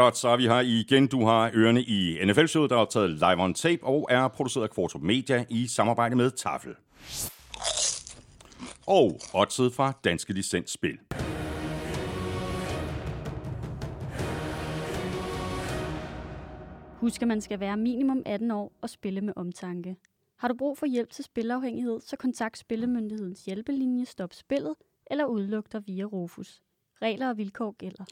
Hot så er vi her igen. Du har ørerne i NFL-showet, der er optaget live on tape og er produceret af Kvartrup Media i samarbejde med Tafel. Og oddset fra Danske Licens Spil. Husk, at man skal være minimum 18 år og spille med omtanke. Har du brug for hjælp til spilafhængighed, så kontakt Spillemyndighedens hjælpelinje Stop Spillet eller udluk dig via Rufus. Regler og vilkår gælder.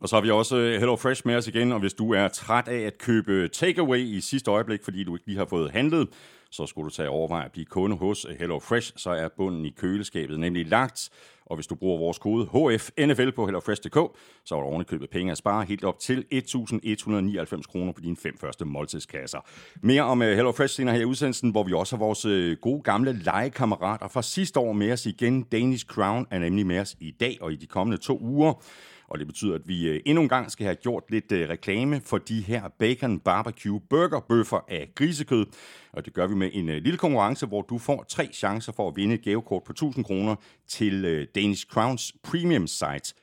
Og så har vi også øh, Hello Fresh med os igen, og hvis du er træt af at købe takeaway i sidste øjeblik, fordi du ikke lige har fået handlet, så skulle du tage overvej at blive kunde hos Hello Fresh, så er bunden i køleskabet nemlig lagt. Og hvis du bruger vores kode HFNFL på HelloFresh.dk, så er der købe penge at spare helt op til 1.199 kroner på dine fem første måltidskasser. Mere om øh, HelloFresh senere her i udsendelsen, hvor vi også har vores øh, gode gamle legekammerater fra sidste år med os igen. Danish Crown er nemlig med os i dag og i de kommende to uger. Og det betyder, at vi øh, endnu en gang skal have gjort lidt øh, reklame for de her Bacon Barbecue Burger Bøffer af grisekød. Og det gør vi med en øh, lille konkurrence, hvor du får tre chancer for at vinde et gavekort på 1000 kroner til Danish Crowns premium site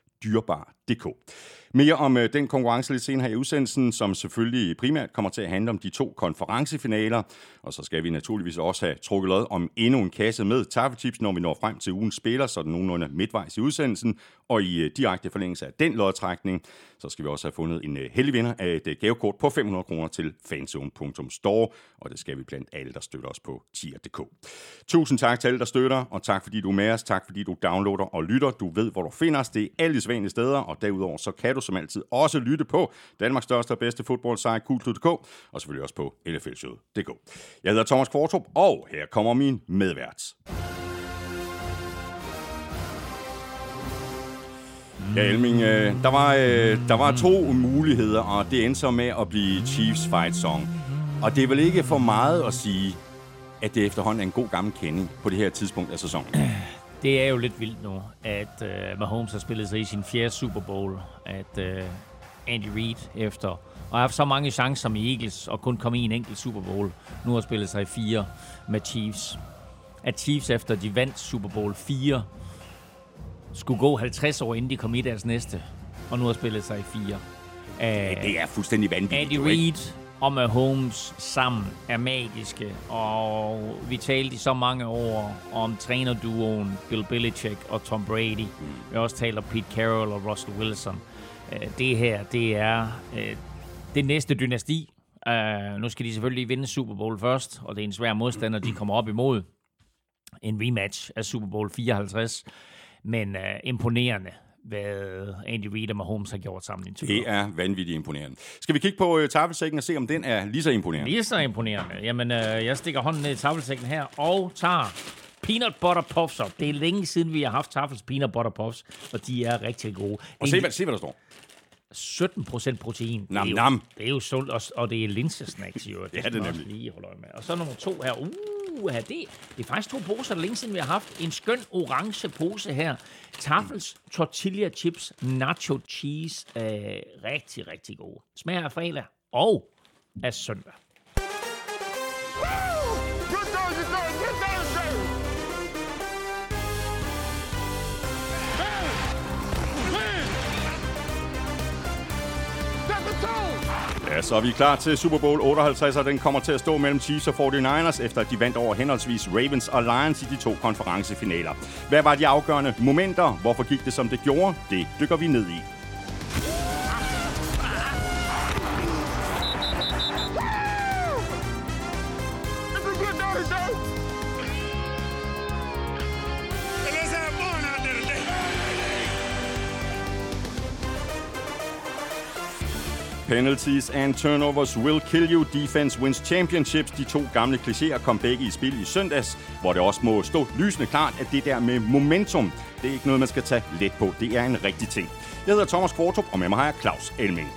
dyrbar.dk. Mere om øh, den konkurrence lidt senere her i udsendelsen, som selvfølgelig primært kommer til at handle om de to konferencefinaler. Og så skal vi naturligvis også have trukket lod om endnu en kasse med taffetips, når vi når frem til ugens spiller, så den nogenlunde midtvejs i udsendelsen. Og i øh, direkte forlængelse af den lodtrækning, så skal vi også have fundet en øh, heldig vinder af et øh, gavekort på 500 kroner til fanzone.store. Og det skal vi blandt alle, der støtter os på tier.dk. Tusind tak til alle, der støtter, og tak fordi du er med os. Tak fordi du downloader og lytter. Du ved, hvor du finder os. Det er alle de steder, og derudover så kan du som altid også lytte på Danmarks største og bedste fodboldsite, Kultur.dk, og selvfølgelig også på nflshowet.dk. Jeg hedder Thomas Kvartrup, og her kommer min medvært. Ja, Elming, øh, der, var, øh, der var to muligheder, og det endte så med at blive Chiefs Fight Song. Og det er vel ikke for meget at sige, at det efterhånden er en god gammel kending på det her tidspunkt af sæsonen. Det er jo lidt vildt nu, at uh, Mahomes har spillet sig i sin fjerde Super Bowl, at uh, Andy Reid efter og har haft så mange chancer med Eagles og kun kom i en enkelt Super Bowl, nu har spillet sig i fire med Chiefs. At Chiefs efter de vandt Super Bowl 4 skulle gå 50 år inden de kom i deres næste, og nu har spillet sig i fire. Uh, det er fuldstændig vanvittigt. Andy Reid og Mahomes sammen er magiske, og vi talte i så mange år om trænerduoen Bill Belichick og Tom Brady. Mm. Vi har også talt om Pete Carroll og Russell Wilson. Øh, det her, det er øh, det næste dynasti. Uh, nu skal de selvfølgelig vinde Super Bowl først, og det er en svær modstander, de kommer op imod. En rematch af Super Bowl 54. Men imponerende hvad Andy Reid og Mahomes har gjort sammen i Det er vanvittigt imponerende. Skal vi kigge på uh, tafelsækken og se, om den er lige så imponerende? Lige så imponerende. Jamen, uh, jeg stikker hånden ned i tafelsækken her og tager peanut butter puffs op. Det er længe siden, vi har haft Tafels peanut butter puffs, og de er rigtig gode. Og se, hvad, se, hvad der står. 17 procent protein. Nam, det, er jo, nam. det er jo sundt, og, og det er linsesnacks, jo. Det, ja, det er nemlig. Lige holde med. Og så nummer to her. Uh, uha, det, det er faktisk to poser, der længe siden vi har haft. En skøn orange pose her. Tafels tortilla chips nacho cheese. Øh, rigtig, rigtig gode. Smager af fredag og af søndag. Ja, så er vi klar til Super Bowl 58, og den kommer til at stå mellem Chiefs og 49ers, efter at de vandt over henholdsvis Ravens og Lions i de to konferencefinaler. Hvad var de afgørende momenter? Hvorfor gik det, som det gjorde? Det dykker vi ned i. Penalties and turnovers will kill you. Defense wins championships. De to gamle klichéer kom begge i spil i søndags, hvor det også må stå lysende klart, at det der med momentum, det er ikke noget, man skal tage let på. Det er en rigtig ting. Jeg hedder Thomas Kvartrup, og med mig har jeg Claus Elming.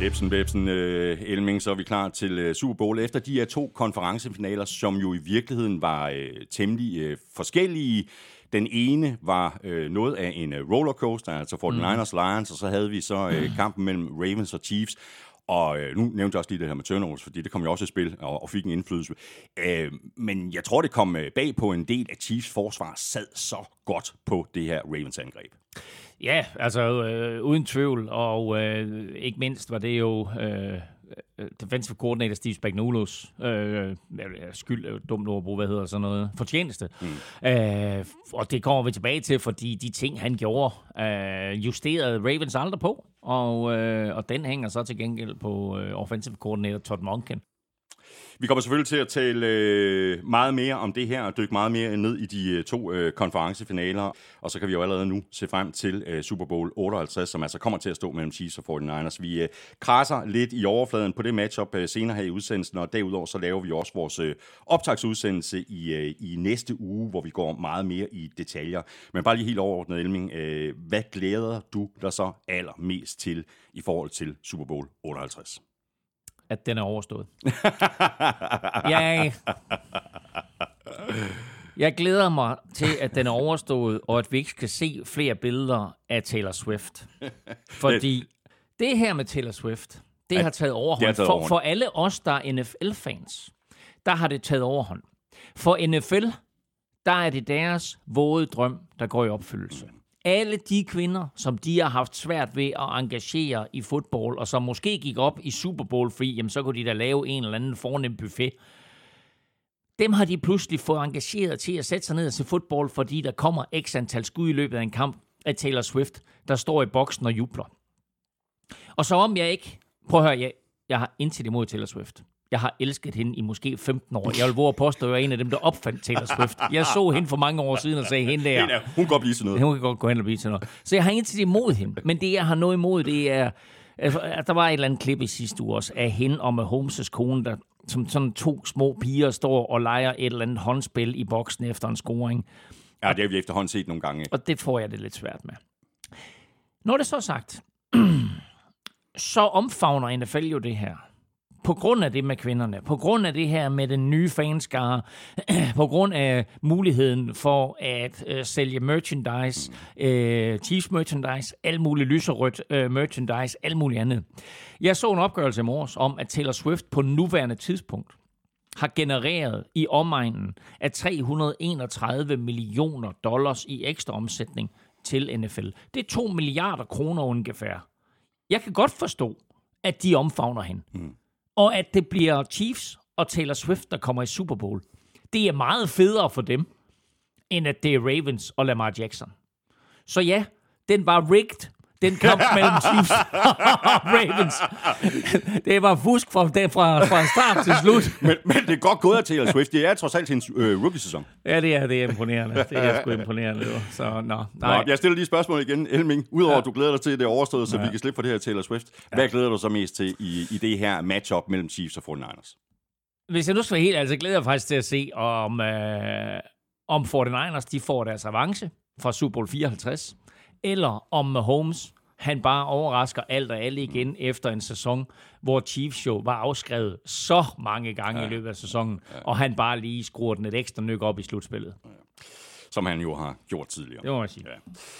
Ebsen, Bebsen, øh, Elming, så er vi klar til øh, Super Bowl. Efter de her to konferencefinaler, som jo i virkeligheden var øh, temmelig øh, forskellige, den ene var øh, noget af en øh, rollercoaster, altså 49ers mm. Lions, og så havde vi så øh, kampen mellem Ravens og Chiefs. Og øh, nu nævnte jeg også lige det her med turnovers, fordi det kom jo også i spil og, og fik en indflydelse. Øh, men jeg tror, det kom øh, bag på en del af Chiefs forsvar sad så godt på det her Ravens-angreb. Ja, altså øh, uden tvivl, og øh, ikke mindst var det jo øh defensive coordinator Steve Spagnuolo øh, skyld, er dumt ord hvad hedder sådan noget, fortjeneste. Mm. Øh, og det kommer vi tilbage til, fordi de ting, han gjorde, øh, justerede Ravens aldrig på, og, øh, og den hænger så til gengæld på øh, offensive coordinator Todd Monken. Vi kommer selvfølgelig til at tale øh, meget mere om det her, og dykke meget mere ned i de øh, to øh, konferencefinaler. Og så kan vi jo allerede nu se frem til øh, Super Bowl 58, som altså kommer til at stå mellem Chiefs og 49ers. Vi øh, krasser lidt i overfladen på det matchup øh, senere her i udsendelsen, og derudover så laver vi også vores optagsudsendelse i, i næste uge, hvor vi går meget mere i detaljer. Men bare lige helt overordnet, Elming, hvad glæder du dig så allermest til i forhold til Super Bowl 58? At den er overstået. jeg, jeg glæder mig til, at den er overstået, og at vi ikke skal se flere billeder af Taylor Swift. Fordi det her med Taylor Swift, det har taget overhånd. Taget overhånd. For, for alle os, der er NFL-fans, der har det taget overhånd. For NFL, der er det deres våde drøm, der går i opfyldelse alle de kvinder, som de har haft svært ved at engagere i fodbold, og som måske gik op i Super Bowl fordi jamen så kunne de da lave en eller anden fornem buffet. Dem har de pludselig fået engageret til at sætte sig ned og se fodbold, fordi der kommer x antal skud i løbet af en kamp af Taylor Swift, der står i boksen og jubler. Og så om jeg ikke... Prøv at høre, jeg, jeg har intet imod Taylor Swift. Jeg har elsket hende i måske 15 år. Jeg vil våge at påstå, at jeg er en af dem, der opfandt Taylor Swift. Jeg så hende for mange år siden og sagde, hende der... Hun kan godt blive til noget. Hun kan godt gå hen og blive til noget. Så jeg har ingenting imod hende. Men det, jeg har noget imod, det er... at der var et eller andet klip i sidste uge også af hende og med Holmes' kone, der som sådan to små piger står og leger et eller andet håndspil i boksen efter en scoring. Ja, det har vi efterhånden set nogle gange. Og det får jeg det lidt svært med. Når det så er sagt, så omfavner NFL jo det her på grund af det med kvinderne, på grund af det her med den nye fanskare, på grund af muligheden for at øh, sælge merchandise, øh, Chiefs merchandise, alt muligt lyserødt øh, merchandise, alt muligt andet. Jeg så en opgørelse i morges om, at Taylor Swift på nuværende tidspunkt har genereret i omegnen af 331 millioner dollars i ekstra omsætning til NFL. Det er 2 milliarder kroner ungefær. Jeg kan godt forstå, at de omfavner hende. Mm og at det bliver Chiefs og Taylor Swift, der kommer i Super Bowl. Det er meget federe for dem, end at det er Ravens og Lamar Jackson. Så ja, den var rigged, den kamp mellem Chiefs og Ravens. Det var fusk fra, fra, fra start til slut. men, men det er godt gået af Taylor Swift. Det er trods alt hendes øh, rookie-sæson. Ja, det er, det er imponerende. Det er sgu imponerende. Så, no, nej. Nå, jeg stiller lige spørgsmål igen, Elming. Udover ja. at du glæder dig til, at det er overstået, så ja. vi kan slippe for det her Taylor Swift. Hvad ja. glæder du så mest til i, i det her matchup mellem Chiefs og 49ers? Hvis jeg nu skal være helt altså glæder jeg faktisk til at se, om, øh, om 49ers de får deres avance fra Super Bowl 54 eller om Mahomes han bare overrasker alt og alle igen mm. efter en sæson, hvor Chiefs jo var afskrevet så mange gange ja. i løbet af sæsonen, ja. og han bare lige skruer den et ekstra nyk op i slutspillet. Ja som han jo har gjort tidligere. Det må jeg sige. Ja.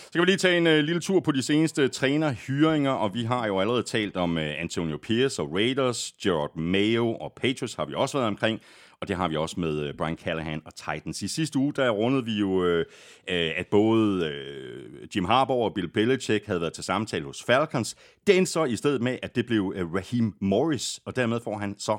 Så kan vi lige tage en uh, lille tur på de seneste trænerhyringer, og vi har jo allerede talt om uh, Antonio Pierce og Raiders, Gerard Mayo og Patriots har vi også været omkring og det har vi også med øh, Brian Callahan og Titans. I sidste uge, der rundede vi jo, øh, øh at både øh, Jim Harbaugh og Bill Belichick havde været til samtale hos Falcons. Den så i stedet med, at det blev Raheem Morris, og dermed får han så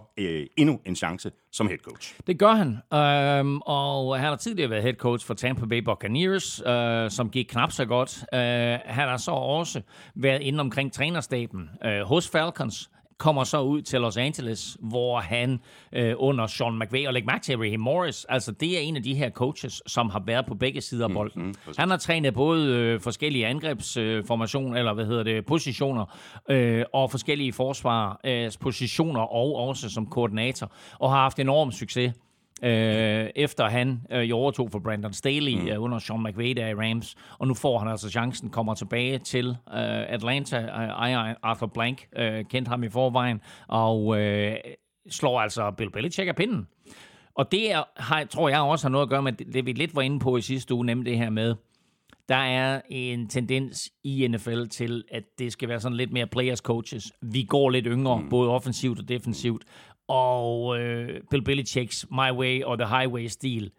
endnu en chance som head coach. Det gør han, øhm, og han har tidligere været head coach for Tampa Bay Buccaneers, øh, som gik knap så godt. Øh, han har så også været inde omkring trænerstaben øh, hos Falcons, kommer så ud til Los Angeles, hvor han øh, under Sean McVay, og læg mærke til Raheem Morris, altså det er en af de her coaches, som har været på begge sider af mm, bolden. Mm, mm, han har trænet både øh, forskellige angrebsformationer, øh, eller hvad hedder det, positioner, øh, og forskellige forsvarspositioner, øh, og også som koordinator, og har haft enorm succes øh, efter han øh, overtog for Brandon Staley mm. øh, under Sean McVay der i Rams. Og nu får han altså chancen, kommer tilbage til øh, Atlanta. Øh, Arthur Blank øh, kendte ham i forvejen, og øh, slår altså Bill Belichick af pinden. Og det er, har, tror jeg også har noget at gøre med det, vi lidt var inde på i sidste uge, nemlig det her med, der er en tendens i NFL til, at det skal være sådan lidt mere players coaches. Vi går lidt yngre, mm. både offensivt og defensivt. Og øh, Bill Belichick's My Way og The Highway-stil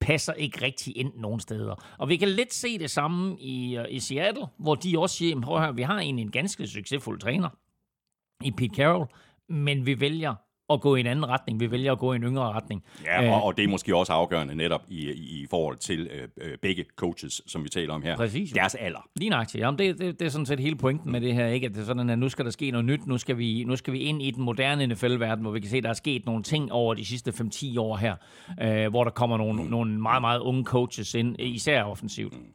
passer ikke rigtig ind nogen steder. Og vi kan lidt se det samme i, øh, i Seattle, hvor de også siger, prøv at høre, vi har egentlig en ganske succesfuld træner i Pete Carroll, men vi vælger at gå i en anden retning. Vi vælger at gå i en yngre retning. Ja, og, og det er måske også afgørende netop i, i, i forhold til øh, øh begge coaches, som vi taler om her. Præcis. Deres alder. Lige nøjagtigt. Jamen, det, det, det er sådan set hele pointen med det her, ikke? At det er sådan, at nu skal der ske noget nyt. Nu skal vi, nu skal vi ind i den moderne NFL-verden, hvor vi kan se, at der er sket nogle ting over de sidste 5-10 år her, øh, hvor der kommer nogle, mm. nogle meget, meget unge coaches ind, især offensivt. Mm.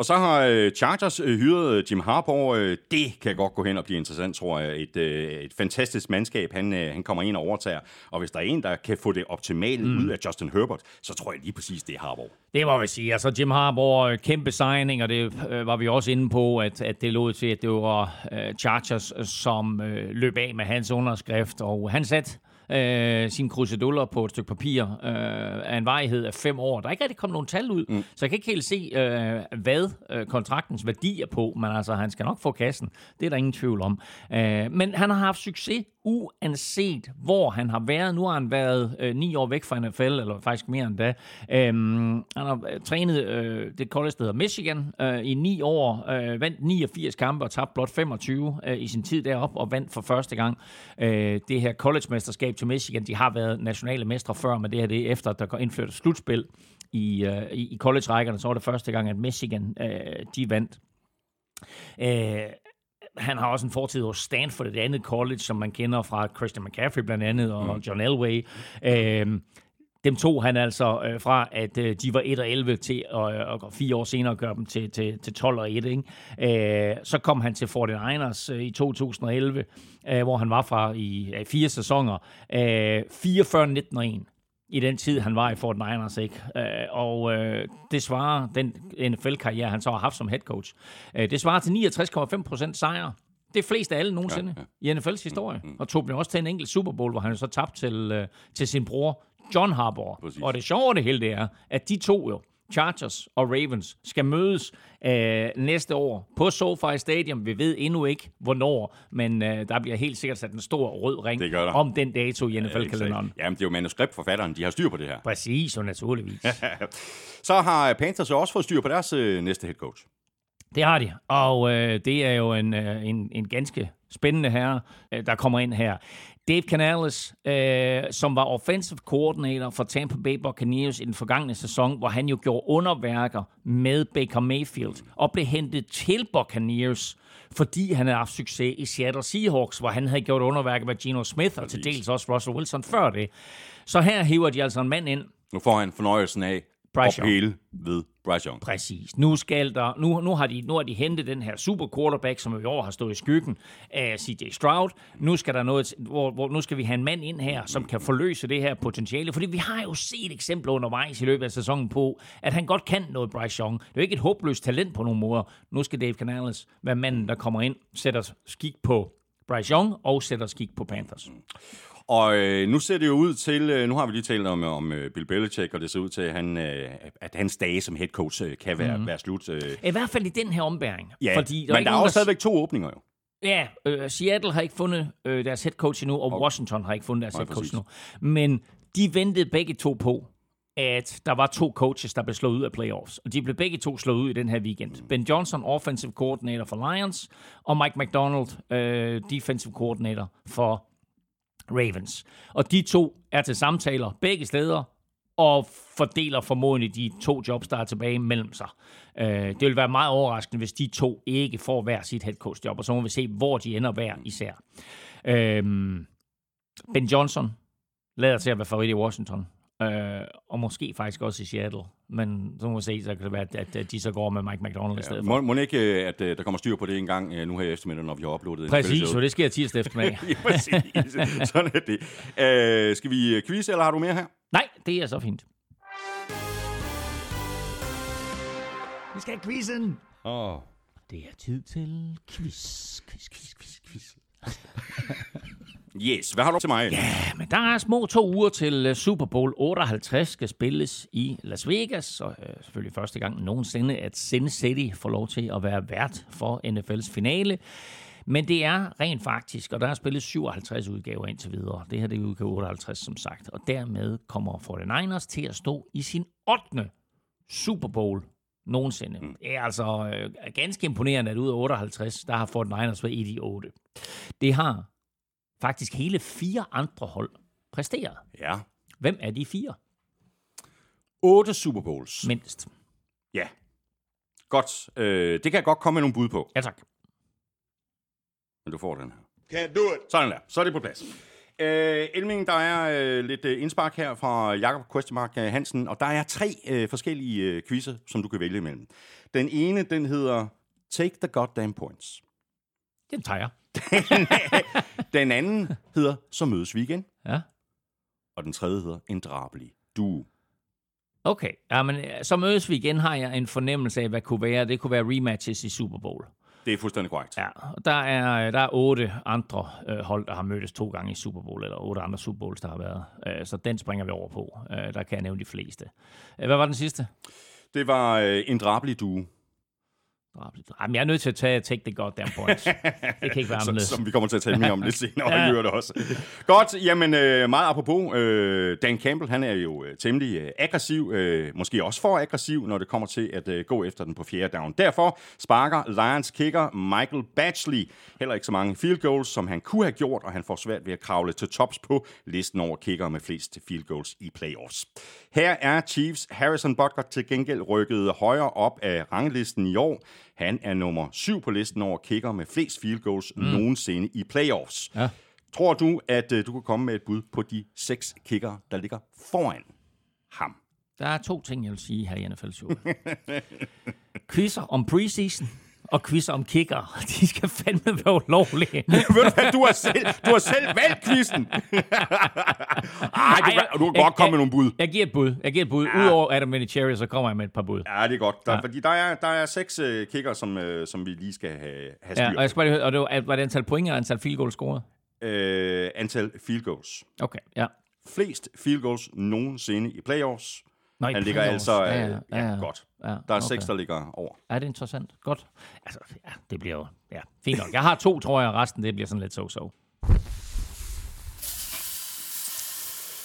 Og så har øh, Chargers øh, hyret øh, Jim Harbaugh. Det kan godt gå hen og blive interessant, tror jeg. Et, et fantastisk mandskab, han, han kommer ind og overtager. Og hvis der er en, der kan få det optimale mm. ud af Justin Herbert, så tror jeg lige præcis, det er Harbaugh. Det må vi sige. Altså Jim Harbaugh, kæmpe signing, og det øh, var vi også inde på, at, at det lå til, at det var øh, Chargers, som øh, løb af med hans underskrift. Og han satte øh, sine kruseduller på et stykke papir øh, af en vejhed af fem år. Der er ikke rigtig kommet nogen tal ud, mm. så jeg kan ikke helt se, øh, hvad øh, kontraktens værdi er på, men altså, han skal nok få kassen. Det er der ingen tvivl om. Øh, men han har haft succes uanset hvor han har været. Nu har han været øh, ni år væk fra NFL, eller faktisk mere end da. Øhm, han har øh, trænet øh, det college, der hedder Michigan, øh, i ni år. Øh, vandt 89 kampe og tabte blot 25 øh, i sin tid deroppe, og vandt for første gang øh, det her college-mesterskab til Michigan. De har været nationale mestre før, men det her det er efter, at der går indført slutspil i, øh, i college-rækkerne. Så var det første gang, at Michigan øh, de vandt. Øh, han har også en fortid hos Stanford, et andet college, som man kender fra Christian McCaffrey blandt andet, og mm. John Elway. Øh, dem tog han altså øh, fra, at øh, de var 1 og 11 til at øh, og fire år senere gøre dem til, til, til 12 og 1. Ikke? Øh, så kom han til 49ers øh, i 2011, øh, hvor han var fra i øh, fire sæsoner. Øh, 44, 19 og 1 i den tid, han var i Fort Niners. Ikke? Øh, og øh, det svarer, den NFL-karriere, han så har haft som head coach, øh, det svarer til 69,5 procent sejre. Det er flest af alle nogensinde ja, ja. i NFL's historie. Mm, mm. Og tog dem også til en enkelt Super Bowl, hvor han så tabte til, øh, til sin bror John Harbaugh. Præcis. Og det sjove det hele det er, at de to jo, Chargers og Ravens skal mødes øh, næste år på SoFi Stadium. Vi ved endnu ikke, hvornår, men øh, der bliver helt sikkert sat en stor rød ring om den dato i NFL-kalenderen. Jamen, det er jo manuskriptforfatteren, de har styr på det her. Præcis, og naturligvis. Så har Panthers også fået styr på deres øh, næste head coach. Det har de, og øh, det er jo en, øh, en, en ganske spændende herre, øh, der kommer ind her. Dave Canales, øh, som var offensive coordinator for Tampa Bay Buccaneers i den forgangne sæson, hvor han jo gjorde underværker med Baker Mayfield og blev hentet til Buccaneers, fordi han havde haft succes i Seattle Seahawks, hvor han havde gjort underværker med Geno Smith og til dels også Russell Wilson før det. Så her hiver de altså en mand ind. Nu får han fornøjelsen af Bryce Young. ved Bryce Young. Præcis. Nu, skal der, nu, nu, har de, nu har de hentet den her super quarterback, som i år har stået i skyggen af CJ Stroud. Nu skal, der noget, hvor, hvor, nu skal vi have en mand ind her, som kan forløse det her potentiale. Fordi vi har jo set eksempler undervejs i løbet af sæsonen på, at han godt kan noget, Bryce Young. Det er jo ikke et håbløst talent på nogen måder. Nu skal Dave Canales være manden, der kommer ind, sætter skik på Bryce Young og sætter skik på Panthers. Og øh, nu ser det jo ud til, øh, nu har vi lige talt om, om øh, Bill Belichick, og det ser ud til, at, han, øh, at hans dage som head coach øh, kan være, mm. være slut. Øh. I hvert fald i den her ombæring. Ja, fordi der men er der er også stadigvæk to åbninger jo. Ja, øh, Seattle har ikke fundet øh, deres head coach endnu, og Washington har ikke fundet deres head coach endnu. Men de ventede begge to på, at der var to coaches, der blev slået ud af playoffs. Og de blev begge to slået ud i den her weekend. Mm. Ben Johnson, offensive coordinator for Lions, og Mike McDonald, øh, defensive coordinator for Ravens. Og de to er til samtaler begge steder, og fordeler formodentlig de to jobs, der er tilbage mellem sig. Øh, det vil være meget overraskende, hvis de to ikke får hver sit head coach job, og så må vi se, hvor de ender hver især. Øh, ben Johnson lader til at være favorit i Washington. Øh, og måske faktisk også i Seattle. Men så må vi se, så kan det være, at, at de så går med Mike McDonald ja, i stedet for. Må, må ikke, øh, at øh, der kommer styr på det en gang øh, nu her i eftermiddag, når vi har uploadet Præcis, så det sker tirsdag eftermiddag. ja, præcis. Sådan er det. Uh, skal vi quiz, eller har du mere her? Nej, det er så fint. Vi skal have quizzen. Åh. Oh. Det er tid til quiz, quiz, quiz, quiz, quiz. Yes, hvad har du til mig? Ja, men der er små to uger til øh, Super Bowl 58 skal spilles i Las Vegas, og øh, selvfølgelig første gang nogensinde, at Sin City får lov til at være vært for NFL's finale. Men det er rent faktisk, og der er spillet 57 udgaver indtil videre. Det her det er udgave 58, som sagt. Og dermed kommer 49ers til at stå i sin 8. Super Bowl nogensinde. Mm. Det er altså øh, ganske imponerende, at ud af 58, der har 49ers været i de 8. Det har faktisk hele fire andre hold præsteret. Ja. Hvem er de fire? 8 Super Bowls. Mindst. Ja. Godt. Øh, det kan jeg godt komme med nogle bud på. Ja, tak. Men du får den her. Can't do it. Sådan der. Så er det på plads. Øh, Elming, der er øh, lidt øh, indspark her fra Jakob Questemark øh, Hansen, og der er tre øh, forskellige øh, quizzer, som du kan vælge imellem. Den ene, den hedder Take the Goddamn Points. Den tager jeg. Den anden hedder Så mødes vi igen. Ja. Og den tredje hedder En drabelig duo. Okay, ja, men så mødes vi igen, har jeg en fornemmelse af, hvad kunne være. Det kunne være rematches i Super Bowl. Det er fuldstændig korrekt. Ja, og der er, der er otte andre øh, hold, der har mødtes to gange i Super Bowl, eller otte andre Super Bowls, der har været. Øh, så den springer vi over på. Øh, der kan jeg nævne de fleste. Øh, hvad var den sidste? Det var øh, En drabelig duo. Jamen, jeg er nødt til at tage Take the Goddamn Points. Det kan ikke være som, anderledes. som vi kommer til at tale mere om lidt senere, og Ja. I hører det også. Godt, jamen øh, meget apropos, øh, Dan Campbell, han er jo øh, temmelig aggressiv, måske også for aggressiv, når det kommer til at gå efter den på fjerde down. Derfor sparker Lions kicker Michael Batchley heller ikke så mange field goals, som han kunne have gjort, og han får svært ved at kravle til tops på listen over kicker med flest field goals i playoffs. Her er Chiefs Harrison Butker til gengæld rykket højere op af ranglisten i år. Han er nummer syv på listen over kicker med flest field goals mm. nogensinde i playoffs. Ja. Tror du, at uh, du kan komme med et bud på de seks kicker, der ligger foran ham? Der er to ting, jeg vil sige her i NFL Show. Quizzer om preseason og quizzer om kicker. De skal fandme være ulovlige. Ved du hvad, du har selv, du har selv valgt quizzen. Ej, du, du kan godt komme med nogle bud. Jeg giver et bud. Jeg giver et bud. Ja. Udover Adam Vinatieri, så kommer jeg med et par bud. Ja, det er godt. Der, Ja. Fordi der er, der er seks uh, kicker, som, uh, som vi lige skal have, have styr Ja, og jeg skal bare høre, og det var, var det antal point eller antal field goals scoret? Øh, antal field goals. Okay, ja. Flest field goals nogensinde i playoffs. Nå, Han ligger altså Ja, øh, ja, ja, ja. godt. Ja, Der er okay. seks, der ligger over. Ja, det er interessant. Godt. Altså, ja, det bliver jo... Ja, fint nok. Jeg har to, tror jeg, og resten det bliver sådan lidt so-so.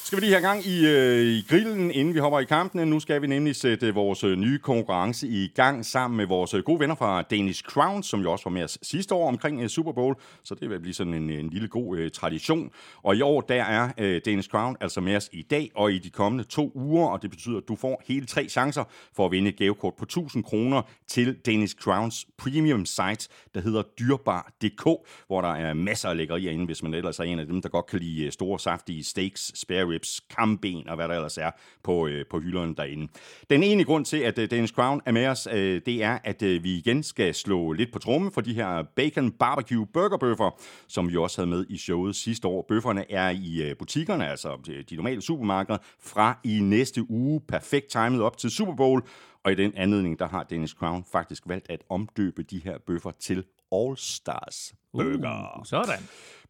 Skal vi lige have gang i, øh, i grillen, inden vi hopper i kampen. Nu skal vi nemlig sætte vores øh, nye konkurrence i gang sammen med vores øh, gode venner fra Danish Crown, som jo også var med os sidste år omkring øh, Super Bowl. Så det vil blive sådan en, øh, en lille god øh, tradition. Og i år, der er øh, Danish Crown altså med os i dag og i de kommende to uger. Og det betyder, at du får hele tre chancer for at vinde et gavekort på 1000 kroner til Danish Crowns premium site, der hedder dyrbar.dk, hvor der er masser af lækkerier inde, hvis man ellers er en af dem, der godt kan lide store, saftige steaks, spare ribs, kamben og hvad der ellers er på, øh, på hylderne derinde. Den ene grund til, at øh, Danish Crown er med os, øh, det er, at øh, vi igen skal slå lidt på tromme for de her bacon barbecue burgerbøffer, som vi også havde med i showet sidste år. Bøfferne er i øh, butikkerne, altså øh, de normale supermarkeder, fra i næste uge. Perfekt timet op til Super Bowl. Og i den anledning, der har Danish Crown faktisk valgt at omdøbe de her bøffer til All Stars Burger. Uh, sådan.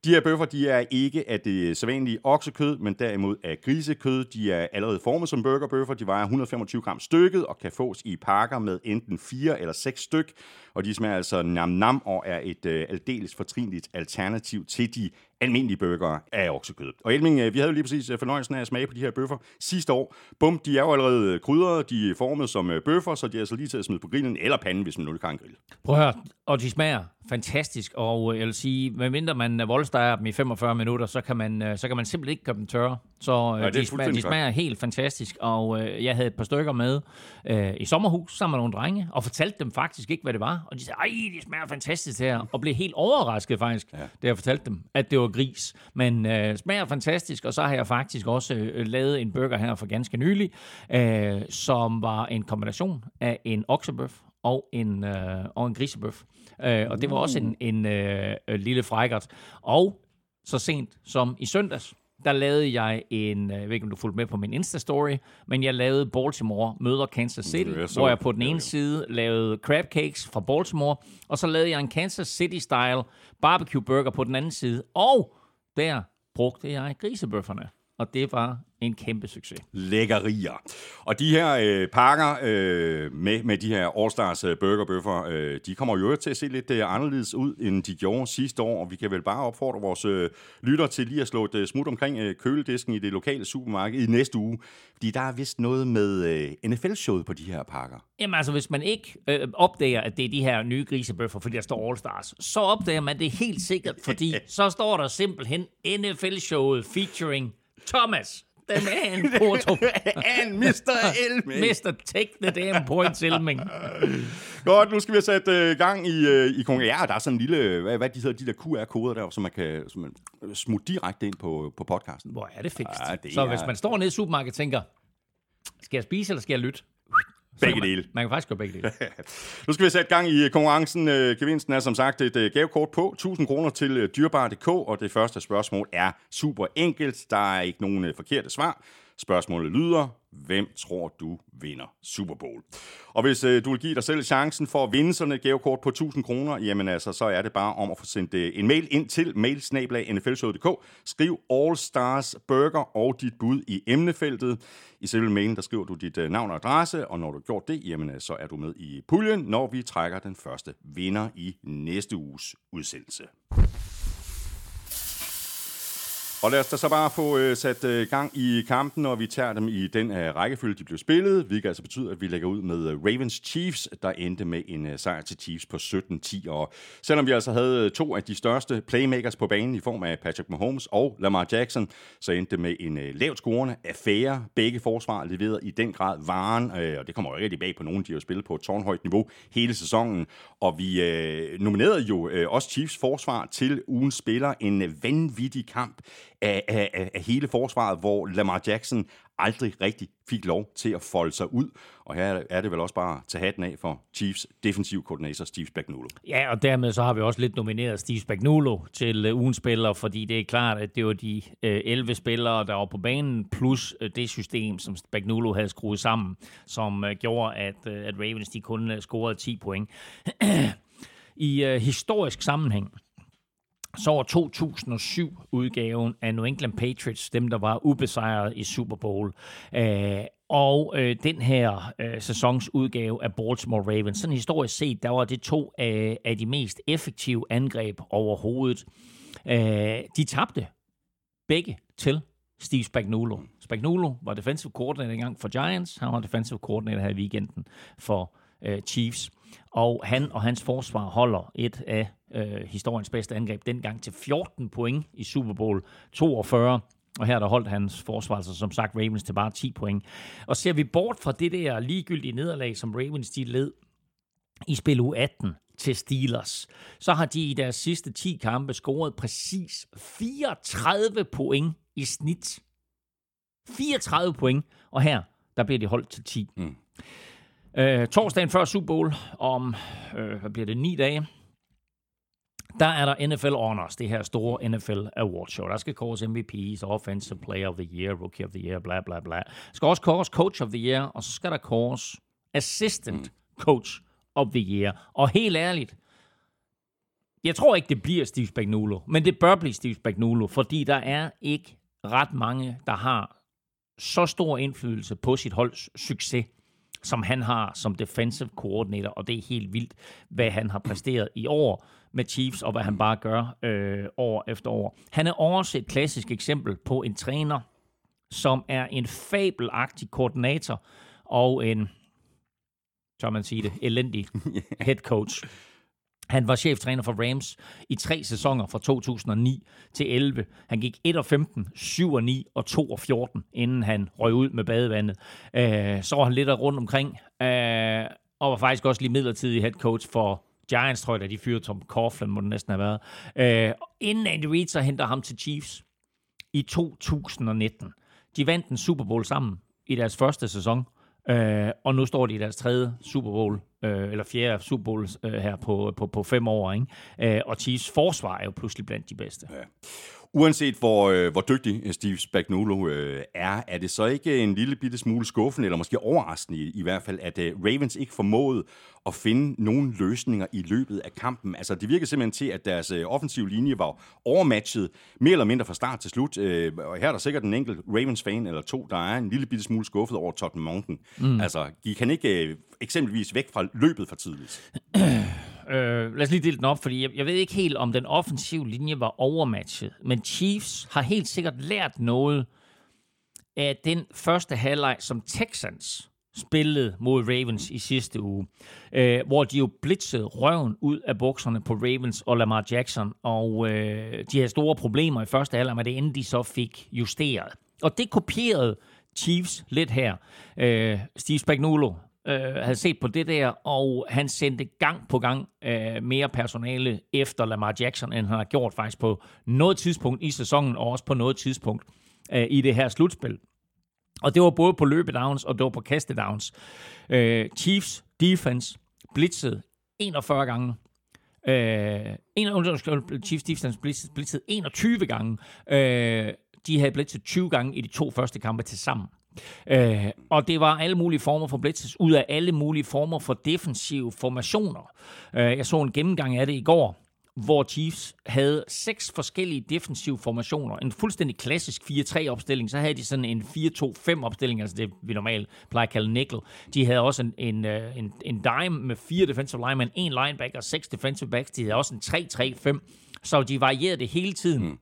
De her bøffer, de er ikke af det sædvanlige oksekød, men derimod af grisekød. De er allerede formet som burgerbøffer. De vejer 125 gram stykket og kan fås i pakker med enten 4 eller 6 styk. Og de smager altså nam-nam og er et øh, aldeles fortrinligt alternativ til de almindelige burger af oksekød. Og Elming, øh, vi havde jo lige præcis øh, fornøjelsen af at smage på de her bøffer sidste år. Bum, de er jo allerede øh, krydrede, de er formet som bøffer, så de er altså lige til at smide på grillen eller panden, hvis man nu en grill. Prøv at høre, og de smager fantastisk, og jeg vil sige, medmindre man voldsteger dem i 45 minutter, så kan man, så kan man simpelthen ikke gøre dem tørre. Så er de, smager, de smager helt fantastisk, og jeg havde et par stykker med øh, i sommerhus sammen med nogle drenge, og fortalte dem faktisk ikke, hvad det var. Og de sagde, ej, de smager fantastisk her, og blev helt overrasket faktisk, ja. da jeg fortalte dem, at det var gris. Men øh, smager fantastisk, og så har jeg faktisk også øh, lavet en burger her for ganske nylig, øh, som var en kombination af en oksebøf og en, øh, og en grisebøf. Øh, og det var også en, en øh, øh, lille frækkert. Og så sent som i søndags, der lavede jeg en, øh, jeg ved ikke om du fulgte med på min Insta-story, men jeg lavede Baltimore møder Kansas City, så- hvor jeg på den ja, ene ja. side lavede crab cakes fra Baltimore, og så lavede jeg en Kansas City-style barbecue burger på den anden side. Og der brugte jeg grisebøfferne. Og det var en kæmpe succes. lækkerier. Og de her øh, pakker øh, med, med de her All-Stars øh, burgerbøffer, øh, de kommer jo til at se lidt øh, anderledes ud, end de gjorde sidste år, og vi kan vel bare opfordre vores øh, lytter til lige at slå et øh, smut omkring øh, køledisken i det lokale supermarked i næste uge, fordi der er vist noget med øh, NFL-showet på de her pakker. Jamen altså, hvis man ikke øh, opdager, at det er de her nye grisebøffer, fordi der står All Stars, så opdager man det helt sikkert, fordi så står der simpelthen NFL-showet featuring Thomas, the man, Porto. And Mr. Elming! Mr. Take the damn point, Elming. Godt, nu skal vi have sat øh, gang i, øh, i konkurrencen. Ja, der er sådan en lille, hvad, hvad de hedder, de der QR-koder der, som man kan som man smutte direkte ind på, på podcasten. Hvor er det fikst. Ja, det så er- hvis man står nede i supermarkedet og tænker, skal jeg spise, eller skal jeg lytte? Begge kan man, dele. Man kan faktisk gøre begge dele. Nu skal vi sætte gang i konkurrencen. Øh, Gevinsten er som sagt et øh, gavekort på 1000 kroner til øh, dyrbar.dk, og det første spørgsmål er super enkelt. Der er ikke nogen øh, forkerte svar. Spørgsmålet lyder, hvem tror du vinder Super Bowl? Og hvis øh, du vil give dig selv chancen for at vinde sådan et gavekort på 1000 kroner, jamen altså, så er det bare om at få sendt øh, en mail ind til mailsnablag.nflshow.dk. Skriv All Stars Burger og dit bud i emnefeltet. I selve mailen, der skriver du dit øh, navn og adresse, og når du har gjort det, jamen øh, så er du med i puljen, når vi trækker den første vinder i næste uges udsendelse. Og lad os da så bare få øh, sat øh, gang i kampen, og vi tager dem i den øh, rækkefølge, de blev spillet, hvilket altså betyder, at vi lægger ud med øh, Ravens Chiefs, der endte med en øh, sejr til Chiefs på 17-10. Og selvom vi altså havde øh, to af de største playmakers på banen i form af Patrick Mahomes og Lamar Jackson, så endte det med en øh, lavt scorende affære. Begge forsvar leverede i den grad varen, øh, og det kommer jo rigtig bag på nogen, de har jo spillet på et tårnhøjt niveau hele sæsonen. Og vi øh, nominerede jo øh, også Chiefs forsvar til ugens spiller. En øh, vanvittig kamp af, af, af, af hele forsvaret, hvor Lamar Jackson aldrig rigtig fik lov til at folde sig ud. Og her er det vel også bare at tage hatten af for Chiefs defensiv koordinator Steve Spagnuolo. Ja, og dermed så har vi også lidt nomineret Steve Spagnuolo til øh, ugens spiller, fordi det er klart, at det var de øh, 11 spillere, der var på banen, plus øh, det system, som Spagnuolo havde skruet sammen, som gjorde, at, at Ravens de kun scorede 10 point. I øh, historisk sammenhæng, så var 2007-udgaven af New England Patriots dem, der var ubesejret i Super Bowl. Øh, og øh, den her øh, sæsons udgave af Baltimore Ravens, sådan historisk set, der var det to af, af de mest effektive angreb overhovedet. Øh, de tabte begge til Steve Spagnuolo. Spagnuolo var defensive coordinator engang for Giants, han var defensive coordinator her i weekenden for øh, Chiefs. Og han og hans forsvar holder et af øh, historiens bedste angreb dengang til 14 point i Super Bowl 42. Og her der holdt hans forsvar, altså som sagt Ravens til bare 10 point. Og ser vi bort fra det der ligegyldige nederlag, som Ravens de led i spil u 18 til Steelers, så har de i deres sidste 10 kampe scoret præcis 34 point i snit. 34 point, og her der bliver de holdt til 10. Mm. Øh, torsdagen før Super Bowl, om, øh, hvad bliver det, ni dage, der er der NFL Honors, det her store NFL Award Show. Der skal kåres MVP's, Offensive Player of the Year, Rookie of the Year, bla bla bla. Der skal også kåres Coach of the Year, og så skal der kåres Assistant Coach of the Year. Og helt ærligt, jeg tror ikke, det bliver Steve Spagnuolo, men det bør blive Steve Spagnuolo, fordi der er ikke ret mange, der har så stor indflydelse på sit holds succes, som han har som defensive coordinator, og det er helt vildt, hvad han har præsteret i år med Chiefs, og hvad han bare gør øh, år efter år. Han er også et klassisk eksempel på en træner, som er en fabelagtig koordinator, og en, så man sige det, elendig head coach. Han var cheftræner for Rams i tre sæsoner fra 2009 til 11. Han gik 1 og 15, 7 og 9 og 2 og 14, inden han røg ud med badevandet. Øh, så var han lidt rundt omkring, øh, og var faktisk også lige midlertidig head coach for Giants, tror jeg, da de fyrede Tom Coughlin, må det næsten have været. Øh, inden Andy Reid så henter ham til Chiefs i 2019. De vandt en Super Bowl sammen i deres første sæson, øh, og nu står de i deres tredje Super Bowl, øh, eller fjerde Super Bowl øh, her på, på, på fem år. Ikke? Øh, og Chiefs forsvar er jo pludselig blandt de bedste. Ja. Uanset hvor, øh, hvor dygtig Steve Spagnuolo øh, er, er det så ikke en lille bitte smule skuffende, eller måske overraskende i, i hvert fald, at øh, Ravens ikke formåede at finde nogle løsninger i løbet af kampen. Altså, det virker simpelthen til, at deres øh, offensive linje var overmatchet mere eller mindre fra start til slut. Øh, og her er der sikkert en enkelt Ravens-fan eller to, der er en lille bitte smule skuffet over Todd Monken. Mm. Altså, de kan ikke øh, eksempelvis væk fra løbet for tidligt. Øh, lad os lige dele den op, fordi jeg, jeg ved ikke helt, om den offensive linje var overmatchet. Men Chiefs har helt sikkert lært noget af den første halvleg, som Texans spillede mod Ravens i sidste uge, øh, hvor de jo blitzede røven ud af bukserne på Ravens og Lamar Jackson, og øh, de havde store problemer i første halvleg, men det endte de så fik justeret. Og det kopierede Chiefs lidt her. Øh, Steve Spagnuolo, øh, havde set på det der, og han sendte gang på gang øh, mere personale efter Lamar Jackson, end han har gjort faktisk på noget tidspunkt i sæsonen, og også på noget tidspunkt øh, i det her slutspil. Og det var både på løbedowns, og det var på kastedowns. Øh, Chiefs defense blitzede 41 gange. Øh, en, Chiefs defense blitzede, blitzede 21 gange. Øh, de havde blitzet 20 gange i de to første kampe til sammen. Øh, og det var alle mulige former for blitzes, ud af alle mulige former for defensive formationer. Øh, jeg så en gennemgang af det i går, hvor Chiefs havde seks forskellige defensive formationer. En fuldstændig klassisk 4-3-opstilling. Så havde de sådan en 4-2-5-opstilling, altså det vi normalt plejer at kalde nickel. De havde også en, en, øh, en, en dime med fire defensive linemen, en linebacker og seks defensive backs. De havde også en 3-3-5. Så de varierede det hele tiden. Mm.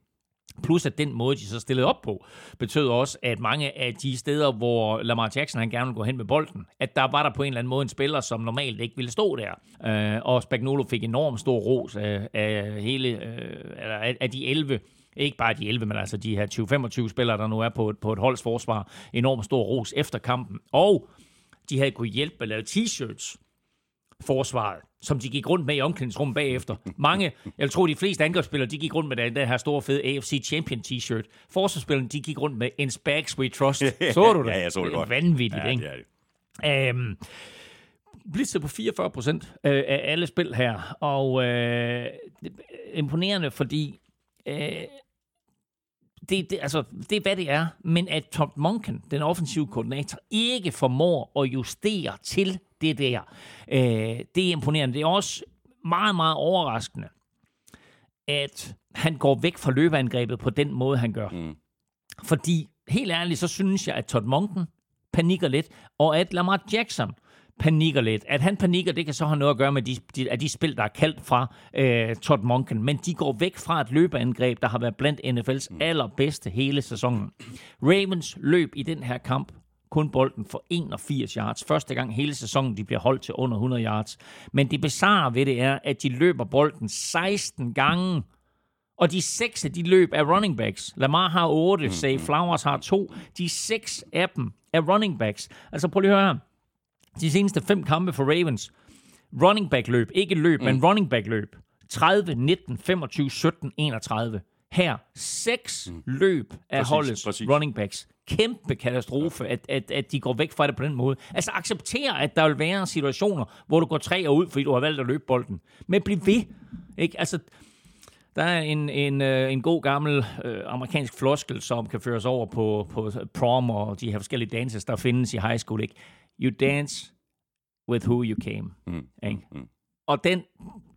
Plus at den måde, de så stillede op på, betød også, at mange af de steder, hvor Lamar Jackson han gerne ville gå hen med bolden, at der var der på en eller anden måde en spiller, som normalt ikke ville stå der. Øh, og Spagnolo fik enormt stor ros af, af hele, øh, af de 11 ikke bare de 11, men altså de her 20-25 spillere, der nu er på et, på et holdsforsvar, enormt stor ros efter kampen. Og de havde kunne hjælpe med at lave t-shirts forsvaret, som de gik rundt med i omklædningsrummet bagefter. Mange, jeg tror de fleste angrebsspillere, de gik rundt med den, den her store fede AFC Champion t-shirt. Forsvarsspillerne, de gik rundt med In Bags We Trust. Så du det? ja, jeg så det godt. Vanvittigt, ja, ikke? Det er det. Øhm, blitzet på 44 procent øh, af alle spil her, og øh, imponerende, fordi øh, det, det, altså, det er, hvad det er, men at Todd Monken, den offensive koordinator, ikke formår at justere til det der, øh, det er imponerende. Det er også meget, meget overraskende, at han går væk fra løbeangrebet på den måde, han gør. Mm. Fordi, helt ærligt, så synes jeg, at Todd Monken panikker lidt, og at Lamar Jackson panikker lidt. At han panikker, det kan så have noget at gøre med de, de, af de spil, der er kaldt fra øh, Todd Monken. Men de går væk fra et løbeangreb, der har været blandt NFL's mm. allerbedste hele sæsonen. Ravens løb i den her kamp kun bolden for 81 yards. Første gang hele sæsonen, de bliver holdt til under 100 yards. Men det bizarre ved det er, at de løber bolden 16 gange. Og de seks af de løb er running backs. Lamar har 8, Say Flowers har 2. De seks af dem er running backs. Altså prøv lige at høre her de seneste fem kampe for Ravens, running back løb, ikke løb, mm. men running back løb, 30, 19, 25, 17, 31. Her, seks mm. løb af præcis, holdets præcis. running backs. Kæmpe katastrofe, at, at, at de går væk fra det på den måde. Altså acceptere, at der vil være situationer, hvor du går tre og ud, fordi du har valgt at løbe bolden. Men bliv ved. Ikke? Altså, der er en, en, øh, en god gammel øh, amerikansk floskel, som kan føres over på, på prom og de her forskellige danses, der findes i high school. Ikke? You dance with who you came. Mm. Ikke? Mm. Og den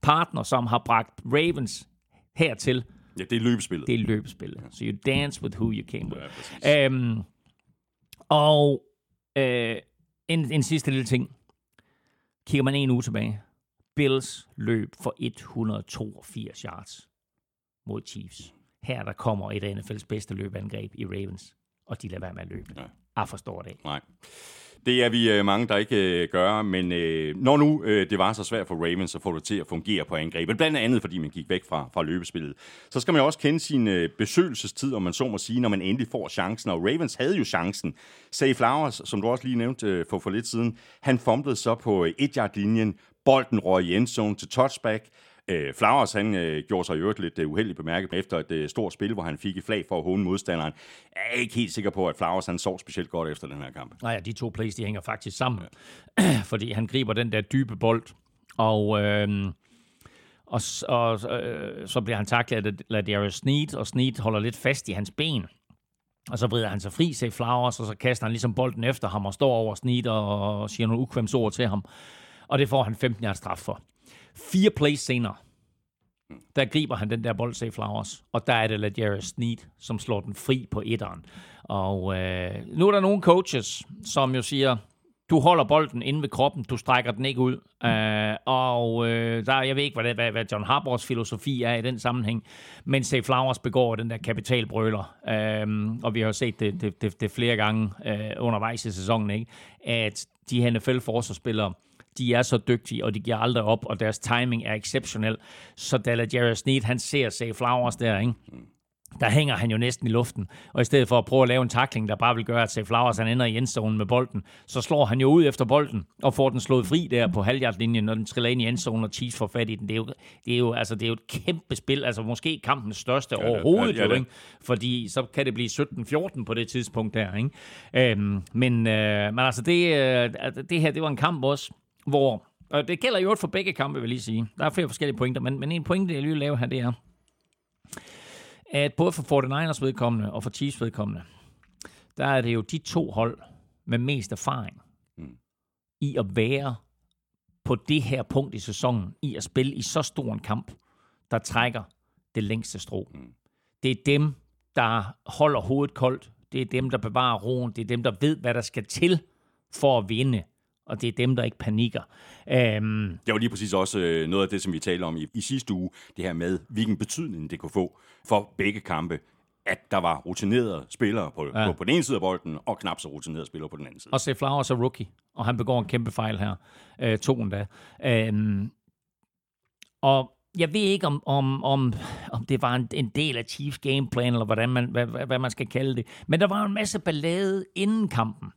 partner, som har bragt Ravens hertil, Ja, det er løbespillet. Det er løbespillet. Ja. So you dance with who you came with. Ja, um, og uh, en, en sidste lille ting. Kigger man en uge tilbage. Bills løb for 182 yards mod Chiefs. Her der kommer et af NFL's bedste løbeangreb i Ravens, og de lader være med at løbe. Ja. Jeg forstår det ikke. Nej. Det er vi øh, mange, der ikke øh, gør, men øh, når nu øh, det var så svært for Ravens at få det til at fungere på angrebet, blandt andet fordi man gik væk fra, fra løbespillet, så skal man jo også kende sin øh, besøgelsestid, om man så må sige, når man endelig får chancen. Og Ravens havde jo chancen. Say Flowers, som du også lige nævnte øh, for, for lidt siden, han fumblede så på øh, et-yard-linjen, bolden røg i endzone til touchback, Øh, Flowers, han øh, gjorde sig i øvrigt lidt uh, uheldigt bemærket efter et uh, stort spil, hvor han fik et flag for at håne modstanderen. Jeg er ikke helt sikker på, at Flowers han sov specielt godt efter den her kamp. Nej, ja, de to plays, de hænger faktisk sammen. Ja. fordi han griber den der dybe bold, og, øh, og, og øh, så bliver han taklet af Ladarius Sneed, og Sneed holder lidt fast i hans ben. Og så vrider han sig fri, sig Flowers, og så kaster han ligesom bolden efter ham og står over Sneed og, og siger nogle ukvemsord til ham. Og det får han 15 yards straf for. Fire plays senere, der griber han den der bold, Say Flowers, og der er det Ladarius Sneed, som slår den fri på etteren. Og øh, nu er der nogle coaches, som jo siger, du holder bolden inde ved kroppen, du strækker den ikke ud. Øh, og øh, der, jeg ved ikke, hvad, det, hvad, hvad John Harbors filosofi er i den sammenhæng, men Say Flowers begår den der kapitalbrøler. øh, og vi har jo set det, det, det, det flere gange øh, undervejs i sæsonen, ikke? at de her NFL-forsvarsspillere, de er så dygtige, og de giver aldrig op, og deres timing er exceptionel. Så da Jerry Sneed, han ser Say Flowers der, ikke? der hænger han jo næsten i luften. Og i stedet for at prøve at lave en takling, der bare vil gøre, at Say Flowers han ender i endzonen med bolden, så slår han jo ud efter bolden og får den slået fri der på halvhjertlinjen, når den triller ind i endzonen, og Chiefs får fat i den. Det er jo, det er jo, altså, det er jo et kæmpe spil, altså måske kampens største ja, overhovedet, ja, ja, jo, ikke? fordi så kan det blive 17-14 på det tidspunkt der. Ikke? Øhm, men, øh, men altså, det, øh, det her, det var en kamp også, hvor og det gælder jo for begge kampe, vil jeg lige sige. Der er flere forskellige pointer, men, men en pointe, jeg lige vil lave her, det er, at både for 49ers vedkommende og for Chiefs vedkommende, der er det jo de to hold med mest erfaring mm. i at være på det her punkt i sæsonen, i at spille i så stor en kamp, der trækker det længste strå. Mm. Det er dem, der holder hovedet koldt. Det er dem, der bevarer roen. Det er dem, der ved, hvad der skal til for at vinde og det er dem, der ikke panikker. Um, det var lige præcis også øh, noget af det, som vi talte om i, i sidste uge, det her med, hvilken betydning det kunne få for begge kampe, at der var rutinerede spillere på, ja. på, på den ene side af bolden, og knap så rutinerede spillere på den anden side. Og se Flowers er rookie, og han begår en kæmpe fejl her. Øh, to endda. Um, og jeg ved ikke, om, om, om, om det var en, en del af Chiefs gameplan, eller hvordan man, hvad, hvad man skal kalde det. Men der var en masse ballade inden kampen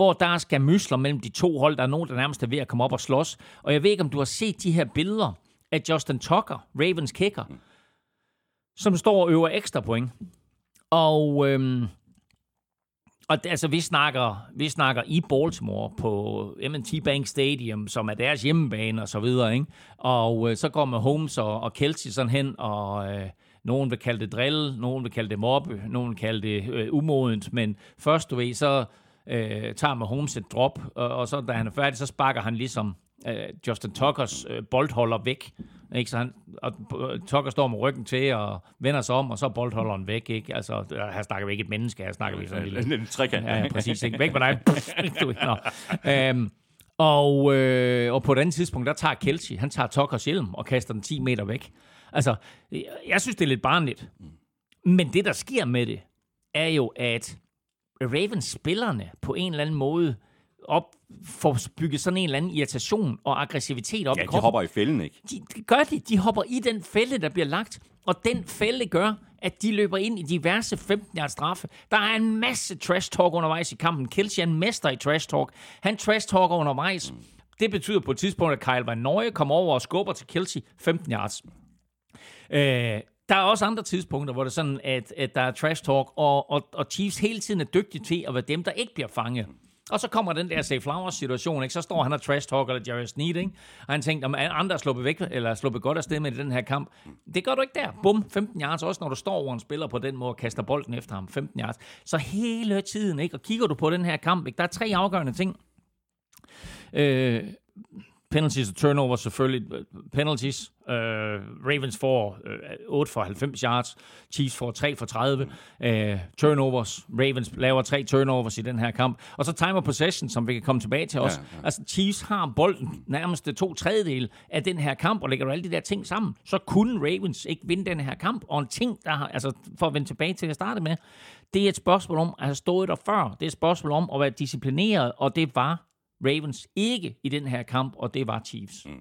hvor der skal mysler mellem de to hold. Der er nogen, der nærmest er ved at komme op og slås. Og jeg ved ikke, om du har set de her billeder af Justin Tucker, Ravens kicker, som står og øver ekstra point. Og, øhm, og altså, vi snakker, vi snakker i Baltimore på M&T Bank Stadium, som er deres hjemmebane og så videre, ikke? Og øh, så går Holmes og, og Kelsey sådan hen, og øh, nogen vil kalde det drill, nogen vil kalde det mobbe, nogen vil kalde det øh, umodent, men først, du ved, så, øh, tager med Holmes et drop, og, og så da han er færdig, så sparker han ligesom øh, Justin Tuckers øh, boldholder væk. Ikke? Så han, og Tucker står med ryggen til og vender sig om, og så er boldholderen væk. Ikke? Altså, her snakker vi ikke et menneske, her snakker vi sådan en lille... En trekant. Ja, præcis. Ikke? Væk med dig. du, øhm, og, øh, og på et andet tidspunkt, der tager Kelsey, han tager Tuckers hjelm og kaster den 10 meter væk. Altså, jeg synes, det er lidt barnligt. Men det, der sker med det, er jo, at Ravens-spillerne på en eller anden måde op, får bygget sådan en eller anden irritation og aggressivitet op ja, i kroppen. de hopper i fælden, ikke? De, de gør det. De hopper i den fælde, der bliver lagt. Og den fælde gør, at de løber ind i diverse 15 yards straffe. Der er en masse trash talk undervejs i kampen. Kelsey er en mester i trash talk. Han trash talker undervejs. Det betyder på et tidspunkt, at Kyle Van Noye kommer over og skubber til Kelsey 15 yards. Øh, der er også andre tidspunkter, hvor det er sådan, at, at der er trash talk, og, og, og Chiefs hele tiden er dygtige til at være dem, der ikke bliver fanget. Og så kommer den der Safe Flowers situation, ikke? så står han og trash talk eller Jerry Sneed, ikke? og han tænkte, om andre er sluppet væk, eller sluppet godt afsted med i den her kamp. Det gør du ikke der. Bum, 15 yards, også når du står over en spiller på den måde og kaster bolden efter ham, 15 yards. Så hele tiden, ikke? og kigger du på den her kamp, ikke? der er tre afgørende ting. Øh, penalties og turnovers selvfølgelig. Penalties. Uh, Ravens får øh, 8 for 90 yards. Chiefs får 3 for 30. Uh, øh, turnovers. Ravens laver tre turnovers i den her kamp. Og så timer possession, som vi kan komme tilbage til også. Ja, ja. Altså, Chiefs har bolden nærmest to tredjedel af den her kamp, og lægger du alle de der ting sammen, så kunne Ravens ikke vinde den her kamp. Og en ting, der har, altså for at vende tilbage til at starte med, det er et spørgsmål om at have stået der før. Det er et spørgsmål om at være disciplineret, og det var Ravens ikke i den her kamp, og det var Chiefs. Mm.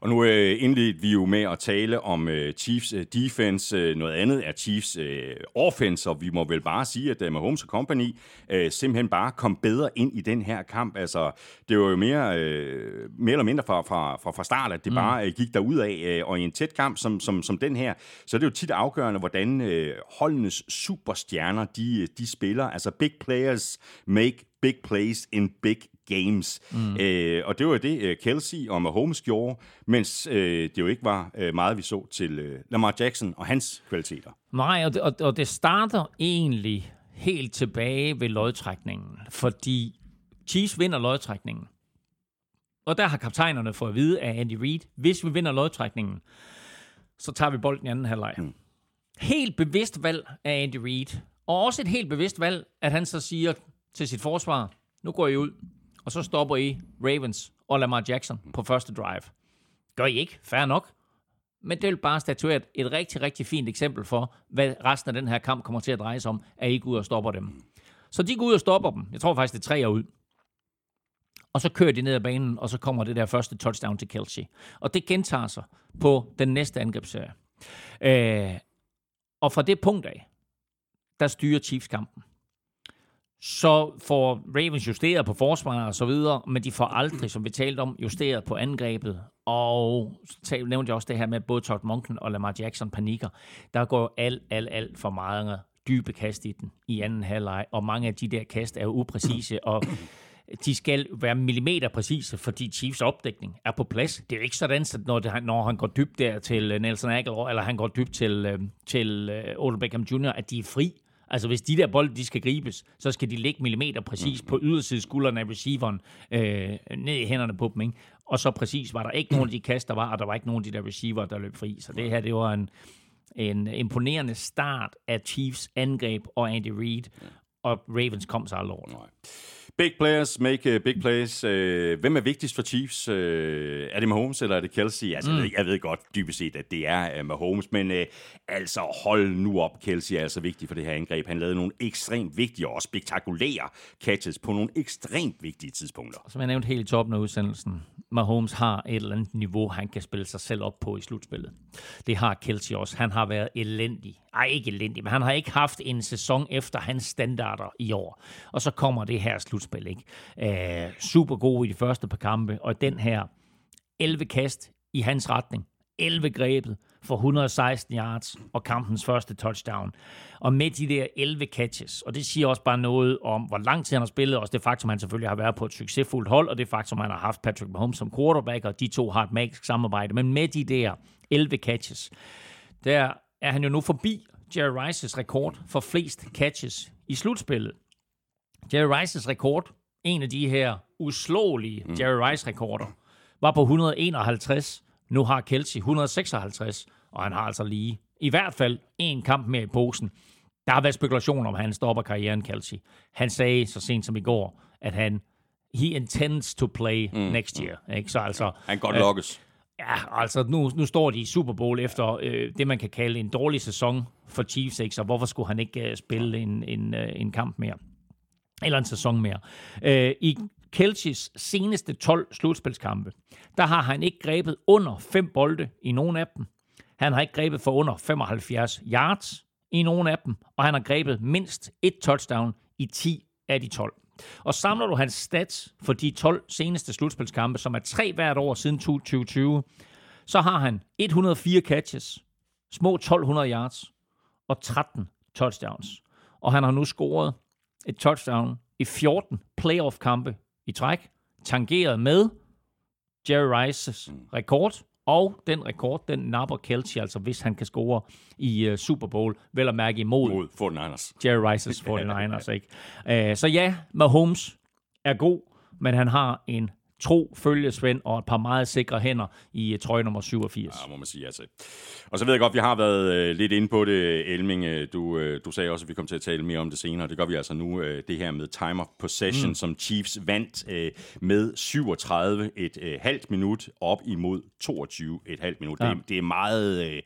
Og nu øh, indledte vi jo med at tale om øh, Chiefs øh, defense. Øh, noget andet er Chiefs øh, offense, og vi må vel bare sige, at øh, Mahomes Company øh, simpelthen bare kom bedre ind i den her kamp. Altså, det var jo mere, øh, mere eller mindre fra, fra, fra, fra start, at det mm. bare øh, gik derud af, øh, og i en tæt kamp som, som, som den her, så er det jo tit afgørende, hvordan øh, holdenes superstjerner, de, de spiller. Altså, big players make big plays in big games. Mm. Øh, og det var det, øh, Kelsey og Mahomes gjorde, mens øh, det jo ikke var øh, meget, vi så til øh, Lamar Jackson og hans kvaliteter. Nej, og det, og, og det starter egentlig helt tilbage ved lodtrækningen, fordi Chiefs vinder lodtrækningen. Og der har kaptajnerne fået at vide af Andy Reid, hvis vi vinder lodtrækningen, så tager vi bolden i anden halvleg. Mm. Helt bevidst valg af Andy Reid, og også et helt bevidst valg, at han så siger til sit forsvar, nu går I ud, og så stopper I Ravens og Lamar Jackson på første drive. Gør I ikke? Fair nok. Men det vil bare statuere et rigtig, rigtig fint eksempel for, hvad resten af den her kamp kommer til at dreje sig om, at I går ud og stopper dem. Så de går ud og stopper dem. Jeg tror faktisk, det er tre ud. Og så kører de ned ad banen, og så kommer det der første touchdown til Kelsey. Og det gentager sig på den næste angrebsserie. Øh, og fra det punkt af, der styrer Chiefs kampen. Så får Ravens justeret på forsvaret og så videre, men de får aldrig, som vi talte om, justeret på angrebet. Og så nævnte jeg også det her med, at både Todd Monken og Lamar Jackson panikker. Der går alt, alt, alt for meget dybe kast i den i anden halvleg, og mange af de der kast er jo upræcise, og de skal være millimeter præcise, fordi Chiefs opdækning er på plads. Det er jo ikke sådan, at når, det, når han går dybt der til øh, Nelson Aguilar, eller han går dybt til, øh, til øh, Odell Beckham Jr., at de er fri. Altså hvis de der bolde, de skal gribes, så skal de ligge millimeter præcis på ydersiden skuldrene af receiveren, øh, ned i hænderne på dem. Ikke? Og så præcis var der ikke nogen af de kast, der var, og der var ikke nogen af de der receiver, der løb fri. Så det her, det var en, en imponerende start af Chiefs angreb og Andy Reid, og Ravens kom sig aldrig over. Nej. Big players make uh, big plays. Uh, hvem er vigtigst for Chiefs? Uh, er det Mahomes, eller er det Kelsey? Altså, mm. jeg, ved, jeg ved godt dybest set, at det er uh, Mahomes, men uh, altså hold nu op. Kelsey er altså vigtig for det her angreb. Han lavede nogle ekstremt vigtige og spektakulære catches på nogle ekstremt vigtige tidspunkter. Som jeg nævnte helt i toppen af udsendelsen, Mahomes har et eller andet niveau, han kan spille sig selv op på i slutspillet. Det har Kelsey også. Han har været elendig. Ej, ikke elendig, men han har ikke haft en sæson efter hans standarder i år. Og så kommer det her slutspil, ikke? Øh, super god i de første par kampe, og den her 11 kast i hans retning. 11 grebet for 116 yards og kampens første touchdown. Og med de der 11 catches, og det siger også bare noget om, hvor lang tid han har spillet, og også det faktum, at han selvfølgelig har været på et succesfuldt hold, og det faktum, at han har haft Patrick Mahomes som quarterback, og de to har et magisk samarbejde. Men med de der 11 catches, der er han jo nu forbi Jerry Rices rekord for flest catches i slutspillet. Jerry Rices rekord, en af de her uslåelige mm. Jerry Rice-rekorder, var på 151. Nu har Kelsey 156, og han har altså lige i hvert fald en kamp mere i posen. Der har været spekulationer om, at han stopper karrieren, Kelsey. Han sagde så sent som i går, at han he intends to play mm. next year. Ikke? Så altså, han kan godt øh. Ja, altså nu, nu står de i Super Bowl efter øh, det, man kan kalde en dårlig sæson for Chiefs, ikke? så hvorfor skulle han ikke øh, spille en, en, øh, en kamp mere? Eller en sæson mere. Øh, I Kelchis seneste 12 slutspilskampe, der har han ikke grebet under fem bolde i nogen af dem. Han har ikke grebet for under 75 yards i nogen af dem, og han har grebet mindst et touchdown i 10 af de 12. Og samler du hans stats for de 12 seneste slutspilskampe, som er tre hvert år siden 2020, så har han 104 catches, små 1200 yards og 13 touchdowns. Og han har nu scoret et touchdown i 14 playoff-kampe i træk, tangeret med Jerry Rices rekord, og den rekord, den napper Kelsey, altså hvis han kan score i uh, Super Bowl, vel at mærke imod Mod 49ers. Jerry Rice's 49ers. ikke? Uh, så ja, Mahomes er god, men han har en tro følgesvend og et par meget sikre hænder i uh, trøje nummer 87. Ja, må man sige altså. Og så ved jeg godt, vi har været uh, lidt inde på det, Elming. Du, uh, du sagde også, at vi kommer til at tale mere om det senere. Det gør vi altså nu, det her med time of possession, mm. som Chiefs vandt med 37 et halvt minut op imod 22 et halvt minut. Ja. Det, det er meget...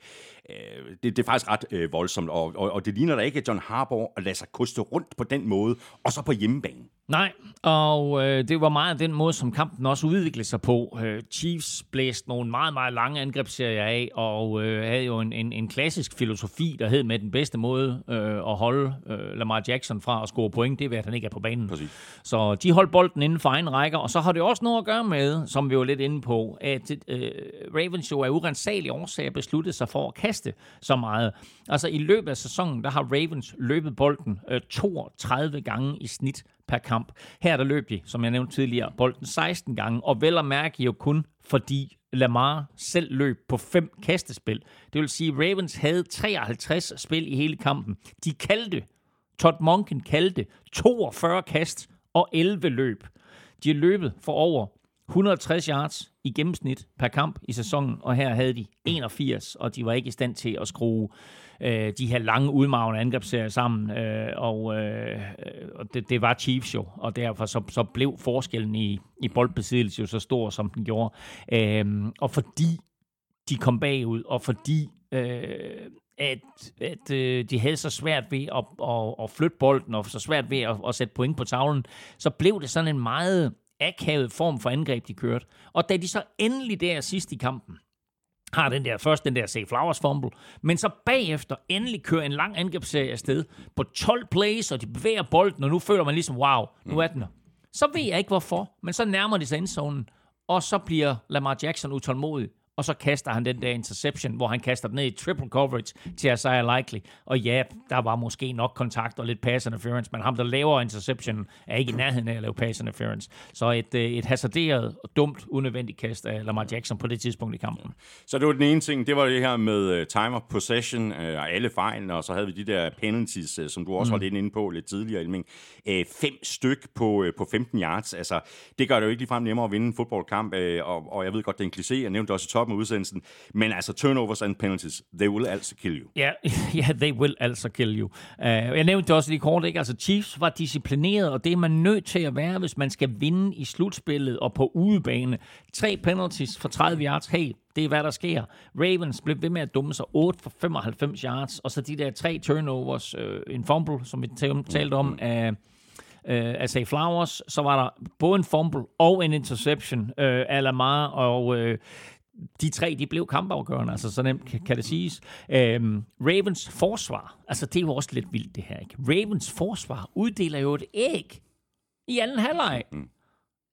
Uh, det, det er faktisk ret øh, voldsomt, og, og, og det ligner da ikke, John Harbaugh at lade sig koste rundt på den måde, og så på hjemmebane. Nej, og øh, det var meget den måde, som kampen også udviklede sig på. Øh, Chiefs blæste nogle meget, meget lange angrebsserier af, og øh, havde jo en, en, en klassisk filosofi, der hed med den bedste måde øh, at holde øh, Lamar Jackson fra at score point, det er, at han ikke er på banen. Præcis. Så de holdt bolden inden for egen rækker, og så har det også noget at gøre med, som vi var lidt inde på, at øh, Ravens jo af urensagelige årsager besluttede sig for at kaste kaste så meget. Altså i løbet af sæsonen, der har Ravens løbet bolden øh, 32 gange i snit per kamp. Her der løb de, som jeg nævnte tidligere, bolden 16 gange, og vel at mærke jo kun fordi Lamar selv løb på fem kastespil. Det vil sige, at Ravens havde 53 spil i hele kampen. De kaldte, Todd Monken kaldte 42 kast og 11 løb. De har løbet for over 160 yards i gennemsnit per kamp i sæsonen, og her havde de 81, og de var ikke i stand til at skrue øh, de her lange udmavende angrebsserier sammen, øh, og, øh, og det, det var Chiefs jo, og derfor så, så blev forskellen i, i boldbesiddelse jo så stor, som den gjorde. Øh, og fordi de kom bagud, og fordi øh, at, at øh, de havde så svært ved at, at, at flytte bolden, og så svært ved at, at sætte point på tavlen, så blev det sådan en meget akavet form for angreb, de kørte. Og da de så endelig der sidst i kampen, har den der, først den der Save Flowers fumble, men så bagefter endelig kører en lang angrebsserie afsted på 12 plays, og de bevæger bolden, og nu føler man ligesom, wow, nu er den der. Så ved jeg ikke hvorfor, men så nærmer de sig endzonen, og så bliver Lamar Jackson utålmodig, og så kaster han den der interception, hvor han kaster den ned i triple coverage til Isaiah Likely. Og ja, der var måske nok kontakt og lidt pass interference, men ham, der laver interception, er ikke i nærheden af at lave pass interference. Så et, øh, et hasarderet og dumt, unødvendigt kast af Lamar Jackson på det tidspunkt i kampen. Så det var den ene ting, det var det her med uh, time of possession uh, og alle fejlene, og så havde vi de der penalties, som du også mm. var lidt inde på lidt tidligere, Elming. Fem styk på, på 15 yards, altså det gør det jo ikke ligefrem nemmere at vinde en fodboldkamp, og, og jeg ved godt, det er en kliché, jeg nævnte også i toppen af udsendelsen, men altså turnovers and penalties, they will also kill you. Ja, yeah, yeah, they will also kill you. Uh, jeg nævnte det også lige kort, ikke? Altså Chiefs var disciplineret, og det er man nødt til at være, hvis man skal vinde i slutspillet og på udebane. Tre penalties for 30 yards, hey, det er, hvad der sker. Ravens blev ved med at dumme sig 8 for 95 yards, og så de der tre turnovers, øh, en fumble, som vi talte om, af, øh, af Say Flowers, så var der både en fumble og en interception øh, af Lamar, og øh, de tre, de blev kampafgørende, altså så nemt kan det siges. Øhm, Ravens forsvar, altså det er jo også lidt vildt det her, ikke? Ravens forsvar uddeler jo et æg i anden halvleg. Mm.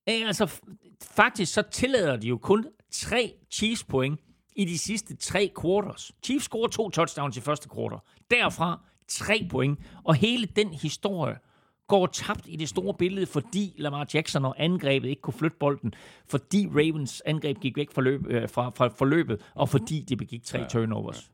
Altså faktisk så tillader de jo kun tre Chiefs point i de sidste tre quarters. Chiefs scorer to touchdowns i første quarter. Derfra tre point. Og hele den historie går tabt i det store billede, fordi Lamar Jackson og angrebet ikke kunne flytte bolden, fordi Ravens angreb gik væk fra, løb, øh, fra, fra forløbet, og fordi de begik tre turnovers.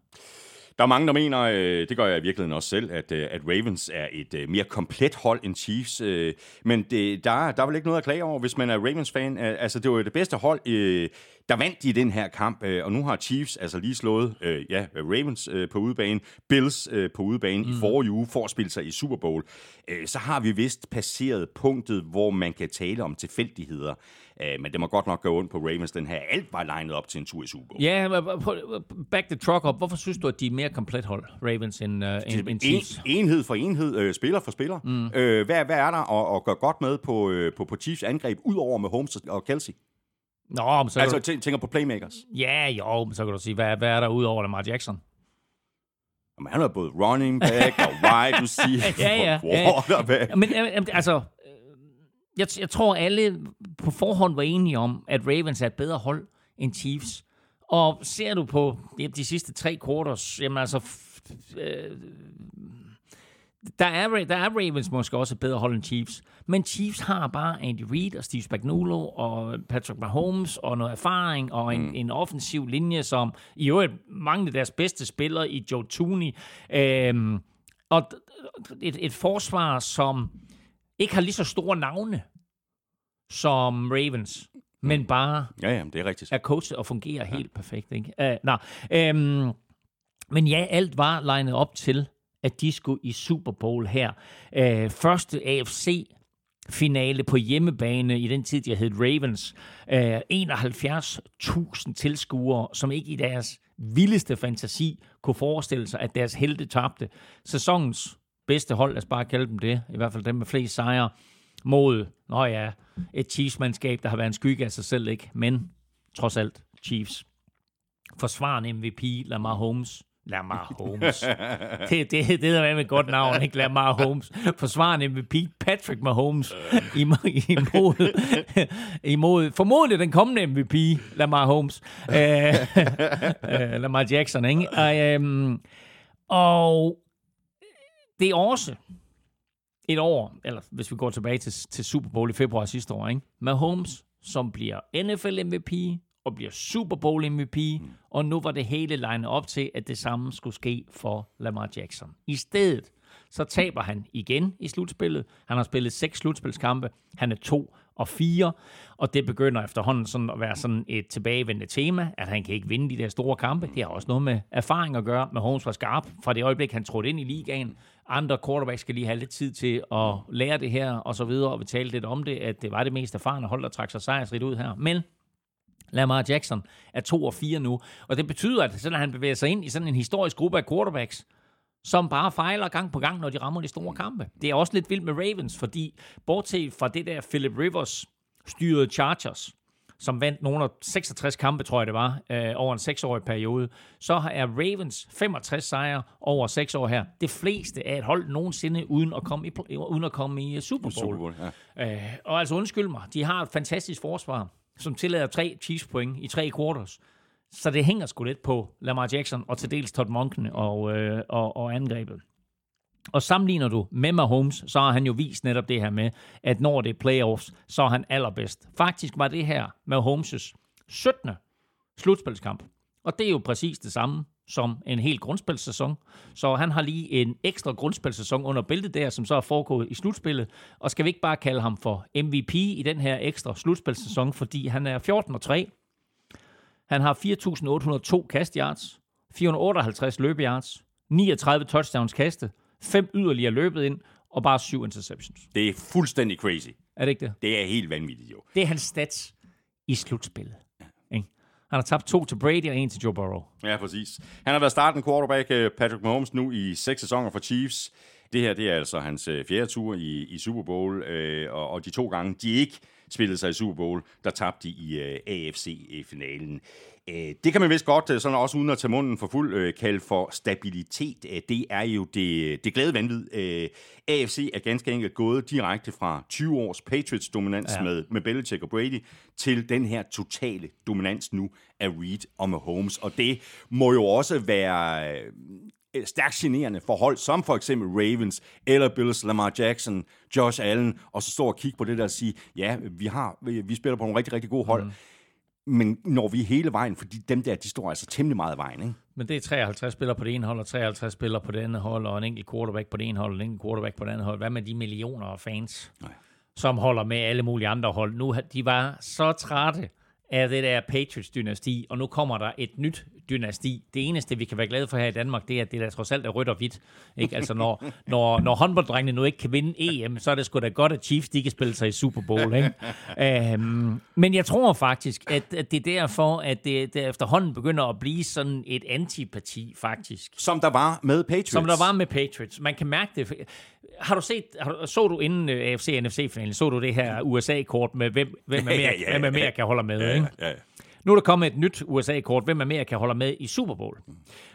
Der er mange, der mener, øh, det gør jeg i virkeligheden også selv, at, øh, at Ravens er et øh, mere komplet hold end Chiefs. Øh, men det, der, der er vel ikke noget at klage over, hvis man er Ravens-fan. Altså, det var det bedste hold, øh, der vandt de den her kamp, øh, og nu har Chiefs altså lige slået øh, ja, Ravens øh, på udebane, Bills øh, på udebane mm. i forrige uge for at spille sig i Super Bowl. Øh, så har vi vist passeret punktet, hvor man kan tale om tilfældigheder. Øh, men det må godt nok gå ondt på Ravens, den her. Alt var legnet op til en tur i Super Bowl. Ja, yeah, back the truck up. Hvorfor synes du, at de er mere komplet hold, Ravens, end, uh, end, end Chiefs? En, enhed for enhed, øh, spiller for spiller. Mm. Øh, hvad, hvad er der at, at gøre godt med på, øh, på, på Chiefs angreb, udover med Holmes og Kelsey? Nå, men så altså, du... tænker på playmakers. Ja, jo, men så kan du sige, hvad, hvad er der udover Lamar Jackson? Jamen, han er både running back og wide receiver ja, ja, quarterback. Ja, men altså, jeg, jeg tror alle på forhånd var enige om, at Ravens er et bedre hold end Chiefs. Og ser du på ja, de sidste tre quarters, jamen altså, øh, der er, der er Ravens måske også et bedre hold end Chiefs, men Chiefs har bare Andy Reid og Steve Spagnuolo og Patrick Mahomes og noget erfaring og en, mm. en offensiv linje, som i øvrigt mange af deres bedste spillere i Joe Tooney. Øhm, og et, et forsvar, som ikke har lige så store navne som Ravens, men bare ja, ja, det er, rigtigt. er coachet og fungerer ja. helt perfekt. Ikke? Uh, nej. Um, men ja, alt var legnet op til, at de skulle i Super Bowl her. Øh, første AFC finale på hjemmebane i den tid, jeg hed Ravens. Øh, 71.000 tilskuere, som ikke i deres vildeste fantasi kunne forestille sig, at deres helte tabte. Sæsonens bedste hold, lad os bare kalde dem det, i hvert fald dem med flest sejre, mod, nå ja, et Chiefs-mandskab, der har været en skygge af sig selv, ikke? Men trods alt Chiefs. Forsvarende MVP, Lamar Holmes, Lamar Holmes. det, det, det er med et godt navn, ikke? Lamar Holmes. Forsvarende MVP Patrick Mahomes imod, imod, imod formodentlig den kommende MVP, Lamar Holmes. Uh, uh, Lamar Jackson, ikke? Uh, um, og det er også et år, eller hvis vi går tilbage til, til Super Bowl i februar sidste år, ikke? Mahomes, som bliver NFL MVP, og bliver Super Bowl MVP, mm. og nu var det hele legnet op til, at det samme skulle ske for Lamar Jackson. I stedet, så taber han igen i slutspillet. Han har spillet seks slutspilskampe. Han er to og fire, og det begynder efterhånden sådan at være sådan et tilbagevendende tema, at han kan ikke vinde de der store kampe. Det har også noget med erfaring at gøre, med Holmes var skarp fra det øjeblik, han trådte ind i ligaen. Andre quarterbacks skal lige have lidt tid til at lære det her, og så videre, og vi talte lidt om det, at det var det mest erfarne hold, der trak sig sejrsrigt ud her. Men Lamar Jackson er 2 og 4 nu, og det betyder, at selvom han bevæger sig ind i sådan en historisk gruppe af quarterbacks, som bare fejler gang på gang, når de rammer de store kampe. Det er også lidt vildt med Ravens, fordi bortset fra det der Philip Rivers styrede Chargers, som vandt nogle af 66 kampe, tror jeg det var, øh, over en seksårig periode, så er Ravens 65 sejre over 6 år her. Det fleste af et hold nogensinde uden at komme i, uden at komme i Super Bowl. Super Bowl ja. øh, og altså undskyld mig, de har et fantastisk forsvar som tillader tre Chiefs point i tre quarters. Så det hænger sgu lidt på Lamar Jackson og til dels Todd Monken og, øh, og, og angrebet. Og sammenligner du med Mahomes, så har han jo vist netop det her med, at når det er playoffs, så er han allerbedst. Faktisk var det her Mahomes' 17. slutspilskamp. Og det er jo præcis det samme som en hel grundspilsæson. Så han har lige en ekstra grundspilsæson under bæltet der, som så er foregået i slutspillet. Og skal vi ikke bare kalde ham for MVP i den her ekstra slutspilsæson, fordi han er 14 og 3. Han har 4.802 kastyards, 458 løbeyards, 39 touchdowns kastet, 5 yderligere løbet ind, og bare 7 interceptions. Det er fuldstændig crazy. Er det ikke det? Det er helt vanvittigt, jo. Det er hans stats i slutspillet. Han har tabt to til Brady og en til Joe Burrow. Ja, præcis. Han har været starten quarterback, øh, Patrick Mahomes, nu i seks sæsoner for Chiefs. Det her det er altså hans øh, fjerde tur i, i Super Bowl, øh, og, og de to gange, de ikke spillede sig i Super Bowl, der tabte de i øh, AFC-finalen. Øh, Øh, det kan man vist godt, øh, sådan også uden at tage munden for fuld, øh, kalde for stabilitet. Det er jo det, det glade vanvid. AFC er ganske enkelt gået direkte fra 20 års Patriots-dominans ja. med, med Belichick og Brady til den her totale dominans nu af Reed og Mahomes. Og det må jo også være stærkt generende for hold, som for eksempel Ravens, eller Bills, Lamar Jackson, Josh Allen, og så stå og kigge på det der og sige, ja, vi, har, vi spiller på nogle rigtig, rigtig gode hold. Mm men når vi hele vejen, fordi dem der, de står altså temmelig meget i vejen, ikke? Men det er 53 spillere på det ene hold, og 53 spillere på det andet hold, og en enkelt quarterback på det ene hold, og en enkelt quarterback på det andet hold. Hvad med de millioner af fans, Nej. som holder med alle mulige andre hold? Nu, de var så trætte af det der Patriots-dynasti, og nu kommer der et nyt dynasti. Det eneste, vi kan være glade for her i Danmark, det er, at det der trods alt er rødt og hvidt. Ikke? Altså, når, når, når håndbolddrengene nu ikke kan vinde EM, så er det sgu da godt, at Chiefs de kan spille sig i Super Bowl. Ikke? um, men jeg tror faktisk, at, at det er derfor, at det, det efterhånden begynder at blive sådan et antipati, faktisk. Som der var med Patriots. Som der var med Patriots. Man kan mærke det. Har du set, har du, så du inden uh, AFC NFC-finalen, så du det her USA-kort med, hvem, hvem, er mere, ja, ja, hvem er mere kan holde med? Ja, ikke? Ja, ja. Nu er der kommet et nyt USA-kort, hvem Amerika holder med i Super Bowl.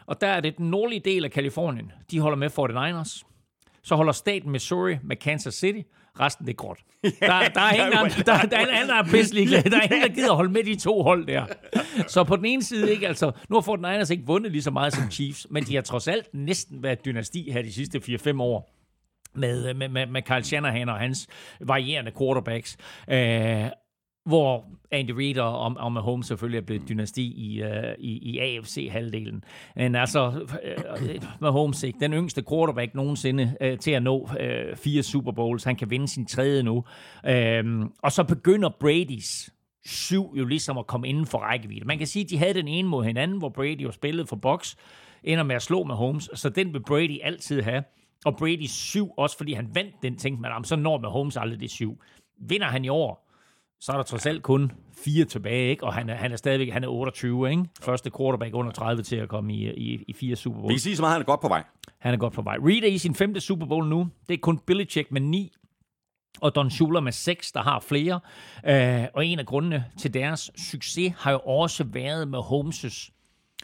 Og der er det den nordlige del af Kalifornien. De holder med 49ers. Så holder staten Missouri med Kansas City. Resten det er gråt. Der, der, er ingen andre, der, der er en anden, der er pisselig Der er ingen, der gider holde med de to hold der. Så på den ene side, ikke, altså, nu har 49ers ikke vundet lige så meget som Chiefs, men de har trods alt næsten været dynasti her de sidste 4-5 år med, øh, med, med, med Kyle Shanahan og hans varierende quarterbacks. Øh, hvor Andy Reid og, og Mahomes selvfølgelig er blevet dynasti i, øh, i, i AFC-halvdelen. Men altså, øh, Mahomes ikke den yngste quarterback nogensinde øh, til at nå øh, fire Super Bowls. Han kan vinde sin tredje nu. Øh, og så begynder Brady's syv jo ligesom at komme inden for rækkevidde. Man kan sige, at de havde den ene mod hinanden, hvor Brady jo spillede for box, ender med at slå med Mahomes, så den vil Brady altid have. Og Brady syv, også fordi han vandt den, tænkte man, så når Mahomes aldrig det syv. Vinder han i år, så er der trods alt kun fire tilbage, ikke? og han er, han er stadigvæk han er 28, ikke? første quarterback under 30 til at komme i, i, i fire Super Bowl. Vi kan sige så meget, han er godt på vej. Han er godt på vej. Reed er i sin femte Super Bowl nu. Det er kun Belichick med ni, og Don Shula med seks, der har flere. Uh, og en af grundene til deres succes har jo også været med Holmes'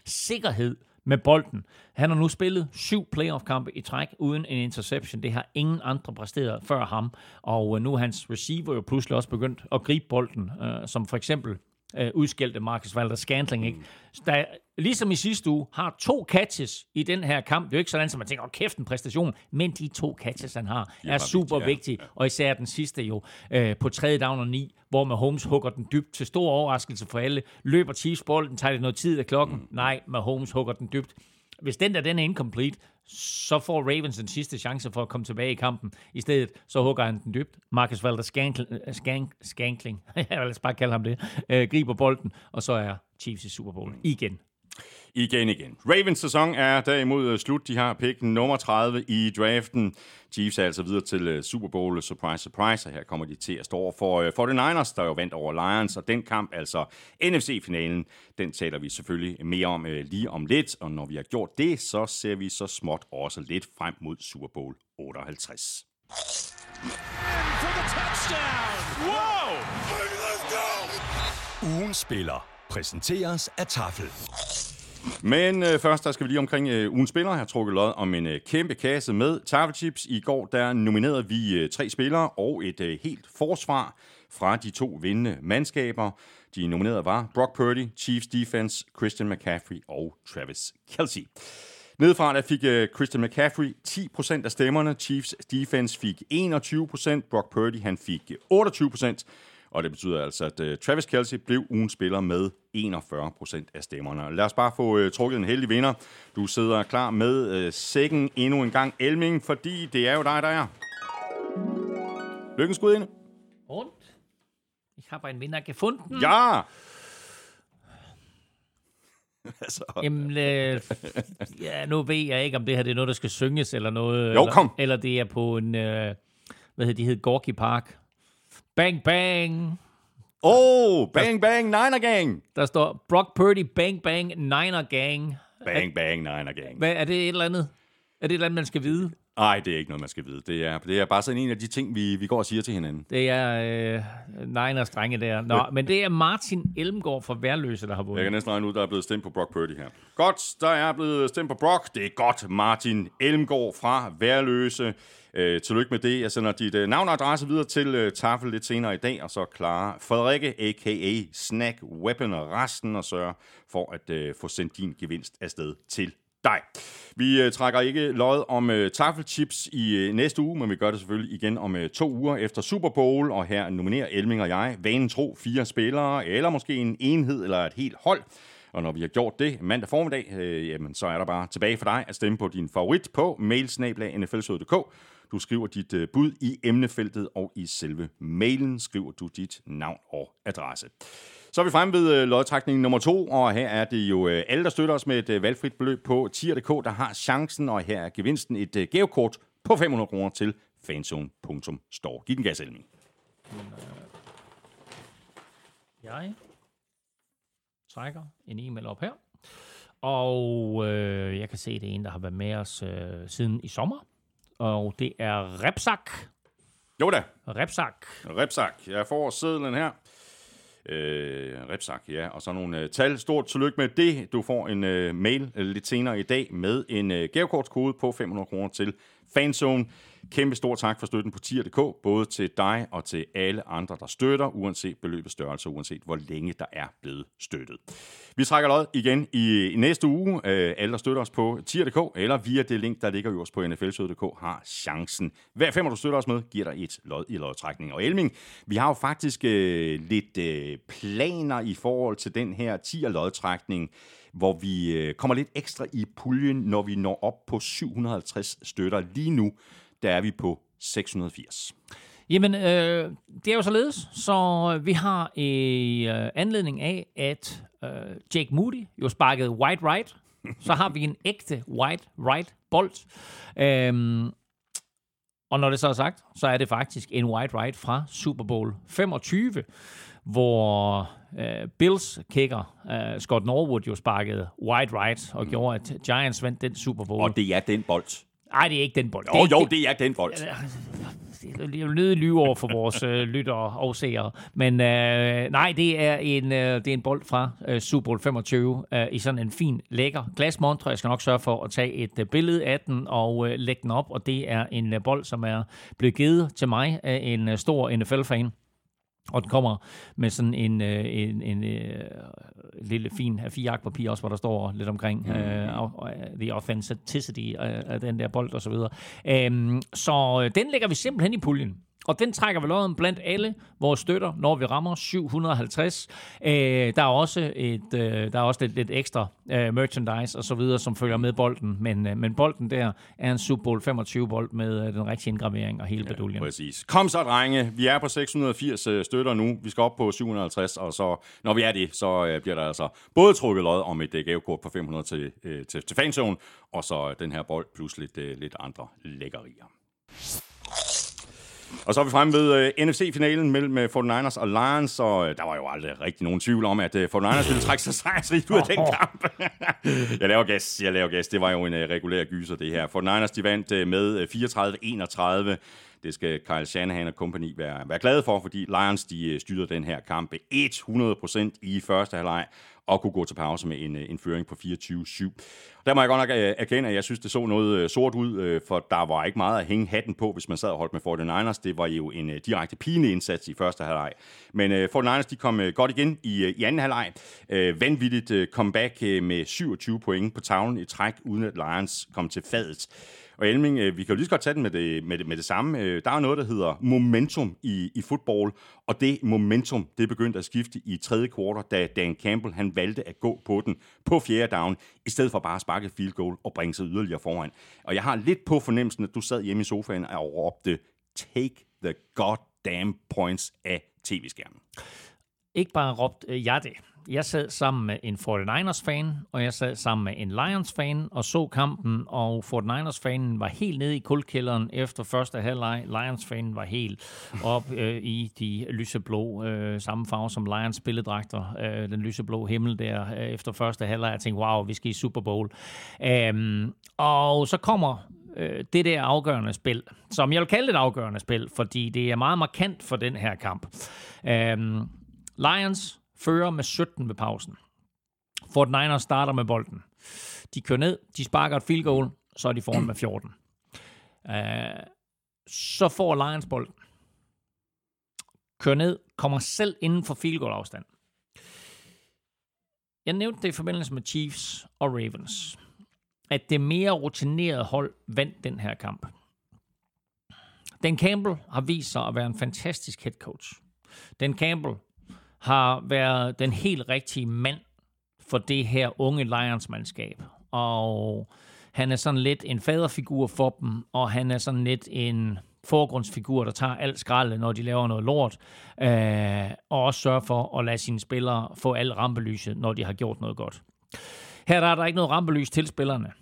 sikkerhed med bolden. Han har nu spillet syv playoff-kampe i træk uden en interception. Det har ingen andre præsteret før ham. Og øh, nu er hans receiver jo pludselig også begyndt at gribe bolden, øh, som for eksempel øh, udskældte Marcus Valder Scantling. Ikke? Der, ligesom i sidste uge, har to catches i den her kamp. Det er jo ikke sådan, at man tænker, åh kæft en præstation, men de to catches, han har, er, er super vigtige, ja. vigtige. Og især den sidste jo, øh, på tredje down og ni, hvor Mahomes hugger den dybt til stor overraskelse for alle. Løber Chiefs bolden, tager det noget tid af klokken. Mm. Nej, Mahomes hugger den dybt. Hvis den der den er incomplete, så får Ravens den sidste chance for at komme tilbage i kampen. I stedet så hugger han den dybt. Marcus Valder Skankling, øh, Skank, Skankling jeg vil bare kalde ham det, øh, griber bolden, og så er Chiefs i Super Bowl igen. Igen, igen. Ravens sæson er derimod øh, slut. De har pick nummer 30 i draften. Chiefs er altså videre til øh, Super Bowl. Surprise, surprise. Og her kommer de til at stå for øh, 49ers, der jo vandt over Lions. Og den kamp, altså NFC-finalen, den taler vi selvfølgelig mere om lige om lidt. Og når vi har gjort det, så ser vi så småt også lidt frem mod Super Bowl 58. Ugen spiller præsenteres af Tafel. Men øh, først, der skal vi lige omkring øh, ugens spiller. Jeg har trukket lod om en øh, kæmpe kasse med Tafelchips. I går der nominerede vi øh, tre spillere og et øh, helt forsvar fra de to vindende mandskaber. De nominerede var Brock Purdy, Chiefs Defense, Christian McCaffrey og Travis Kelsey. Nedefra der fik uh, Christian McCaffrey 10% af stemmerne, Chiefs Defense fik 21%, Brock Purdy han fik øh, 28%, og det betyder altså, at uh, Travis Kelsey blev ugens spiller med 41 procent af stemmerne. Lad os bare få uh, trukket en heldig vinder. Du sidder klar med uh, sækken endnu en gang, Elming, fordi det er jo dig, der er. Lykkens skud ind. Und? Ich habe einen Vinder gefunden. Ja! altså, Jamen, øh, ja, nu ved jeg ikke, om det her det er noget, der skal synges eller noget. Jo, eller, kom. Eller det er på en, øh, hvad hedder de, hed Gorky Park. Bang, bang. Oh, bang, bang, Niner Gang. Der står Brock Purdy, bang, bang, Niner Gang. Bang, bang, Niner Gang. Hvad, er det et eller andet? Er det et eller andet, man skal vide? Nej, det er ikke noget, man skal vide. Det er, det er bare sådan en af de ting, vi, vi går og siger til hinanden. Det er øh, Niners drenge der. Nå, men det er Martin Elmgaard fra Værløse, der har vundet. Jeg kan næsten regne ud, der er blevet stemt på Brock Purdy her. Godt, der er blevet stemt på Brock. Det er godt, Martin Elmgaard fra Værløse. Øh, tillykke med det. Jeg sender dit øh, navn og adresse videre til øh, Tafel lidt senere i dag, og så klarer Frederikke, a.k.a. Snack Weapon og resten, og sørger for at øh, få sendt din gevinst afsted til dig. Vi øh, trækker ikke lod om øh, tafelchips i øh, næste uge, men vi gør det selvfølgelig igen om øh, to uger efter Super Bowl, og her nominerer Elming og jeg vanen tro fire spillere, eller måske en enhed eller et helt hold. Og når vi har gjort det mandag formiddag, øh, jamen, så er der bare tilbage for dig at stemme på din favorit på mailsnablag.nflsød.dk. Du skriver dit øh, bud i emnefeltet, og i selve mailen skriver du dit navn og adresse. Så er vi fremme ved øh, lodtrækning nummer to, og her er det jo øh, alle, der støtter os med et øh, valgfrit beløb på tier.dk, der har chancen, og her er gevinsten et øh, gavekort på 500 kroner til fanzone.store. Giv den gas, Elming. Øh, jeg trækker en e-mail op her. Og øh, jeg kan se, det er en, der har været med os øh, siden i sommer. Og det er Repsak. Jo da, Repsak. Repsak. Jeg får sædlen her. Øh, Repsak, ja. Og så nogle øh, tal. Stort tillykke med det. Du får en øh, mail øh, lidt senere i dag med en øh, gavekortskode på 500 kroner til Fanzone. Kæmpe stor tak for støtten på tier.dk, både til dig og til alle andre, der støtter, uanset beløbets størrelse, uanset hvor længe der er blevet støttet. Vi trækker lod igen i, i næste uge. Øh, alle, der støtter os på tier.dk, eller via det link, der ligger øverst på nflsød.dk, har chancen. Hver femmer, du støtter os med, giver dig et lod i lodtrækning. Og Elming, vi har jo faktisk øh, lidt øh, planer i forhold til den her tier-lodtrækning, hvor vi øh, kommer lidt ekstra i puljen, når vi når op på 750 støtter. Lige nu, der er vi på 680. Jamen, øh, det er jo således, så vi har i øh, anledning af, at øh, Jake Moody jo sparkede white right, så har vi en ægte white right bold. Øhm, og når det så er sagt, så er det faktisk en white right fra Super Bowl 25, hvor øh, Bills kicker øh, Scott Norwood jo sparkede white right og mm. gjorde, at Giants vandt den Super Bowl. Og det er den bold. Nej, det er ikke den bold. Jo, det, jo, det er den bold. jeg vil nødig lyve over for vores øh, lyttere og seere. Men øh, nej, det er, en, øh, det er en bold fra øh, Super Bowl 25 øh, i sådan en fin, lækker glasmontre. Jeg skal nok sørge for at tage et øh, billede af den og øh, lægge den op. Og det er en øh, bold, som er blevet givet til mig af en øh, stor NFL-fan. Og den kommer med sådan en, øh, en, en, øh, lille fin A4 papir også, hvor der står lidt omkring mm. uh, the authenticity af, af den der bold og så videre. Um, så øh, den lægger vi simpelthen i puljen. Og den trækker vi lodden blandt alle vores støtter, når vi rammer 750. Øh, der er også et, øh, der er også lidt, lidt ekstra øh, merchandise og så videre, som følger med bolden. Men, øh, men bolden der er en Super Bowl 25 bold med øh, den rigtige indgravering og hele ja, beduljen. Præcis. Kom så, drenge. Vi er på 680 øh, støtter nu. Vi skal op på 750, og så, når vi er det, så øh, bliver der altså både trukket lod om et øh, gavekort på 500 til, øh, til, til fanzone, og så den her bold plus lidt, øh, lidt andre lækkerier. Og så er vi fremme ved uh, NFC-finalen mellem uh, 49ers og Lions, og uh, der var jo aldrig rigtig nogen tvivl om, at uh, 49ers ville trække sig sejrsrigt ud af den kamp. jeg laver gas, jeg laver gas. Det var jo en uh, regulær gyser, det her. 49ers, de vandt uh, med uh, 34-31. Det skal Kyle Shanahan og company være, være glade for, fordi Lions de øh, styrede den her kamp 100% i første halvleg og kunne gå til pause med en, øh, en føring på 24-7. Der må jeg godt nok øh, erkende, at jeg synes, det så noget sort ud, for der var ikke meget at hænge hatten på, hvis man sad og holdt med 49ers. Det var jo en direkte indsats i første halvleg. Men 49ers de kom godt igen i, i anden halvleg. Vanvittigt comeback med 27 point på tavlen i træk, uden at Lions kom til fadet. Og Elming, øh, vi kan jo lige så godt tage den med det, med det, med det samme. Øh, der er noget, der hedder momentum i, i fodbold, og det momentum, det begyndte at skifte i tredje kvartal, da Dan Campbell han valgte at gå på den på fjerde down, i stedet for bare at sparke field goal og bringe sig yderligere foran. Og jeg har lidt på fornemmelsen, at du sad hjemme i sofaen og råbte, take the goddamn points af tv-skærmen. Ikke bare råbt øh, jeg det jeg sad sammen med en 49ers-fan, og jeg sad sammen med en Lions-fan og så kampen, og 49ers-fanen var helt nede i kuldkælderen efter første halvleg. Lions-fanen var helt op øh, i de lyseblå, øh, samme farve som Lions spilledragter, øh, den lyseblå himmel der øh, efter første halvleg. Jeg tænkte, wow, vi skal i Super Bowl. Øhm, og så kommer øh, det der afgørende spil, som jeg vil kalde et afgørende spil, fordi det er meget markant for den her kamp. Øhm, Lions fører med 17 ved pausen. Fort Niners starter med bolden. De kører ned, de sparker et field goal, så er de foran med 14. Uh, øh, så får Lions bolden. Kører ned, kommer selv inden for field goal afstand. Jeg nævnte det i forbindelse med Chiefs og Ravens, at det mere rutinerede hold vandt den her kamp. Dan Campbell har vist sig at være en fantastisk head coach. Dan Campbell har været den helt rigtige mand for det her unge Lions-mandskab. Og han er sådan lidt en faderfigur for dem, og han er sådan lidt en forgrundsfigur, der tager alt skraldet, når de laver noget lort, øh, og også sørger for at lade sine spillere få alt rampelyset, når de har gjort noget godt. Her der er der ikke noget rampelys til spillerne,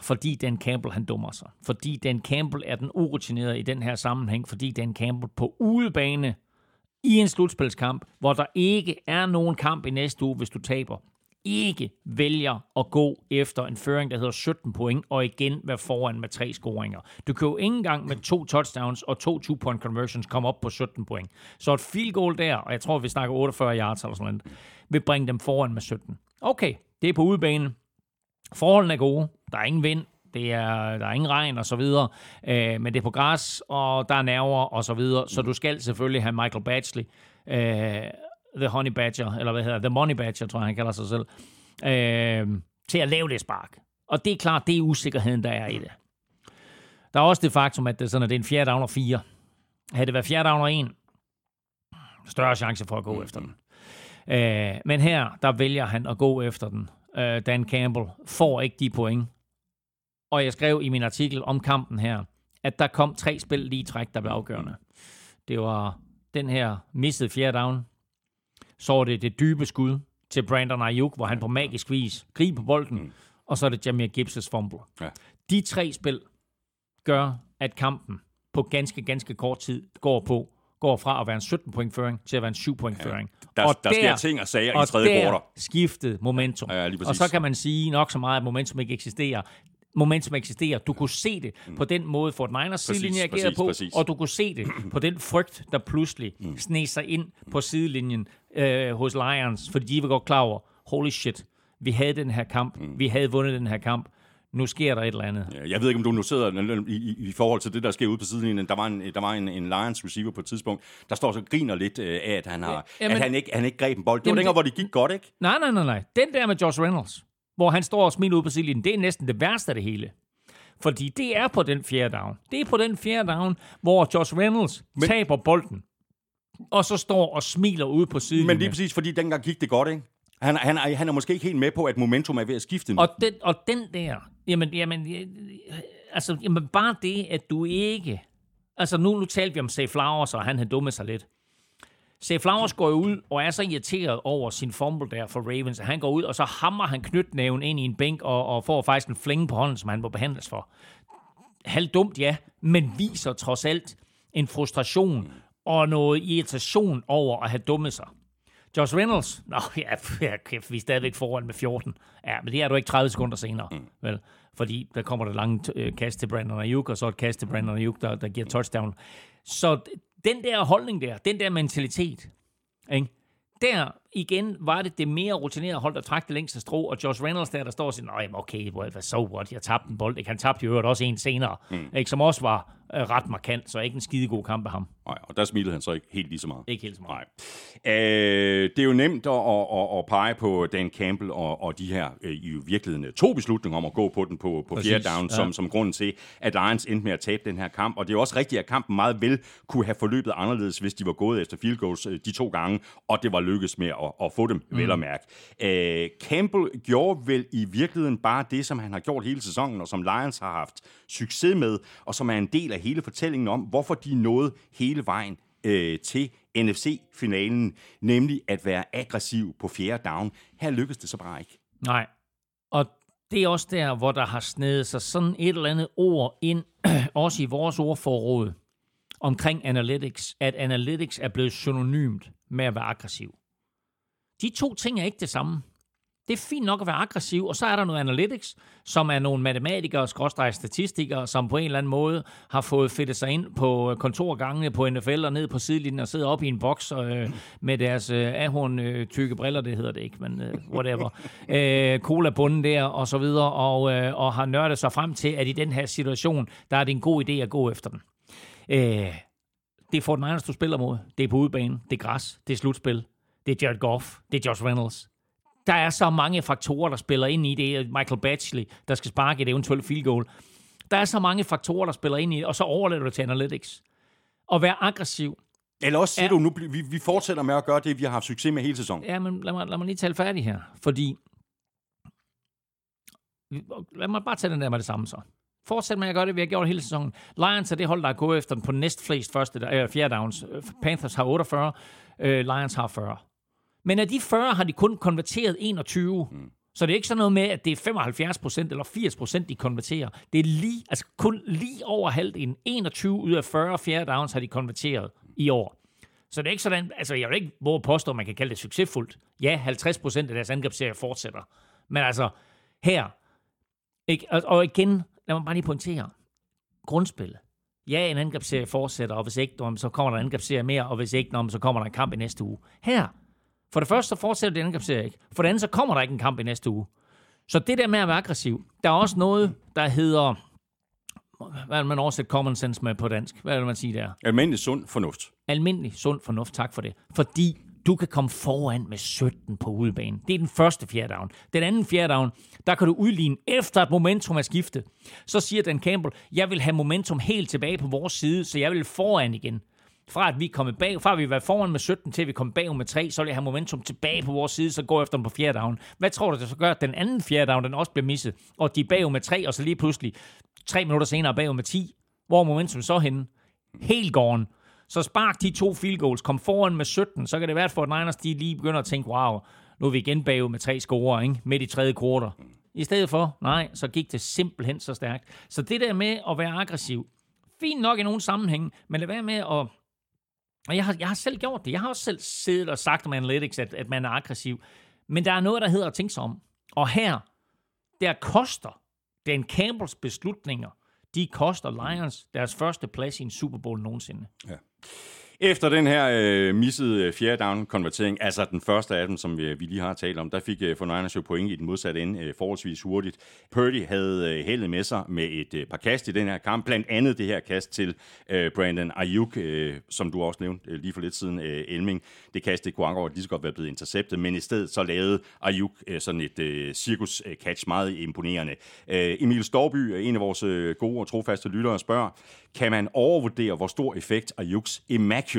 fordi Dan Campbell han dummer sig. Fordi Dan Campbell er den urutinerede i den her sammenhæng, fordi Dan Campbell på udebane i en slutspilskamp, hvor der ikke er nogen kamp i næste uge, hvis du taber, ikke vælger at gå efter en føring, der hedder 17 point, og igen være foran med tre scoringer. Du kan jo ikke engang med to touchdowns og to two-point conversions komme op på 17 point. Så et field goal der, og jeg tror, vi snakker 48 yards eller sådan noget, vil bringe dem foran med 17. Okay, det er på udebane. Forholdene er gode. Der er ingen vind. Det er, der er ingen regn og så videre, øh, men det er på græs, og der er nerver og så videre, så du skal selvfølgelig have Michael Batchley, øh, The Honey Badger, eller hvad hedder The Money Badger, tror jeg, han kalder sig selv, øh, til at lave det spark. Og det er klart, det er usikkerheden, der er i det. Der er også det faktum, at det er, sådan, at det er en fjerde down og fire. Havde det været fjerde down og en, større chance for at gå efter den. Øh, men her, der vælger han at gå efter den. Øh, Dan Campbell får ikke de point, og jeg skrev i min artikel om kampen her, at der kom tre spil lige træk, der blev afgørende. Det var den her missede fjerde down. Så var det det dybe skud til Brandon Ayuk, hvor han på magisk vis griber bolden, mm. og så er det Jamir Gibbs' fumble. Ja. De tre spil gør, at kampen på ganske, ganske kort tid går på går fra at være en 17 point føring til at være en 7 point føring. Ja. Der, og der, der sker ting og sager og i tredje kvartal. skiftede momentum. Ja, ja, og så kan man sige nok så meget, at momentum ikke eksisterer momentum eksisterer. Du kunne se det mm. på den måde, Fort Præcis, sidelinje agerede på, præcis. og du kunne se det på den frygt, der pludselig mm. sneg sig ind på sidelinjen øh, hos Lions, fordi de var godt klar over, holy shit, vi havde den her kamp, mm. vi havde vundet den her kamp, nu sker der et eller andet. Ja, Jeg ved ikke, om du sidder i, i, i forhold til det, der sker ude på sidelinjen. Der var en, der var en, en Lions receiver på et tidspunkt, der står så og griner lidt øh, af, at han, har, Ja, ja, jamen- at han, ikke, han ikke greb en bold. Det var dengang, hvor det gik godt, ikke? Nej, nej, nej, nej. Den der med Josh Reynolds, hvor han står og smiler ud på sidelinjen, det er næsten det værste af det hele. Fordi det er på den fjerde down. Det er på den fjerde down, hvor Josh Reynolds Men... taber bolden, og så står og smiler ud på sidelinjen. Men lige præcis, fordi dengang gik det godt, ikke? Han, han, er- han er måske ikke helt med på, at momentum er ved at skifte nu. Og den, og den der, jamen, jamen, øh, altså, jamen bare det, at du ikke... Altså nu, nu talte vi om Say Flowers, og han havde dummet sig lidt. Say Flowers går jo ud og er så irriteret over sin fumble der for Ravens, at han går ud, og så hammer han knytnæven ind i en bænk, og, og får faktisk en flænge på hånden, som han må behandles for. Halvdumt, ja, men viser trods alt en frustration og noget irritation over at have dummet sig. Josh Reynolds, nå ja, ja kæft, vi er stadigvæk foran med 14. Ja, men det er du ikke 30 sekunder senere, mm. vel? Fordi der kommer der lange øh, kast til Brandon Ayuk, og så et kast til Brandon Ayuk, der, der giver touchdown. Så den der holdning der, den der mentalitet, ikke? der igen var det det mere rutinerede hold, der trak det længste strå, og Josh Reynolds der, der står og siger, nej, okay, well, so what, jeg tabte en bold. Ikke? Han tabte jo også en senere, mm. ikke? som også var øh, ret markant, så ikke en skide god kamp af ham. Nej, og der smilede han så ikke helt lige så meget. Ikke helt så meget. Nej. Øh, det er jo nemt at, at, at, pege på Dan Campbell og, og de her øh, i virkeligheden to beslutninger om at gå på den på, på fjerde down, ja. som, som grunden til, at Lions endte med at tabe den her kamp. Og det er jo også rigtigt, at kampen meget vel kunne have forløbet anderledes, hvis de var gået efter field goals øh, de to gange, og det var lykkes med at, at få dem, mm. vel at mærke. Øh, Campbell gjorde vel i virkeligheden bare det, som han har gjort hele sæsonen, og som Lions har haft succes med, og som er en del af hele fortællingen om, hvorfor de nåede hele vejen øh, til NFC-finalen, nemlig at være aggressiv på fjerde down. Her lykkedes det så bare ikke. Nej. Og det er også der, hvor der har snedet sig sådan et eller andet ord ind, også i vores ordforråd, omkring analytics, at analytics er blevet synonymt med at være aggressiv. De to ting er ikke det samme. Det er fint nok at være aggressiv, og så er der noget analytics, som er nogle matematikere, skråstrej statistikere, som på en eller anden måde har fået fedtet sig ind på kontorgangene på NFL og ned på sidelinjen og sidder op i en boks øh, med deres øh, ahorn øh, tykke briller, det hedder det ikke, men øh, whatever. Øh, cola-bunden der og så videre, og, øh, og har nørdet sig frem til, at i den her situation, der er det en god idé at gå efter den. Øh, det er Fort Niners, du spiller mod. Det er på udebane, det er græs, det er slutspil, det er Jared Goff, det er Josh Reynolds. Der er så mange faktorer, der spiller ind i det. Michael Batchley, der skal sparke et eventuelt field goal. Der er så mange faktorer, der spiller ind i det, og så overlader du det til analytics. At være aggressiv. Eller også siger Ja. du, nu vi, vi fortsætter med at gøre det, vi har haft succes med hele sæsonen. Ja, men lad mig, lad mig lige tale færdig her. Fordi... Lad mig bare tage den der med det samme så. Fortsæt med at gøre det, vi har gjort hele sæsonen. Lions er det hold, der er gået efter den på næst flest første, øh, fjerde downs. Panthers har 48, øh, Lions har 40. Men af de 40 har de kun konverteret 21. Mm. Så det er ikke sådan noget med, at det er 75 procent eller 80 procent, de konverterer. Det er lige, altså kun lige over halvdelen. 21 ud af 40 fjerde downs har de konverteret i år. Så det er ikke sådan, altså jeg vil ikke våge at påstå, at man kan kalde det succesfuldt. Ja, 50 procent af deres angrebsserie fortsætter. Men altså, her, ikke? Og, og igen, lad mig bare lige pointere. Grundspillet. Ja, en angrebsserie fortsætter, og hvis ikke, så kommer der en angrebsserie mere, og hvis ikke, så kommer der en kamp i næste uge. Her, for det første, så fortsætter den angrebsserie ikke. For det andet, så kommer der ikke en kamp i næste uge. Så det der med at være aggressiv, der er også noget, der hedder, hvad vil man oversætte common sense med på dansk? Hvad vil man sige der? Almindelig sund fornuft. almindelig sund fornuft, tak for det. Fordi du kan komme foran med 17 på udebane. Det er den første fjerde down. Den anden fjerde down, der kan du udligne efter at momentum er skiftet. Så siger Dan Campbell, jeg vil have momentum helt tilbage på vores side, så jeg vil foran igen. Fra at vi er kommet bag, fra at vi var foran med 17 til at vi kom bag med 3, så vil jeg have momentum tilbage på vores side, så går efter dem på fjerde down. Hvad tror du, det så gør, at den anden fjerde down, den også bliver misset, og de er bag med 3, og så lige pludselig, tre minutter senere bag med 10. Hvor er momentum så henne? Helt gården. Så spark de to field goals, kom foran med 17, så kan det være, at Fort Niners de lige begynder at tænke, wow, nu er vi igen bagud med tre scorer, ikke? midt i tredje kvartal. I stedet for, nej, så gik det simpelthen så stærkt. Så det der med at være aggressiv, fint nok i nogle sammenhænge, men lad være med at... Og jeg har, jeg har selv gjort det. Jeg har også selv siddet og sagt om analytics, at, at man er aggressiv. Men der er noget, der hedder at tænke sig om. Og her, der koster Dan Campbells beslutninger, de koster Lions deres første plads i en Super Bowl nogensinde. Ja. Efter den her øh, missede øh, fjerde down-konvertering, altså den første af dem, som vi, vi lige har talt om, der fik øh, 49ers jo point i den modsatte ende øh, forholdsvis hurtigt. Purdy havde øh, heldet med sig med et øh, par kast i den her kamp, blandt andet det her kast til øh, Brandon Ayuk, øh, som du også nævnte øh, lige for lidt siden, øh, Elming. Det kast, det kunne akkurat lige så godt være blevet interceptet, men i stedet så lavede Ayuk øh, sådan et øh, cirkus-catch, øh, meget imponerende. Øh, Emil Storby, en af vores øh, gode og trofaste lyttere, spørger, kan man overvurdere, hvor stor effekt Ayuks immaculate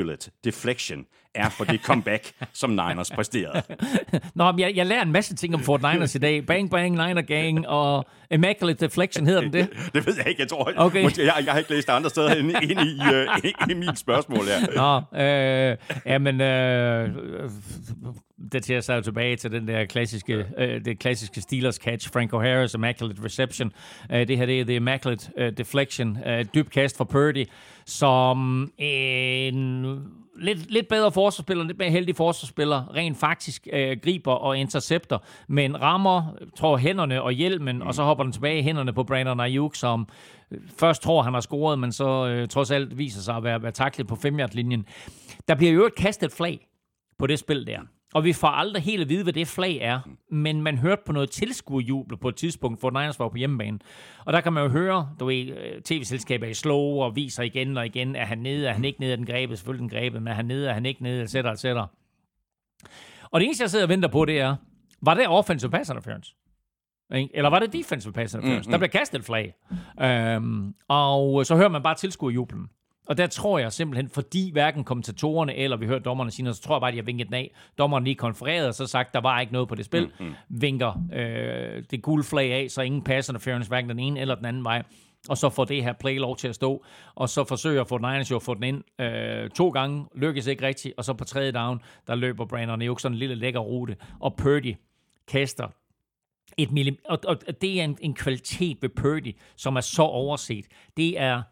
deflection er for det comeback, som Niners præsterede. Nå, men jeg, jeg lærer en masse ting om Fort Niners i dag. Bang Bang, Niner Gang og Immaculate Deflection, hedder den det? det ved jeg ikke, jeg tror. Okay. Måske, jeg, jeg har ikke læst andre steder end ind i, uh, i mit spørgsmål her. Nå, øh, jamen, øh, det tager sig jo tilbage til den der klassiske, øh, det klassiske Steelers catch, Franco Harris, Immaculate Reception. Øh, det her, det er The Immaculate øh, Deflection, øh, dyb kast for Purdy, som en lidt, lidt bedre forsvarsspiller, lidt mere heldig forsvarsspiller, rent faktisk øh, griber og intercepter, men rammer, tror hænderne og hjelmen, mm. og så hopper den tilbage i hænderne på Brandon Ayuk, som øh, først tror, han har scoret, men så øh, trods alt viser sig at være, være taklet på 5 linjen Der bliver jo et kastet flag på det spil der. Og vi får aldrig helt at vide, hvad det flag er. Men man hørte på noget tilskuerjubel på et tidspunkt, hvor Niners var på hjemmebane. Og der kan man jo høre, du ved, øh, tv-selskaber i slow og viser igen og igen, er han nede, er han ikke nede, er den grebet, selvfølgelig den grebet, men er han nede, er han ikke nede, etc., etc. Og det eneste, jeg sidder og venter på, det er, var det offensive pass interference? Eller var det defensive pass interference? Mm, mm. Der blev kastet et flag. Øhm, og så hører man bare tilskuerjublen. Og der tror jeg simpelthen, fordi hverken kommentatorerne eller vi hørte dommerne sige noget, så tror jeg bare, at de har vinket den af. Dommeren lige konfereret og så sagt, der var ikke noget på det spil. Mm, mm. Vinker øh, det gule flag af, så ingen pass interference, hverken den ene eller den anden vej. Og så får det her play lov til at stå. Og så forsøger at få jo at få den ind øh, to gange. Lykkes ikke rigtigt. Og så på tredje down, der løber Brandon Ayuk sådan en lille lækker rute. Og Purdy kaster et millim- og, og det er en, en kvalitet ved Purdy, som er så overset. Det er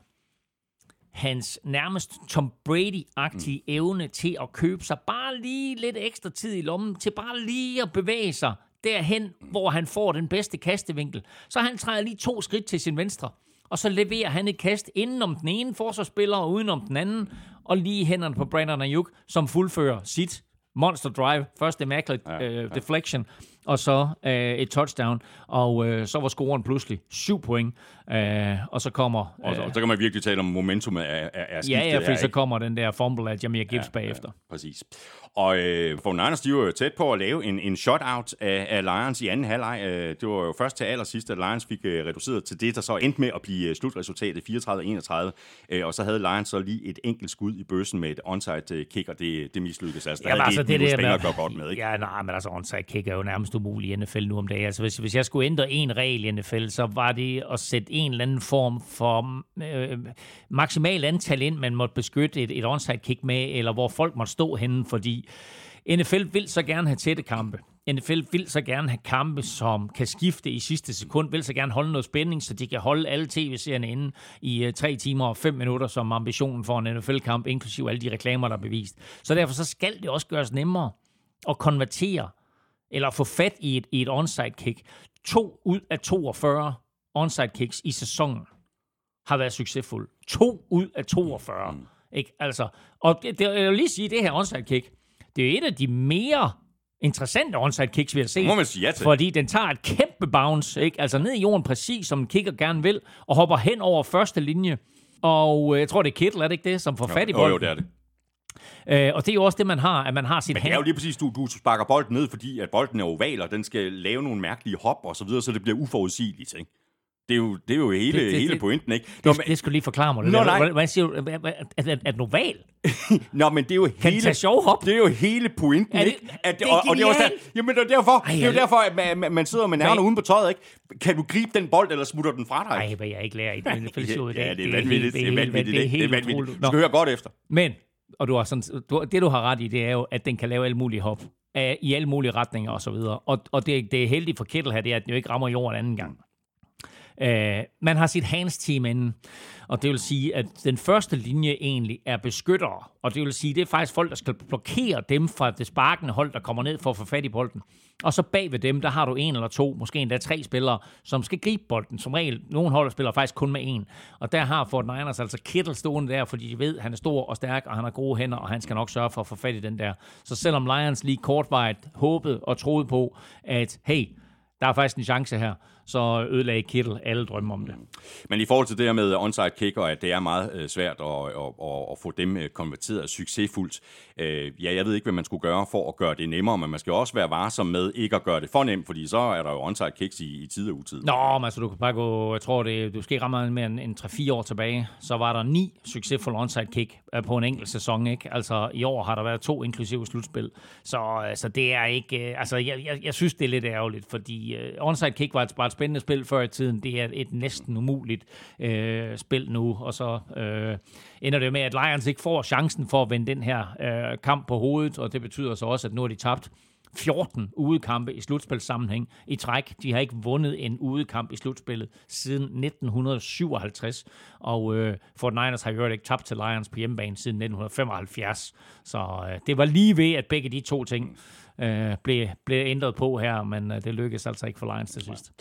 hans nærmest Tom Brady-agtige mm. evne til at købe sig bare lige lidt ekstra tid i lommen, til bare lige at bevæge sig derhen, mm. hvor han får den bedste kastevinkel. Så han træder lige to skridt til sin venstre, og så leverer han et kast inden om den ene forsvarsspiller og uden om den anden, og lige hænderne på Brandon Ayuk, som fuldfører sit monster drive, første immaculate ja, øh, ja. deflection, og så øh, et touchdown, og øh, så var scoren pludselig syv point, øh, og så kommer... Øh, og så, så kan man virkelig tale om momentum er, er, er skiftet Ja, ja, fordi så kommer den der fumble af Jameer Gibbs ja, bagefter. Ja, præcis. Og øh, for Niners, de var jo tæt på at lave en, en shutout af, af Lions i anden halvleg. Øh, det var jo først til allersidst, at Lions fik øh, reduceret til det, der så endte med at blive øh, slutresultatet 34-31. Øh, og så havde Lions så lige et enkelt skud i bøssen med et onside øh, kick, og det, det mislykkedes. Altså, ja, altså, det, det, det, det godt med, ikke? Ja, nej, men altså onside kick er jo nærmest umuligt i NFL nu om dagen. Altså, hvis, hvis jeg skulle ændre en regel i NFL, så var det at sætte en eller anden form for øh, maksimal antal ind, man måtte beskytte et, et onside kick med, eller hvor folk måtte stå henne, fordi NFL vil så gerne have tætte kampe. NFL vil så gerne have kampe, som kan skifte i sidste sekund, vil så gerne holde noget spænding, så de kan holde alle tv-serierne inde i uh, tre timer og fem minutter, som ambitionen for en NFL-kamp, inklusive alle de reklamer, der er bevist. Så derfor så skal det også gøres nemmere at konvertere, eller få fat i et, i et onside kick. To ud af 42 onside kicks i sæsonen har været succesfulde. To ud af 42. Mm. Ikke? Altså, og det, det, jeg vil lige sige, det her onside kick, det er et af de mere interessante onside kicks, vi har set. Må man sige ja til. Fordi den tager et kæmpe bounce, ikke? altså ned i jorden præcis, som en kicker gerne vil, og hopper hen over første linje. Og øh, jeg tror, det er Kittle, er det ikke det, som får jo, fat i bolden? Jo, jo, det er det. Øh, og det er jo også det, man har, at man har sit Men det er jo lige præcis, du, du sparker bolden ned, fordi at bolden er oval, og den skal lave nogle mærkelige hop og så videre, så det bliver uforudsigeligt, ikke? Det er jo, det er jo hele, det, det, hele pointen, ikke? Nå, det, men, det skulle lige forklare mig. Det Nå, nej. Hvad siger du? At, at, at noval? Nå, men det er jo kan hele... sjov hop? Det er jo hele pointen, er det, ikke? At, det, og, og, det er også jamen, det er derfor, Ej, det er jo derfor at man, man, man sidder med nærmerne uden på tøjet, ikke? Kan du gribe den bold, eller smutter den fra dig? Nej, hvad jeg ikke lærer i den fællesshowet. ja, det er vanvittigt. Det er vanvittigt. Det er vanvittigt. Du skal høre godt efter. Men, og du har sådan, du, det du har ret i, det er jo, at den kan lave alle mulige hop i alle mulige retninger og så videre. Og, og det, det er heldigt for Kittel her, det er, at den jo ikke rammer jorden anden gang. Øh, man har sit hands-team inden, og det vil sige, at den første linje egentlig er beskyttere, og det vil sige, det er faktisk folk, der skal blokere dem fra det sparkende hold, der kommer ned for at få fat i bolden. Og så bag ved dem, der har du en eller to, måske endda tre spillere, som skal gribe bolden. Som regel, nogle hold spiller faktisk kun med en. Og der har Fort Niners altså Kittle stående der, fordi de ved, at han er stor og stærk, og han har gode hænder, og han skal nok sørge for at få fat i den der. Så selvom Lions lige kortvarigt håbede og troede på, at hey, der er faktisk en chance her, så ødelagde Kittle alle drømme om det. Men i forhold til det her med onside kicker, at det er meget øh, svært at, at, at, at få dem øh, konverteret succesfuldt. Øh, ja, jeg ved ikke, hvad man skulle gøre for at gøre det nemmere, men man skal også være varsom med ikke at gøre det for nemt, fordi så er der jo onside kicks i, i tid og utid. Nå, men altså du kan bare gå, jeg tror det, du skal ramme mere end, end 3-4 år tilbage, så var der ni succesfulde onside kick på en enkelt sæson, ikke? Altså i år har der været to inklusive slutspil, så altså, det er ikke, altså jeg, jeg, jeg synes det er lidt ærgerligt, fordi uh, onside kick var et, bare et spændende spil før i tiden. Det er et næsten umuligt øh, spil nu, og så øh, ender det med, at Lions ikke får chancen for at vende den her øh, kamp på hovedet, og det betyder så også, at nu har de tabt 14 udekampe i slutspilssammenhæng i træk. De har ikke vundet en udekamp i slutspillet siden 1957, og øh, Fort Niners har jo ikke tabt til Lions på hjemmebane siden 1975. Så øh, det var lige ved, at begge de to ting øh, blev, blev ændret på her, men øh, det lykkedes altså ikke for Lions til sidst.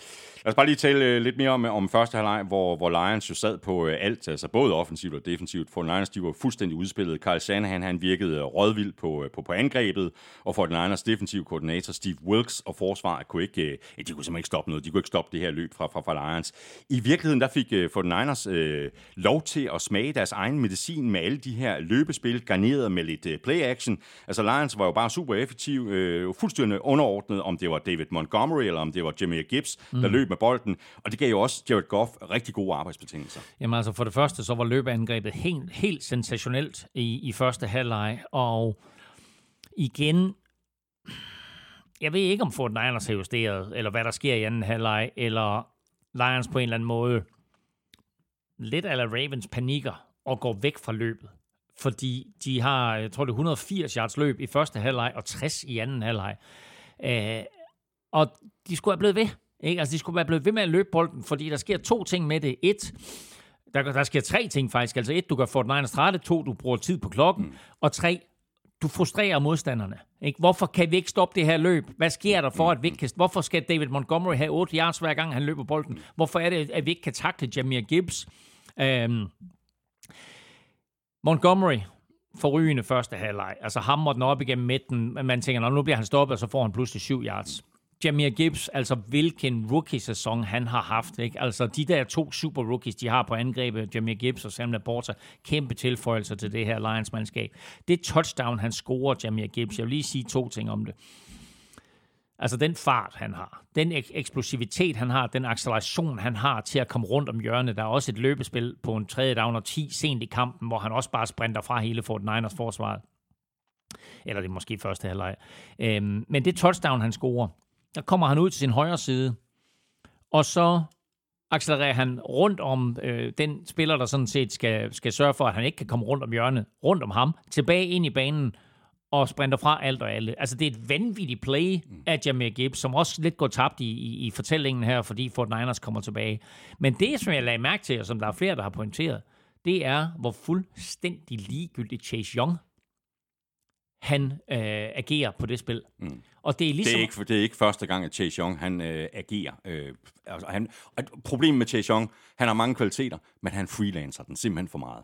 Lad os bare lige tale øh, lidt mere om, om første halvleg, hvor, hvor Lions jo sad på øh, alt, altså både offensivt og defensivt. For Lions, de var fuldstændig udspillet. Carl Shanahan, han virkede øh, rådvild på, øh, på, på angrebet, og for Niners defensiv koordinator Steve Wilkes og forsvaret kunne ikke, øh, de kunne simpelthen ikke stoppe noget. De kunne ikke stoppe det her løb fra, fra, fra Lions. I virkeligheden, der fik for Niners øh, lov til at smage deres egen medicin med alle de her løbespil, garneret med lidt play-action. Altså Lions var jo bare super effektiv, øh, fuldstændig underordnet, om det var David Montgomery, eller om det var Jimmy Gibbs, der mm. løb med bolden, og det gav jo også Jared Goff rigtig gode arbejdsbetingelser. Jamen altså for det første, så var løbeangrebet helt, helt sensationelt i, i første halvleg, og igen, jeg ved ikke, om Fort Niners har justeret, eller hvad der sker i anden halvleg, eller Lions på en eller anden måde lidt eller Ravens panikker og går væk fra løbet. Fordi de har, jeg tror det er 180 yards løb i første halvleg og 60 i anden halvleg. Øh, og de skulle have blevet ved. Ikke? Altså, de skulle være blevet ved med at løbe bolden, fordi der sker to ting med det. Et, der, der sker tre ting faktisk. Altså et, du gør Fort Niners trætte. To, du bruger tid på klokken. Mm. Og tre, du frustrerer modstanderne. Ikke? Hvorfor kan vi ikke stoppe det her løb? Hvad sker der for, at vi ikke kan... Hvorfor skal David Montgomery have 8 yards hver gang, han løber bolden? Hvorfor er det, at vi ikke kan takle Jameer Gibbs? Øhm, Montgomery, forrygende første halvleg. Altså hammer den op igennem midten, men man tænker, nu bliver han stoppet, og så får han pludselig 7 yards. Jameer Gibbs, altså hvilken rookie-sæson han har haft. Ikke? Altså de der to super rookies, de har på angrebet, Jameer Gibbs og Sam Laporta, kæmpe tilføjelser til det her Lions-mandskab. Det touchdown, han scorer, Jameer Gibbs, jeg vil lige sige to ting om det. Altså den fart, han har, den ek- eksplosivitet, han har, den acceleration, han har til at komme rundt om hjørnet. Der er også et løbespil på en tredje down og 10 sent i kampen, hvor han også bare sprinter fra hele Fort Niners forsvaret. Eller det er måske første halvleg. Øhm, men det touchdown, han scorer, der kommer han ud til sin højre side, og så accelererer han rundt om øh, den spiller, der sådan set skal, skal sørge for, at han ikke kan komme rundt om hjørnet, rundt om ham, tilbage ind i banen, og sprinter fra alt og alle. Altså, det er et vanvittigt play af Jameer Gibbs, som også lidt går tabt i, i, i fortællingen her, fordi Fort Niners kommer tilbage. Men det, som jeg lagde mærke til, og som der er flere, der har pointeret, det er, hvor fuldstændig ligegyldigt Chase Young han øh, agerer på det spil. Mm. Og det er ligesom... Det er, ikke, det er ikke første gang, at Chase Young han, øh, agerer. Øh, altså, han, problemet med Chase Young, han har mange kvaliteter, men han freelancer den simpelthen for meget.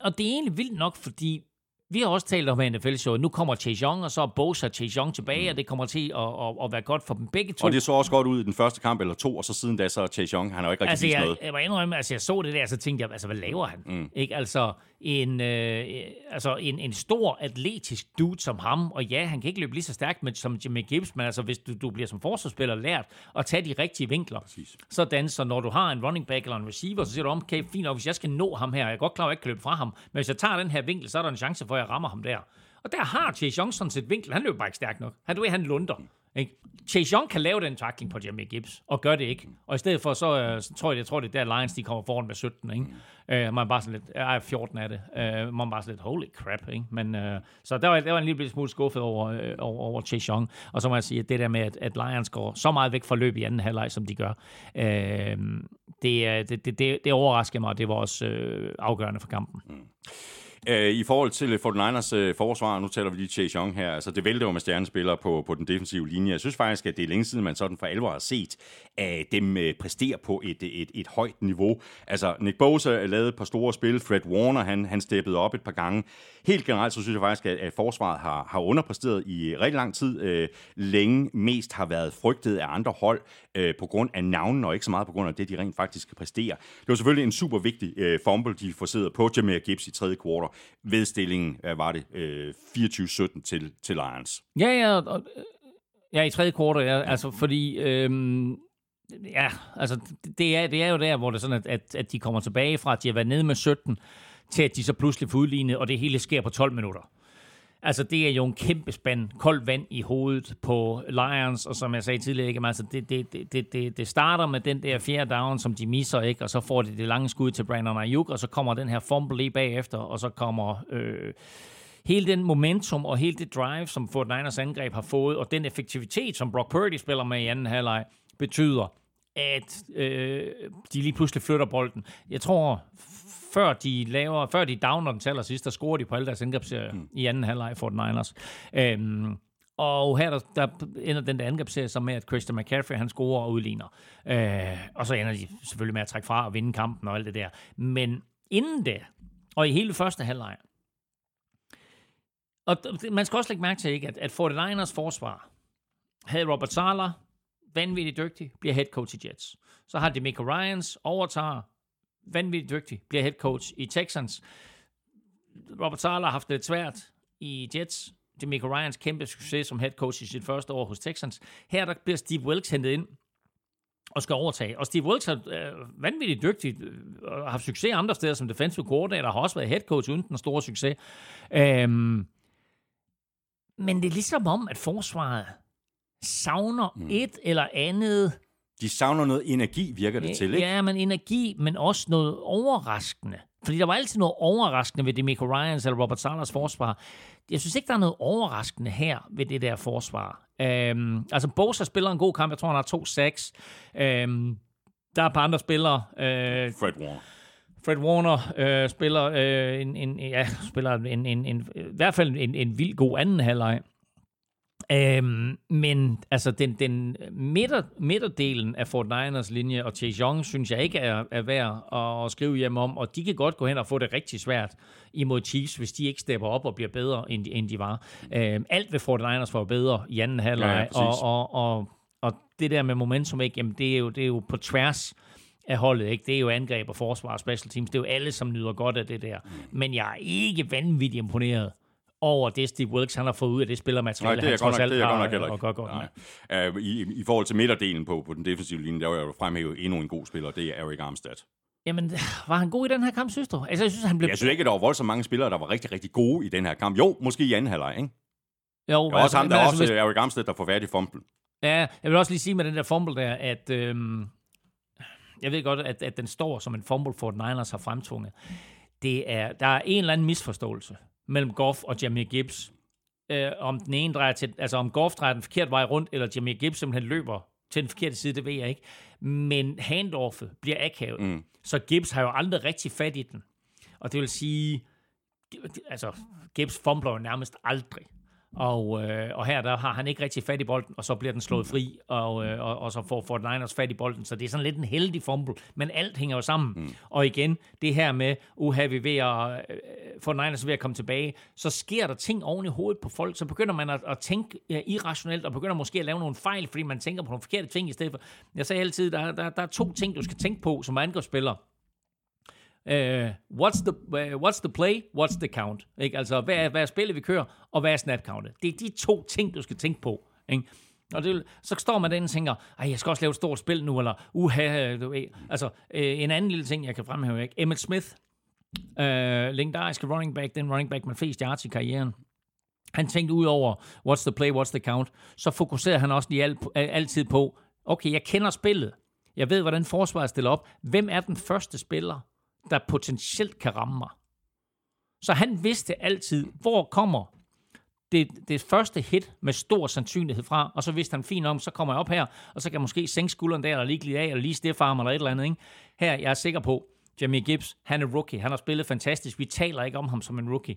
Og det er egentlig vildt nok, fordi vi har også talt om i nfl at nu kommer Chase Young, og så er Bosa Chase Young tilbage, mm. og det kommer til at, at, at, være godt for dem begge to. Og det så også godt ud i den første kamp eller to, og så siden da så Chase Young, han har ikke rigtig altså, vist jeg, noget. Jeg, jeg, indrømme, altså jeg så det der, så tænkte jeg, altså hvad laver han? Mm. Ikke? Altså, en, øh, altså en, en stor atletisk dude som ham, og ja, han kan ikke løbe lige så stærkt med, som Jimmy Gibbs, men altså hvis du, du bliver som forsvarsspiller lært at tage de rigtige vinkler, Præcis. sådan så når du har en running back eller en receiver, så siger du, okay, fint nok, hvis jeg skal nå ham her, jeg er godt klar, at jeg ikke kan løbe fra ham, men hvis jeg tager den her vinkel, så er der en chance for, at jeg rammer ham der. Og der har Chase sådan set vinkel. Han løber bare ikke stærkt nok. Han, du ved, han lunder. Ikke? Chase Young kan lave den tackling på Jamie Gibbs, og gør det ikke. Og i stedet for, så, øh, så tror jeg, jeg tror, det er der Lions, de kommer foran med 17, ikke? Øh, man er bare sådan lidt, ja, 14 af det. Øh, man er bare sådan lidt, holy crap, ikke? Men, øh, så der var, der var en lille smule skuffet over, øh, over, over Chase Young. Og så må jeg sige, at det der med, at, at Lions går så meget væk fra løb i anden halvleg, som de gør, øh, det, det, det, det, det overraskede mig, og det var også øh, afgørende for kampen. Mm. Øh, I forhold til 49ers øh, forsvar, nu taler vi lige Chase Young her, altså det vælter jo med stjernespillere på, på den defensive linje. Jeg synes faktisk, at det er længe siden, man sådan for alvor har set at dem øh, præstere på et, et, et højt niveau. Altså Nick Bosa lavede et par store spil, Fred Warner han, han steppede op et par gange. Helt generelt så synes jeg faktisk, at, at forsvaret har, har underpræsteret i rigtig lang tid. Øh, længe mest har været frygtet af andre hold øh, på grund af navnen, og ikke så meget på grund af det, de rent faktisk kan præstere. Det var selvfølgelig en super vigtig øh, fumble, de forserede på Jameer Gibbs i tredje kvartal ved stillingen, øh, var det øh, 24-17 til, til Lions. Ja, ja, og, ja, i tredje kvartal, ja, altså fordi... Øhm ja, altså det er, det er jo der, hvor det er sådan, at, at, at de kommer tilbage fra, at de har været nede med 17, til at de så pludselig får udlignet, og det hele sker på 12 minutter. Altså, det er jo en kæmpe spand. Koldt vand i hovedet på Lions, og som jeg sagde tidligere, ikke, altså, det, det, det, det, det starter med den der fjerde down, som de misser, ikke, og så får de det lange skud til Brandon Ayuk, og så kommer den her fumble lige bagefter, og så kommer øh, hele den momentum og hele det drive, som Fort Niners angreb har fået, og den effektivitet, som Brock Purdy spiller med i anden halvleg, betyder, at øh, de lige pludselig flytter bolden. Jeg tror, før de laver, før de downer den til allersidst, der scorer de på alle deres angrebsserier mm. i anden halvleg for den Niners. Øhm, og her der, der ender den der angrebsserie så med, at Christian McCaffrey han scorer og udligner. Øh, og så ender de selvfølgelig med at trække fra og vinde kampen og alt det der. Men inden det, og i hele første halvleg, og man skal også lægge mærke til, ikke, at, at 49ers forsvar havde Robert Sala, vanvittigt dygtig, bliver head coach i Jets. Så har Demico Ryans, overtager, vanvittigt dygtig, bliver head coach i Texans. Robert Sala har haft det svært i Jets. Demico Ryans kæmpe succes som head coach i sit første år hos Texans. Her der bliver Steve Wilkes hentet ind og skal overtage. Og Steve Wilkes er øh, vanvittigt dygtig øh, og har haft succes andre steder som defensive coordinator, har også været head coach uden den store succes. Øhm, men det er ligesom om, at forsvaret savner mm. et eller andet. De savner noget energi, virker det til, ikke? Ja, men energi, men også noget overraskende. Fordi der var altid noget overraskende ved Demico Ryans eller Robert Salas forsvar. Jeg synes ikke, der er noget overraskende her ved det der forsvar. Øhm, altså, Bosa spiller en god kamp. Jeg tror, han har to sacks. Øhm, der er et par andre spillere. Øh, Fred Warner. Fred Warner øh, spiller, øh, en, en, ja, spiller en, en, en, i hvert fald en, en vild god anden halvleg. Øhm, men altså den, den midter, midterdelen af Fort Niners linje og Chase Young, synes jeg ikke er, er værd at, at skrive hjem om, og de kan godt gå hen og få det rigtig svært imod Chiefs, hvis de ikke stepper op og bliver bedre, end de, end de var. Øhm, alt ved Fort Niners var bedre i anden halvleg, ja, ja, og, og, og, og det der med momentum, ikke, jamen det, er jo, det er jo på tværs af holdet. Ikke? Det er jo angreb og forsvar og special teams. Det er jo alle, som nyder godt af det der. Mm. Men jeg er ikke vanvittigt imponeret over det, Steve Wilkes han har fået ud af det spillermateriale, Nej, det er han trods alt har godt og godt, godt Nej. Uh, i, I forhold til midterdelen på, på den defensive linje, der var jeg fremhævet endnu en god spiller, det er Eric Armstead. Jamen, var han god i den her kamp, synes du? Altså, jeg synes, han blev... Jeg synes ikke, at der var voldsomt mange spillere, der var rigtig, rigtig gode i den her kamp. Jo, måske i anden halvleg, ikke? Jo, der er også ham, der er altså, også hvis... Eric Armstead, der får færdig fumble. Ja, jeg vil også lige sige med den der fumble der, at øhm, jeg ved godt, at, at den står som en fumble for Niners har fremtvunget. Det er, der er en eller anden misforståelse mellem Goff og Jamie Gibbs. Øh, om den ene drejer til, altså om Goff drejer den forkerte vej rundt, eller Jamie Gibbs simpelthen løber til den forkerte side, det ved jeg ikke. Men handoffet bliver akavet. Mm. Så Gibbs har jo aldrig rigtig fat i den. Og det vil sige, altså Gibbs fumbler jo nærmest aldrig. Og, øh, og her der har han ikke rigtig fat i bolden, og så bliver den slået fri, og, øh, og, og så får Fort Niners fat i bolden. Så det er sådan lidt en heldig fumble, men alt hænger jo sammen. Mm. Og igen, det her med, uha, vi ved at, øh, Fort Niners ved at komme tilbage, så sker der ting oven i hovedet på folk, så begynder man at, at tænke ja, irrationelt, og begynder måske at lave nogle fejl, fordi man tænker på nogle forkerte ting i stedet for. Jeg sagde altid, der, der, der er to ting, du skal tænke på som angrebsspiller. Uh, what's, the, uh, what's the play, what's the count? Ikke? Altså, hvad er, hvad er spillet, vi kører, og hvad er snap countet? Det er de to ting, du skal tænke på. Ikke? Og det, så står man den og tænker, Ej, jeg skal også lave et stort spil nu, eller uha, du ved. Altså, øh, en anden lille ting, jeg kan fremhæve, ikke? Emmett Smith, øh, legendariske running back, den running back med flest yards i karrieren. han tænkte ud over, what's the play, what's the count, så fokuserede han også lige alt, altid på, okay, jeg kender spillet. Jeg ved, hvordan forsvaret stiller op. Hvem er den første spiller, der potentielt kan ramme mig? Så han vidste altid, hvor kommer det, det første hit med stor sandsynlighed fra, og så vidste han fint om, så kommer jeg op her, og så kan jeg måske sænke skulderen der, eller lige af, eller lige stiffe arm, eller et eller andet. Ikke? Her, jeg er sikker på, Jamie Gibbs, han er rookie, han har spillet fantastisk, vi taler ikke om ham som en rookie.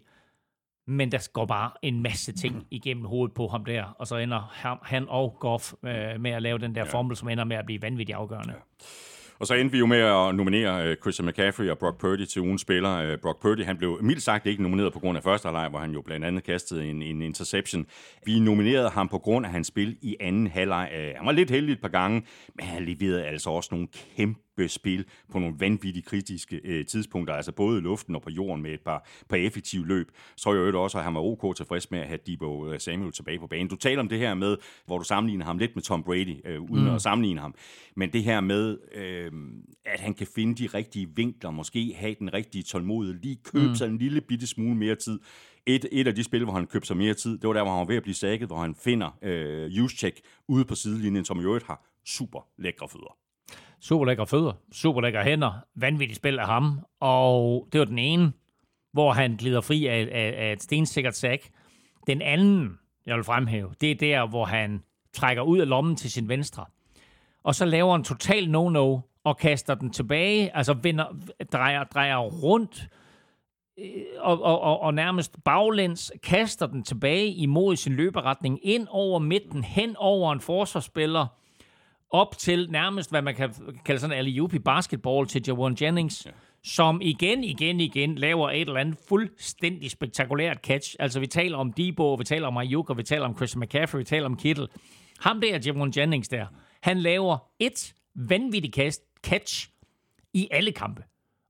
Men der går bare en masse ting igennem hovedet på ham der, og så ender han og Goff øh, med at lave den der ja. formel, som ender med at blive vanvittigt afgørende. Ja. Og så endte vi jo med at nominere øh, Christian McCaffrey og Brock Purdy til ugens spiller. Øh, Brock Purdy, han blev mildt sagt ikke nomineret på grund af første halvleg, hvor han jo blandt andet kastede en, en interception. Vi nominerede ham på grund af hans spil i anden halvleg. Øh, han var lidt heldig et par gange, men han leverede altså også nogle kæmpe spil på nogle vanvittigt kritiske øh, tidspunkter, altså både i luften og på jorden med et par, par effektive løb. Så er jeg jo også, at han var ok tilfreds med at have Debo øh, Samuel tilbage på banen. Du taler om det her med, hvor du sammenligner ham lidt med Tom Brady, øh, uden mm. at sammenligne ham. Men det her med, øh, at han kan finde de rigtige vinkler, måske have den rigtige tålmodighed, lige købe mm. sig en lille bitte smule mere tid. Et, et af de spil, hvor han købte sig mere tid, det var der, hvor han var ved at blive sækket, hvor han finder øh, use-check ude på sidelinjen, som i øvrigt har super lækre fødder super lækre fødder, super lækre hænder, vanvittigt spil af ham, og det var den ene, hvor han glider fri af, af, af et stensikkert sæk. Den anden, jeg vil fremhæve, det er der, hvor han trækker ud af lommen til sin venstre, og så laver en total no-no, og kaster den tilbage, altså vender, drejer, drejer rundt, øh, og, og, og, og nærmest baglæns kaster den tilbage imod sin løberetning, ind over midten, hen over en forsvarsspiller, op til nærmest, hvad man kan kalde sådan en alley basketball til Jawan Jennings, ja. som igen, igen, igen laver et eller andet fuldstændig spektakulært catch. Altså, vi taler om Debo, vi taler om Ayuk, og vi taler om Chris McCaffrey, vi taler om Kittle. Ham der, Jawan Jennings der, han laver et vanvittigt cast, catch i alle kampe.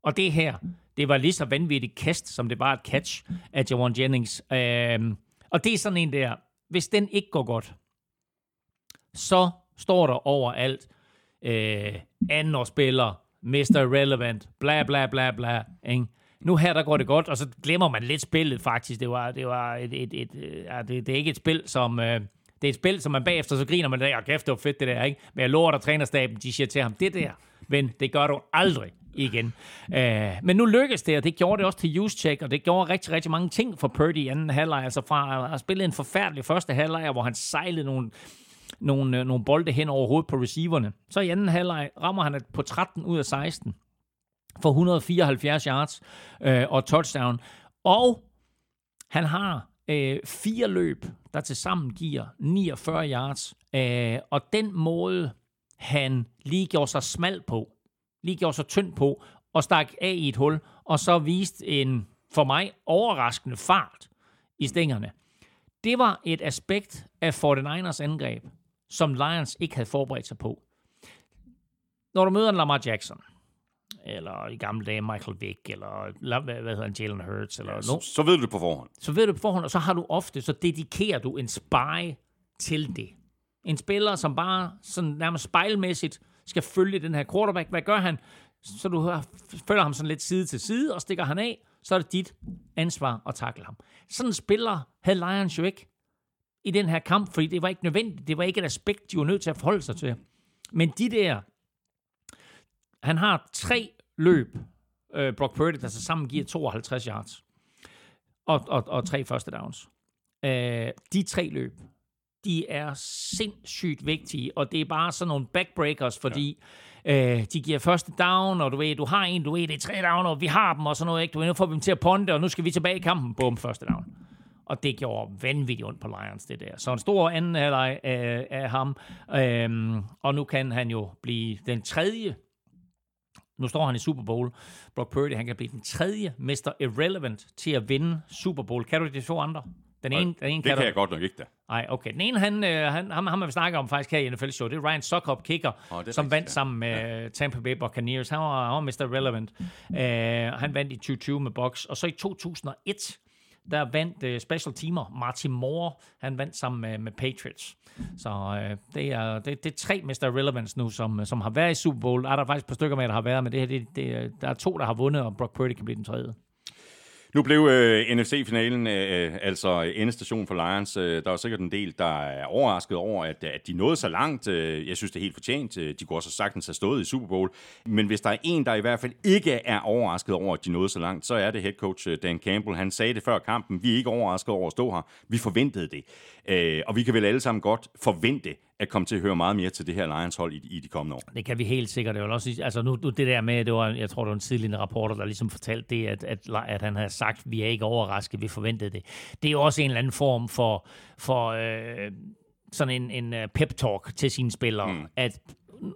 Og det her, det var lige så vanvittigt kast, som det var et catch af Jawan Jennings. Øhm, og det er sådan en der, hvis den ikke går godt, så står der overalt, øh, anden spiller, Mr. Relevant, bla bla bla bla, ikke? Nu her, der går det godt, og så glemmer man lidt spillet faktisk. Det var, det var et, et, et, et ja, det, det, er ikke et spil, som... Øh, det er et spil, som man bagefter så griner man, og kæft, det var fedt det der, ikke? Men jeg lover dig, trænerstaben, de siger til ham, det der, men det gør du aldrig igen. Uh, men nu lykkedes det, og det gjorde det også til use check, og det gjorde rigtig, rigtig mange ting for Purdy i anden halvleg. Altså fra at spille en forfærdelig første halvleg, hvor han sejlede nogle nogle, øh, nogle bolde hen over hovedet på receiverne. Så i anden halvleg rammer han på 13 ud af 16 for 174 yards øh, og touchdown. Og han har øh, fire løb, der til sammen giver 49 yards. Øh, og den måde, han lige gjorde sig smal på, lige gjorde sig tynd på, og stak af i et hul, og så viste en, for mig, overraskende fart i stængerne. Det var et aspekt af 49ers angreb, som Lions ikke havde forberedt sig på. Når du møder en Lamar Jackson, eller i gamle dage Michael Vick, eller hvad, hedder han, Jalen Hurts, eller ja, no, så, så ved du det på forhånd. Så ved du det på forhånd, og så har du ofte, så dedikerer du en spy til det. En spiller, som bare sådan nærmest spejlmæssigt skal følge den her quarterback. Hvad gør han? Så du følger ham sådan lidt side til side, og stikker han af, så er det dit ansvar at takle ham. Sådan en spiller havde Lions jo ikke i den her kamp, fordi det var ikke nødvendigt. Det var ikke et aspekt, de var nødt til at forholde sig til. Men de der... Han har tre løb, øh, Brock Purdy, der så sammen giver 52 yards. Og, og, og tre første downs. Øh, de tre løb, de er sindssygt vigtige, og det er bare sådan nogle backbreakers, fordi ja. øh, de giver første down, og du ved, du har en, du ved, det er tre down, og vi har dem, og sådan noget, ikke? Du ved, nu får vi dem til at ponde, og nu skal vi tilbage i kampen. Bum, første down og det gjorde vanvittigt ondt på Lions, det der. Så en stor anden halvleg af, af ham, øhm, og nu kan han jo blive den tredje nu står han i Super Bowl. Brock Purdy, han kan blive den tredje Mr. Irrelevant til at vinde Super Bowl. Kan du de to andre? Den ene, den ene det kan, kan jeg godt nok ikke da. Nej, okay. Den ene, han, øh, han, ham, ham har vi snakket om faktisk her i NFL Show, det er Ryan Suckup kicker, oh, som rigtigt, vandt ja. sammen med ja. Tampa Bay Buccaneers. Han var, han var Mr. Relevant. Uh, han vandt i 2020 med Bucks. Og så i 2001, der vandt uh, special teamer Martin Moore. Han vandt sammen med, med Patriots. Så uh, det, er, det, det er tre Mr. Relevance nu, som, som har været i Super Bowl. Er der faktisk et par stykker med, der har været, men det her, det, det, der er to, der har vundet, og Brock Purdy kan blive den tredje. Nu blev øh, NFC-finalen øh, øh, altså endestation for Lions. Øh, der er sikkert en del, der er overrasket over, at, at de nåede så langt. Øh, jeg synes, det er helt fortjent. Øh, de kunne også sagtens have stået i Super Bowl. Men hvis der er en, der i hvert fald ikke er overrasket over, at de nåede så langt, så er det head coach øh, Dan Campbell. Han sagde det før kampen. Vi er ikke overrasket over at stå her. Vi forventede det. Øh, og vi kan vel alle sammen godt forvente, at komme til at høre meget mere til det her Lions-hold i, i de kommende år. Det kan vi helt sikkert. Det var også, altså nu, nu det der med, det var, jeg tror, det var en tidligere rapporter, der ligesom fortalte det, at, at, at han havde sagt, vi er ikke overrasket, vi forventede det. Det er jo også en eller anden form for, for øh, sådan en, en øh, pep-talk til sine spillere, mm. at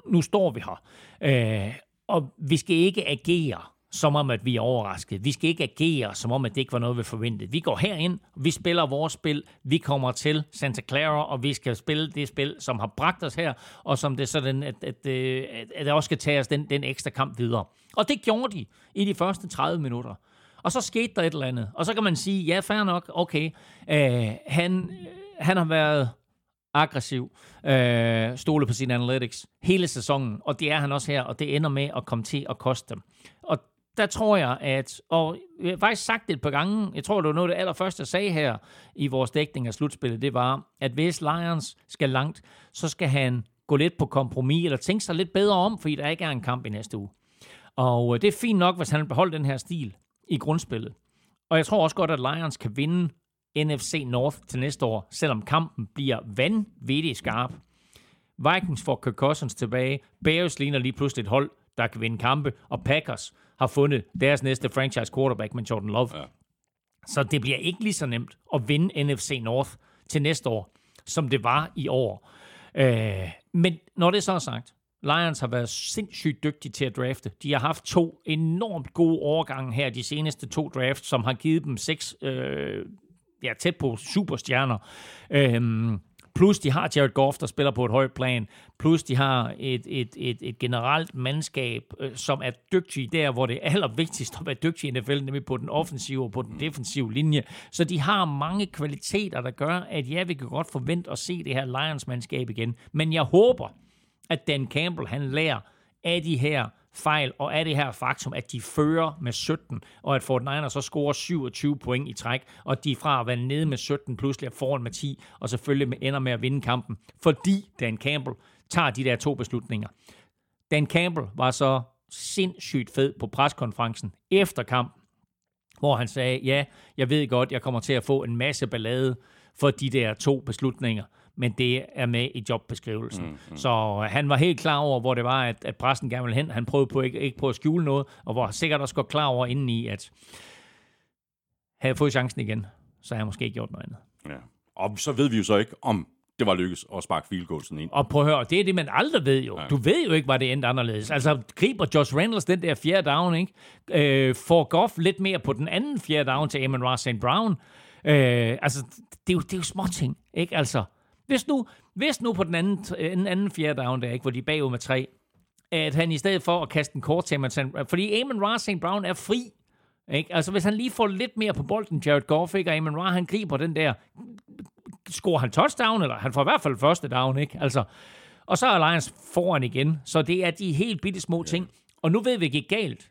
nu står vi her, øh, og vi skal ikke agere som om, at vi er overrasket. Vi skal ikke agere, som om, at det ikke var noget, vi forventede. Vi går herind, vi spiller vores spil, vi kommer til Santa Clara, og vi skal spille det spil, som har bragt os her, og som det sådan, at, at, øh, at, at det også skal tage os den, den ekstra kamp videre. Og det gjorde de i de første 30 minutter. Og så skete der et eller andet. Og så kan man sige, ja, fair nok, okay, øh, han, han har været aggressiv, øh, stole på sin analytics hele sæsonen, og det er han også her, og det ender med at komme til at koste dem. Og der tror jeg, at, og jeg har faktisk sagt det et par gange, jeg tror, det var noget af det allerførste, jeg sagde her i vores dækning af slutspillet, det var, at hvis Lions skal langt, så skal han gå lidt på kompromis, eller tænke sig lidt bedre om, fordi der ikke er en kamp i næste uge. Og øh, det er fint nok, hvis han beholder den her stil i grundspillet. Og jeg tror også godt, at Lions kan vinde NFC North til næste år, selvom kampen bliver vanvittigt skarp. Vikings får Kirk Cousins tilbage. Bears ligner lige pludselig et hold, der kan vinde kampe. Og Packers har fundet deres næste franchise quarterback med Jordan Love. Ja. Så det bliver ikke lige så nemt at vinde NFC North til næste år, som det var i år. Øh, men når det så er sagt, Lions har været sindssygt dygtige til at drafte. De har haft to enormt gode overgange her, de seneste to drafts, som har givet dem seks, øh, ja, tæt på superstjerner. Øh, Plus de har Jared Goff, der spiller på et højt plan. Plus de har et, et, et, et generelt mandskab, øh, som er dygtig der, hvor det er allervigtigst at være dygtig i NFL, nemlig på den offensive og på den defensive linje. Så de har mange kvaliteter, der gør, at ja, vi kan godt forvente at se det her Lions-mandskab igen. Men jeg håber, at Dan Campbell, han lærer af de her fejl, og er det her faktum, at de fører med 17, og at Fort Niners så scorer 27 point i træk, og de fra at være nede med 17 pludselig er foran med 10, og selvfølgelig ender med at vinde kampen, fordi Dan Campbell tager de der to beslutninger. Dan Campbell var så sindssygt fed på preskonferencen efter kampen, hvor han sagde, ja, jeg ved godt, jeg kommer til at få en masse ballade for de der to beslutninger, men det er med i jobbeskrivelsen. Mm, mm. Så han var helt klar over, hvor det var, at, at præsten gerne ville hen. Han prøvede på ikke, ikke på at skjule noget, og var sikkert også godt klar over indeni, at havde jeg fået chancen igen, så havde jeg måske ikke gjort noget andet. Ja. Og så ved vi jo så ikke, om det var lykkes at sparke field goalsen ind. Og prøv at høre, det er det, man aldrig ved jo. Ja. Du ved jo ikke, hvad det endte anderledes. Altså, griber Josh Reynolds den der fjerde down, ikke? Øh, får Goff lidt mere på den anden fjerde down til Amon Ross St. Brown. Øh, altså, det er, jo, det er jo små ting, ikke? Altså, hvis nu, hvis nu på den anden, den anden fjerde down der, ikke, hvor de er bagud med tre, at han i stedet for at kaste en kort til ham, fordi Amon Ra St. Brown er fri, ikke? Altså, hvis han lige får lidt mere på bolden, Jared Goff, ikke? og Amon Ra, han griber den der, scorer han touchdown, eller han får i hvert fald første down, ikke? Altså, og så er Lions foran igen. Så det er de helt bitte små ting. Og nu ved vi ikke galt.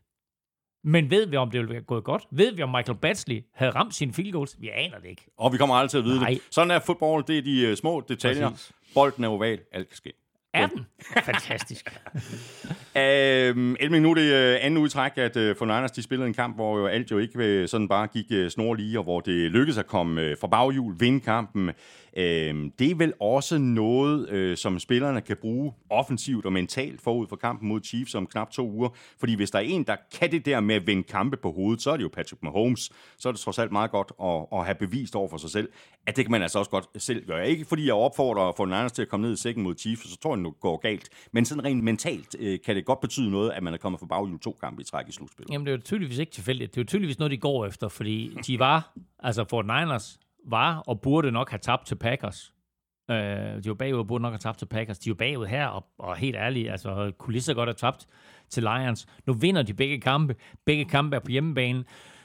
Men ved vi, om det ville være gået godt? Ved vi, om Michael Batsley havde ramt sine field goals? Vi aner det ikke. Og vi kommer aldrig til at vide Nej. det. Sådan er fodbold, det er de uh, små detaljer. Præcis. Bolden er oval, alt kan ske. Er den? Fantastisk. øhm, Elming, nu er det uh, anden udtræk, at øh, uh, for Niners de spillede en kamp, hvor jo alt jo ikke uh, sådan bare gik uh, snor lige, og hvor det lykkedes at komme uh, fra baghjul, vinde kampen. Øh, det er vel også noget, øh, som spillerne kan bruge offensivt og mentalt forud for kampen mod Chiefs om knap to uger. Fordi hvis der er en, der kan det der med at vinde kampe på hovedet, så er det jo Patrick Mahomes. Så er det trods alt meget godt at, at have bevist over for sig selv, at det kan man altså også godt selv gøre. Ikke fordi jeg opfordrer for Niners til at komme ned i sækken mod Chiefs, så tror jeg, det går galt. Men sådan rent mentalt øh, kan det godt betyde noget, at man er kommet for baghjul to kampe i træk i slutspillet. Jamen det er jo tydeligvis ikke tilfældigt. Det er jo tydeligvis noget, de går efter, fordi de var, altså Fort Niners, var og burde nok have tabt til Packers. Øh, de var bagud og burde nok have tabt til Packers. De er jo bagud her, og, og helt ærligt, altså kunne lige så godt have tabt til Lions. Nu vinder de begge kampe. Begge kampe er på hjemmebane.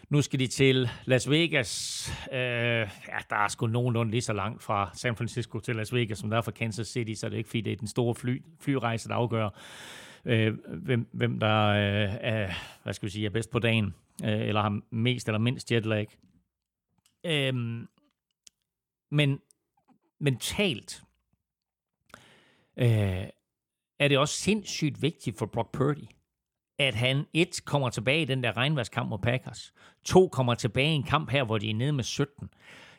Nu skal de til Las Vegas. Øh, ja, der er sgu nogenlunde lige så langt fra San Francisco til Las Vegas, som der er fra Kansas City, så det er ikke fordi, det er den store fly, flyrejse, der afgør, øh, hvem, hvem der øh, er, hvad skal vi sige, er bedst på dagen, øh, eller har mest eller mindst jetlag. Øh, men mentalt øh, er det også sindssygt vigtigt for Brock Purdy, at han et kommer tilbage i den der regnværskamp mod Packers. To kommer tilbage i en kamp her, hvor de er nede med 17.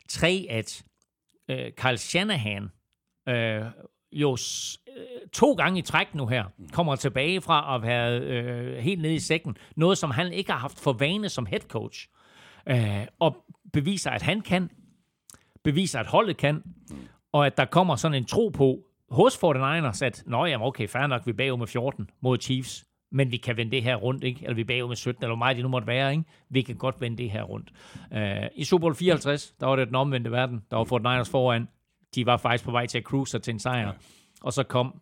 Tre, at øh, Kyle Shanahan øh, jo øh, to gange i træk nu her, kommer tilbage fra at være øh, helt nede i sækken. Noget, som han ikke har haft for vane som head coach. Øh, og beviser, at han kan. Beviser, at holdet kan. Og at der kommer sådan en tro på hos 49ers, at nå jamen okay, fair nok, vi er bagud med 14 mod Chiefs, men vi kan vende det her rundt, ikke? Eller vi er bagud med 17, eller hvor meget det nu måtte være, ikke? Vi kan godt vende det her rundt. Øh, I Super Bowl 54, der var det den omvendte verden. Der var 49ers foran. De var faktisk på vej til at cruise til en sejr. Og så kom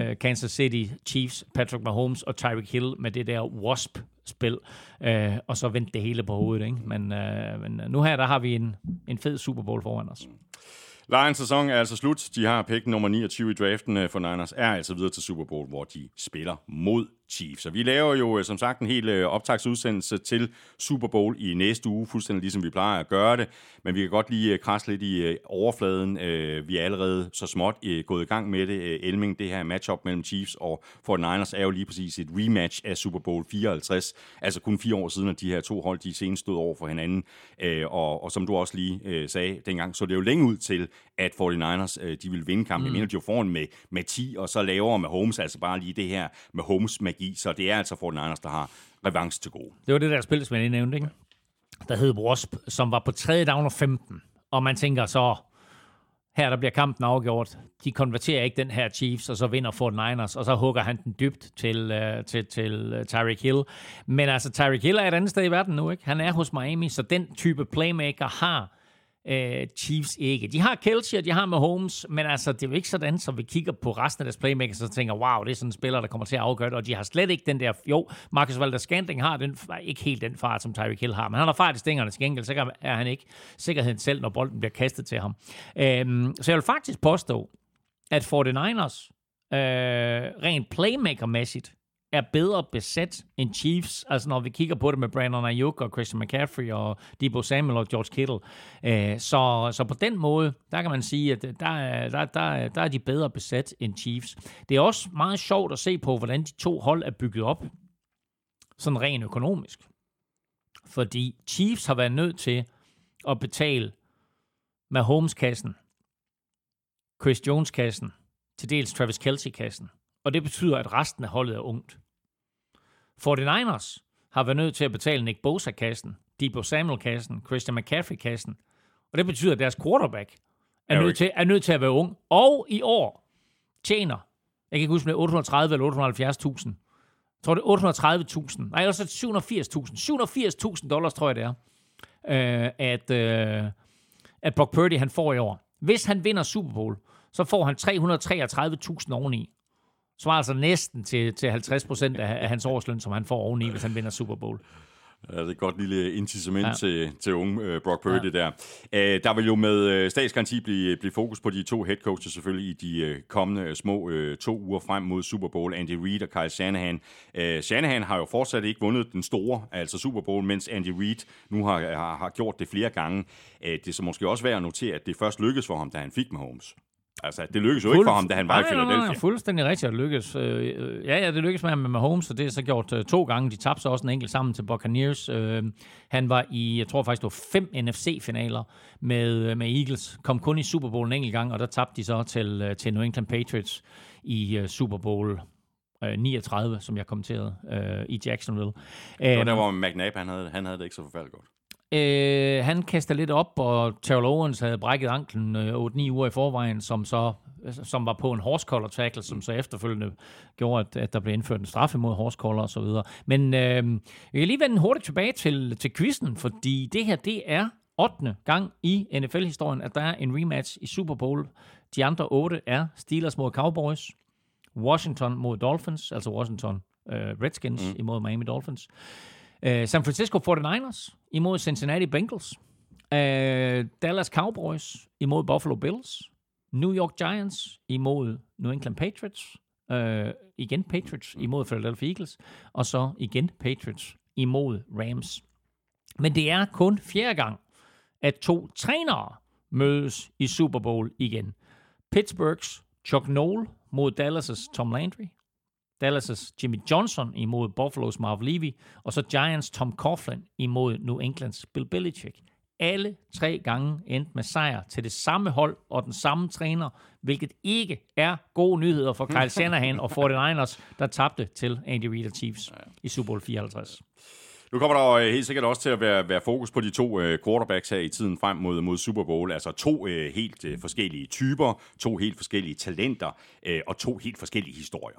uh, Kansas City Chiefs, Patrick Mahomes og Tyreek Hill med det der wasp-spil. Uh, og så vendte det hele på hovedet, ikke? Men, uh, men nu her, der har vi en, en fed Super Bowl foran os. Lions sæson er altså slut. De har pick nummer 29 i draften øh, for Niners, er altså videre til Super Bowl, hvor de spiller mod Chiefs. Og vi laver jo øh, som sagt en hel øh, optagsudsendelse til Super Bowl i næste uge, fuldstændig ligesom vi plejer at gøre det. Men vi kan godt lige øh, krasse lidt i overfladen. Vi er allerede så småt gået i gang med det. Elming, det her matchup mellem Chiefs og 49ers er jo lige præcis et rematch af Super Bowl 54. Altså kun fire år siden, at de her to hold, de senest stod over for hinanden. Og, og som du også lige sagde dengang, så det er jo længe ud til, at 49ers øh, de vil vinde kampen. Mm. Jeg mener, de var foran med, med 10, og så lavere med Holmes, altså bare lige det her med Holmes magi. Så det er altså 49ers, der har revanche til gode. Det var det der spil, som jeg lige nævnte, ikke? Der hed Wasp, som var på 3. down og 15. Og man tænker så, her der bliver kampen afgjort. De konverterer ikke den her Chiefs, og så vinder 49ers, og så hugger han den dybt til, uh, til, til uh, Tyreek Hill. Men altså, Tyreek Hill er et andet sted i verden nu, ikke? Han er hos Miami, så den type playmaker har øh, Chiefs ikke. De har Kelsey, og de har Mahomes, men altså, det er jo ikke sådan, så vi kigger på resten af deres playmakers, og tænker, wow, det er sådan en spiller, der kommer til at afgøre det, og de har slet ikke den der, jo, Marcus Valdes-Scantling har den, ikke helt den fart, som Tyreek Hill har, men han har fart i stængerne til gengæld, så er han ikke sikkerheden selv, når bolden bliver kastet til ham. Øhm, så jeg vil faktisk påstå, at 49ers, øh, rent playmaker-mæssigt, er bedre besat end Chiefs. Altså når vi kigger på det med Brandon Ayuk og Christian McCaffrey og Debo Samuel og George Kittle. Øh, så, så på den måde, der kan man sige, at der er, der, der, der er de bedre besat end Chiefs. Det er også meget sjovt at se på, hvordan de to hold er bygget op. Sådan rent økonomisk. Fordi Chiefs har været nødt til at betale Mahomes-kassen, Chris Jones-kassen, til dels Travis Kelsey-kassen. Og det betyder, at resten af holdet er ungt. 49ers har været nødt til at betale Nick Bosa-kassen, Debo Samuel-kassen, Christian McCaffrey-kassen. Og det betyder, at deres quarterback er Eric. nødt, til, er nødt til at være ung. Og i år tjener, jeg kan ikke huske, om det er 830 eller 870.000. Jeg tror, det er 830.000. Nej, det 780.000. 780.000 dollars, tror jeg, det er. Øh, at, øh, at Brock Purdy han får i år. Hvis han vinder Super Bowl, så får han 333.000 oveni. Svarer altså næsten til, til 50 procent af, af hans årsløn, som han får oveni, hvis han vinder Super Bowl. Ja, det er et godt lille incitament ja. Til, til unge uh, Brock Purdy ja. der. Uh, der vil jo med uh, statsgaranti blive, blive fokus på de to head coaches selvfølgelig i de uh, kommende små uh, to uger frem mod Super Bowl. Andy Reid og Kyle Shanahan. Uh, Shanahan har jo fortsat ikke vundet den store, altså Super Bowl, mens Andy Reid nu har, har, har gjort det flere gange. Uh, det er så måske også værd at notere, at det først lykkedes for ham, da han fik Mahomes. Altså, det lykkedes jo ikke for ham, da han var i Nej, nej, nej, Philadelphia. nej, fuldstændig rigtigt at lykkes. Øh, øh, ja, ja, det lykkedes med ham med Mahomes, og det er så gjort øh, to gange. De tabte så også en enkelt sammen til Buccaneers. Øh, han var i, jeg tror faktisk, det var fem NFC-finaler med, øh, med Eagles. Kom kun i Super Bowl en enkelt gang, og der tabte de så til, øh, til New England Patriots i øh, Super Bowl øh, 39, som jeg kommenterede øh, i Jacksonville. Det var der, hvor McNabb, han havde, han havde det ikke så forfærdeligt godt. Øh, han kastede lidt op, og Terrell Owens havde brækket anklen øh, 8-9 uger i forvejen, som så som var på en horse collar tackle, som så efterfølgende gjorde, at, at der blev indført en straf imod horse collar og så videre. Men øh, jeg kan lige vende hurtigt tilbage til, til quizzen, fordi det her, det er 8. gang i NFL-historien, at der er en rematch i Super Bowl. De andre 8 er Steelers mod Cowboys, Washington mod Dolphins, altså Washington øh, Redskins mm. imod Miami Dolphins. Uh, San Francisco 49ers imod Cincinnati Bengals. Uh, Dallas Cowboys imod Buffalo Bills. New York Giants imod New England Patriots. Øh, igen Patriots imod Philadelphia Eagles, og så igen Patriots imod Rams. Men det er kun fjerde gang, at to trænere mødes i Super Bowl igen. Pittsburghs Chuck Noll mod Dallas' Tom Landry, Dallas' Jimmy Johnson imod Buffalo's Marv Levy, og så Giants Tom Coughlin imod New Englands Bill Belichick. Alle tre gange endte med sejr til det samme hold og den samme træner, hvilket ikke er gode nyheder for Kyle Shanahan og 49ers, der tabte til Andy Reid og Chiefs i Super Bowl 54. Nu kommer der jo øh, helt sikkert også til at være, være fokus på de to øh, quarterbacks her i tiden frem mod, mod Super Bowl. Altså to øh, helt øh, forskellige typer, to helt forskellige talenter øh, og to helt forskellige historier.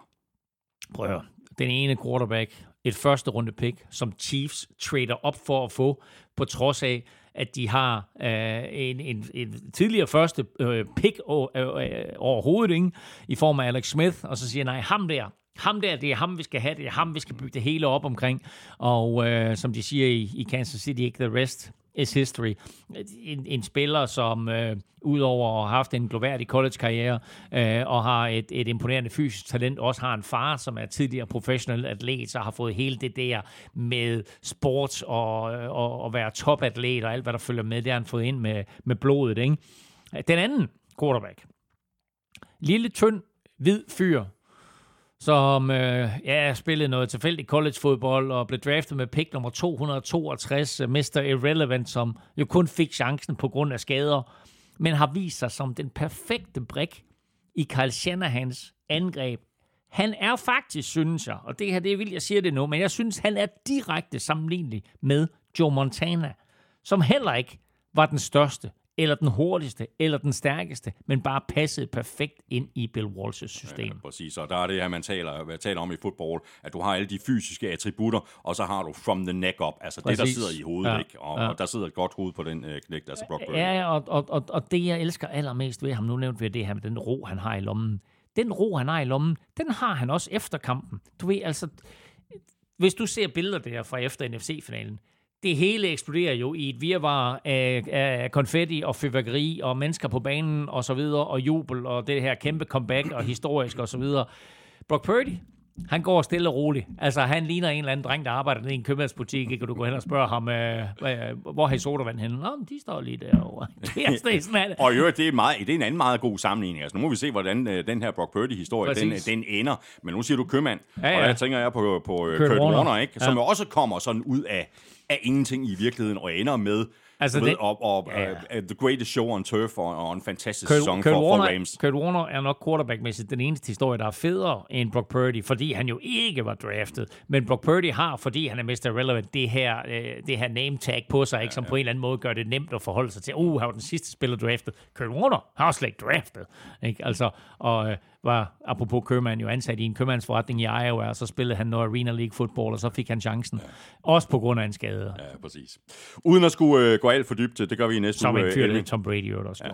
Prøv at høre. Den ene quarterback, et første runde pick, som Chiefs trader op for at få, på trods af, at de har øh, en, en, en tidligere første øh, pick over, øh, øh, overhovedet, ikke? i form af Alex Smith, og så siger nej, ham der, ham der, det er ham, vi skal have, det er ham, vi skal bygge det hele op omkring. Og øh, som de siger i, i Kansas City, ikke the rest is history. En, en spiller, som øh, udover at have haft en gloværdig college-karriere øh, og har et, et imponerende fysisk talent, også har en far, som er tidligere professionel atlet, så har fået hele det der med sports og, og, og være topatlet og alt, hvad der følger med, det har han fået ind med, med blodet. Ikke? Den anden quarterback, lille, tynd, hvid fyr, som øh, ja, spillede noget tilfældigt college-fodbold og blev draftet med pick nummer 262, øh, Mr. Irrelevant, som jo kun fik chancen på grund af skader, men har vist sig som den perfekte brik i Kyle Shanahans angreb. Han er faktisk, synes jeg, og det her det er vildt, jeg siger det nu, men jeg synes, han er direkte sammenlignelig med Joe Montana, som heller ikke var den største eller den hurtigste, eller den stærkeste, men bare passede perfekt ind i Bill Walsh's system. Ja, præcis, og der er det her, man taler, man taler om i fodbold, at du har alle de fysiske attributter, og så har du from the neck up, altså præcis. det, der sidder i hovedet, ja, ikke? Og, ja. og der sidder et godt hoved på den øh, knægt, altså Brock. Ja, og, og, og, og det, jeg elsker allermest ved ham, nu nævnt ved det her med den ro, han har i lommen. Den ro, han har i lommen, den har han også efter kampen. Du ved, altså, hvis du ser billeder der fra efter NFC-finalen, det hele eksploderer jo i et virvar af, af konfetti og fyrværkeri og mennesker på banen og så videre, og jubel og det her kæmpe comeback og historisk og så videre. Brock Purdy, han går stille og roligt. Altså, han ligner en eller anden dreng, der arbejder nede i en købmandsbutik, ikke? og du går hen og spørger ham, øh, hvor har I sodavand henne? Nå, de står lige derovre. Det er sådan, og jo, det er, meget, det er en anden meget god sammenligning. Altså, nu må vi se, hvordan øh, den her Brock Purdy-historie, den, den ender. Men nu siger du købmand, ja, ja. og der tænker jeg på, på Kurt, Kurt Warner, Warner ikke? som ja. også kommer sådan ud af af ingenting i virkeligheden, og ender med Altså ved, det, og, og ja. uh, The Greatest Show on Turf og, og en fantastisk Kurt, sæson Kurt for, Warner, for Rams. Kurt Warner er nok quarterbackmæssigt den eneste historie, der er federe end Brock Purdy, fordi han jo ikke var draftet. Men Brock Purdy har, fordi han er Mr. Relevant, det her, uh, det her name tag på sig, ikke, som ja, ja. på en eller anden måde gør det nemt at forholde sig til. Uh, han var den sidste spiller draftet. Kurt Warner har slet ikke draftet. Ikke? Altså, og, uh, var, apropos købmand, jo ansat i en købmandsforretning i Iowa, og så spillede han noget Arena League football, og så fik han chancen. Ja. Også på grund af en skade. Ja, præcis. Uden at skulle uh, gå alt for dybt, det gør vi i næste Som uge. Som en fyr, uh, Tom Brady også ja.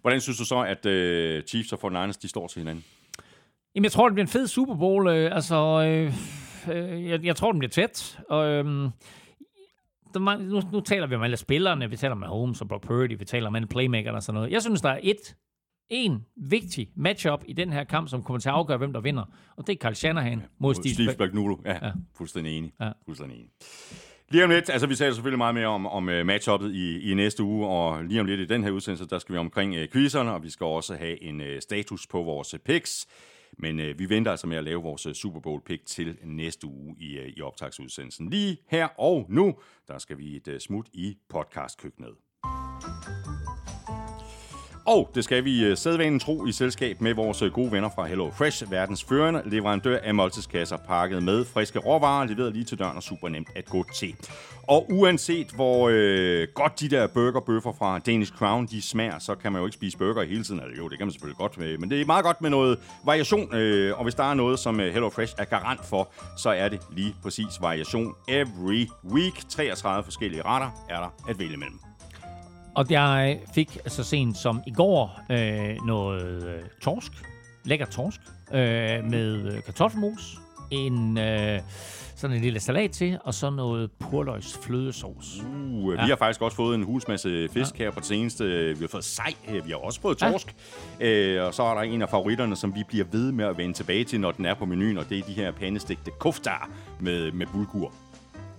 Hvordan synes du så, at uh, Chiefs og 49ers, de står til hinanden? Jamen, jeg tror, det bliver en fed Super Bowl. Uh, altså, uh, uh, jeg, jeg tror, den bliver tæt. Og, uh, nu, nu taler vi om alle spillerne, vi taler om Holmes og Brock Purdy, vi taler om alle playmakerne og sådan noget. Jeg synes, der er et en vigtig matchup i den her kamp, som kommer til at afgøre, hvem der vinder. Og det er Carl Shanahan ja, mod Steve, Steve Spagnuolo. Ja, ja, fuldstændig enig. Ja. Fuldstændig enig. Lige om lidt, altså vi taler selvfølgelig meget mere om, om uh, matchuppet i, i næste uge, og lige om lidt i den her udsendelse, der skal vi omkring uh, quizerne, og vi skal også have en uh, status på vores uh, picks. Men uh, vi venter altså med at lave vores uh, Super Bowl pick til næste uge i, uh, i optagsudsendelsen. Lige her og nu, der skal vi et uh, smut i podcastkøkkenet. Og det skal vi øh, sædvanen tro i selskab med vores øh, gode venner fra Hello Fresh, verdens førende leverandør af måltidskasser pakket med friske råvarer, leveret lige til døren og super nemt at gå til. Og uanset hvor øh, godt de der burgerbøffer fra Danish Crown, de smager, så kan man jo ikke spise burger hele tiden. Altså, jo, det kan man selvfølgelig godt, med, men det er meget godt med noget variation. Øh, og hvis der er noget, som Hello Fresh er garant for, så er det lige præcis variation. Every week, 33 forskellige retter er der at vælge mellem. Og jeg fik så sent som i går øh, noget øh, torsk, lækker torsk, øh, med øh, kartoffelmos, en, øh, sådan en lille salat til, og så noget purløgs flødesauce. Uh, ja. Vi har faktisk også fået en husmasse fisk ja. her på det seneste. Vi har fået sej, vi har også fået torsk. Ja. Øh, og så er der en af favoritterne, som vi bliver ved med at vende tilbage til, når den er på menuen, og det er de her pandestegte koftar med, med bulgur.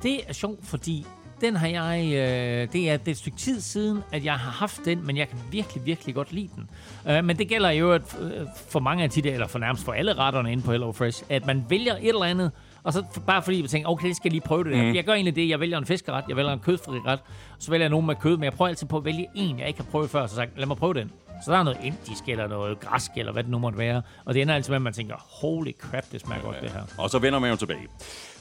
Det er sjovt, fordi den har jeg... Øh, det er det et stykke tid siden, at jeg har haft den, men jeg kan virkelig, virkelig godt lide den. Øh, men det gælder jo at, øh, for mange af de der, eller for nærmest for alle retterne inde på HelloFresh, at man vælger et eller andet, og så bare fordi jeg tænker, okay, det skal jeg lige prøve det der. Mm. Jeg gør egentlig det, jeg vælger en fiskeret, jeg vælger en kødfri ret, så vælger jeg nogen med kød, men jeg prøver altid på at vælge en, jeg ikke har prøvet før, så sagt, lad mig prøve den. Så der er noget indisk eller noget græsk, eller hvad det nu måtte være. Og det ender altid med, at man tænker, holy crap, det smager ja, godt, det her. Og så vender man jo tilbage.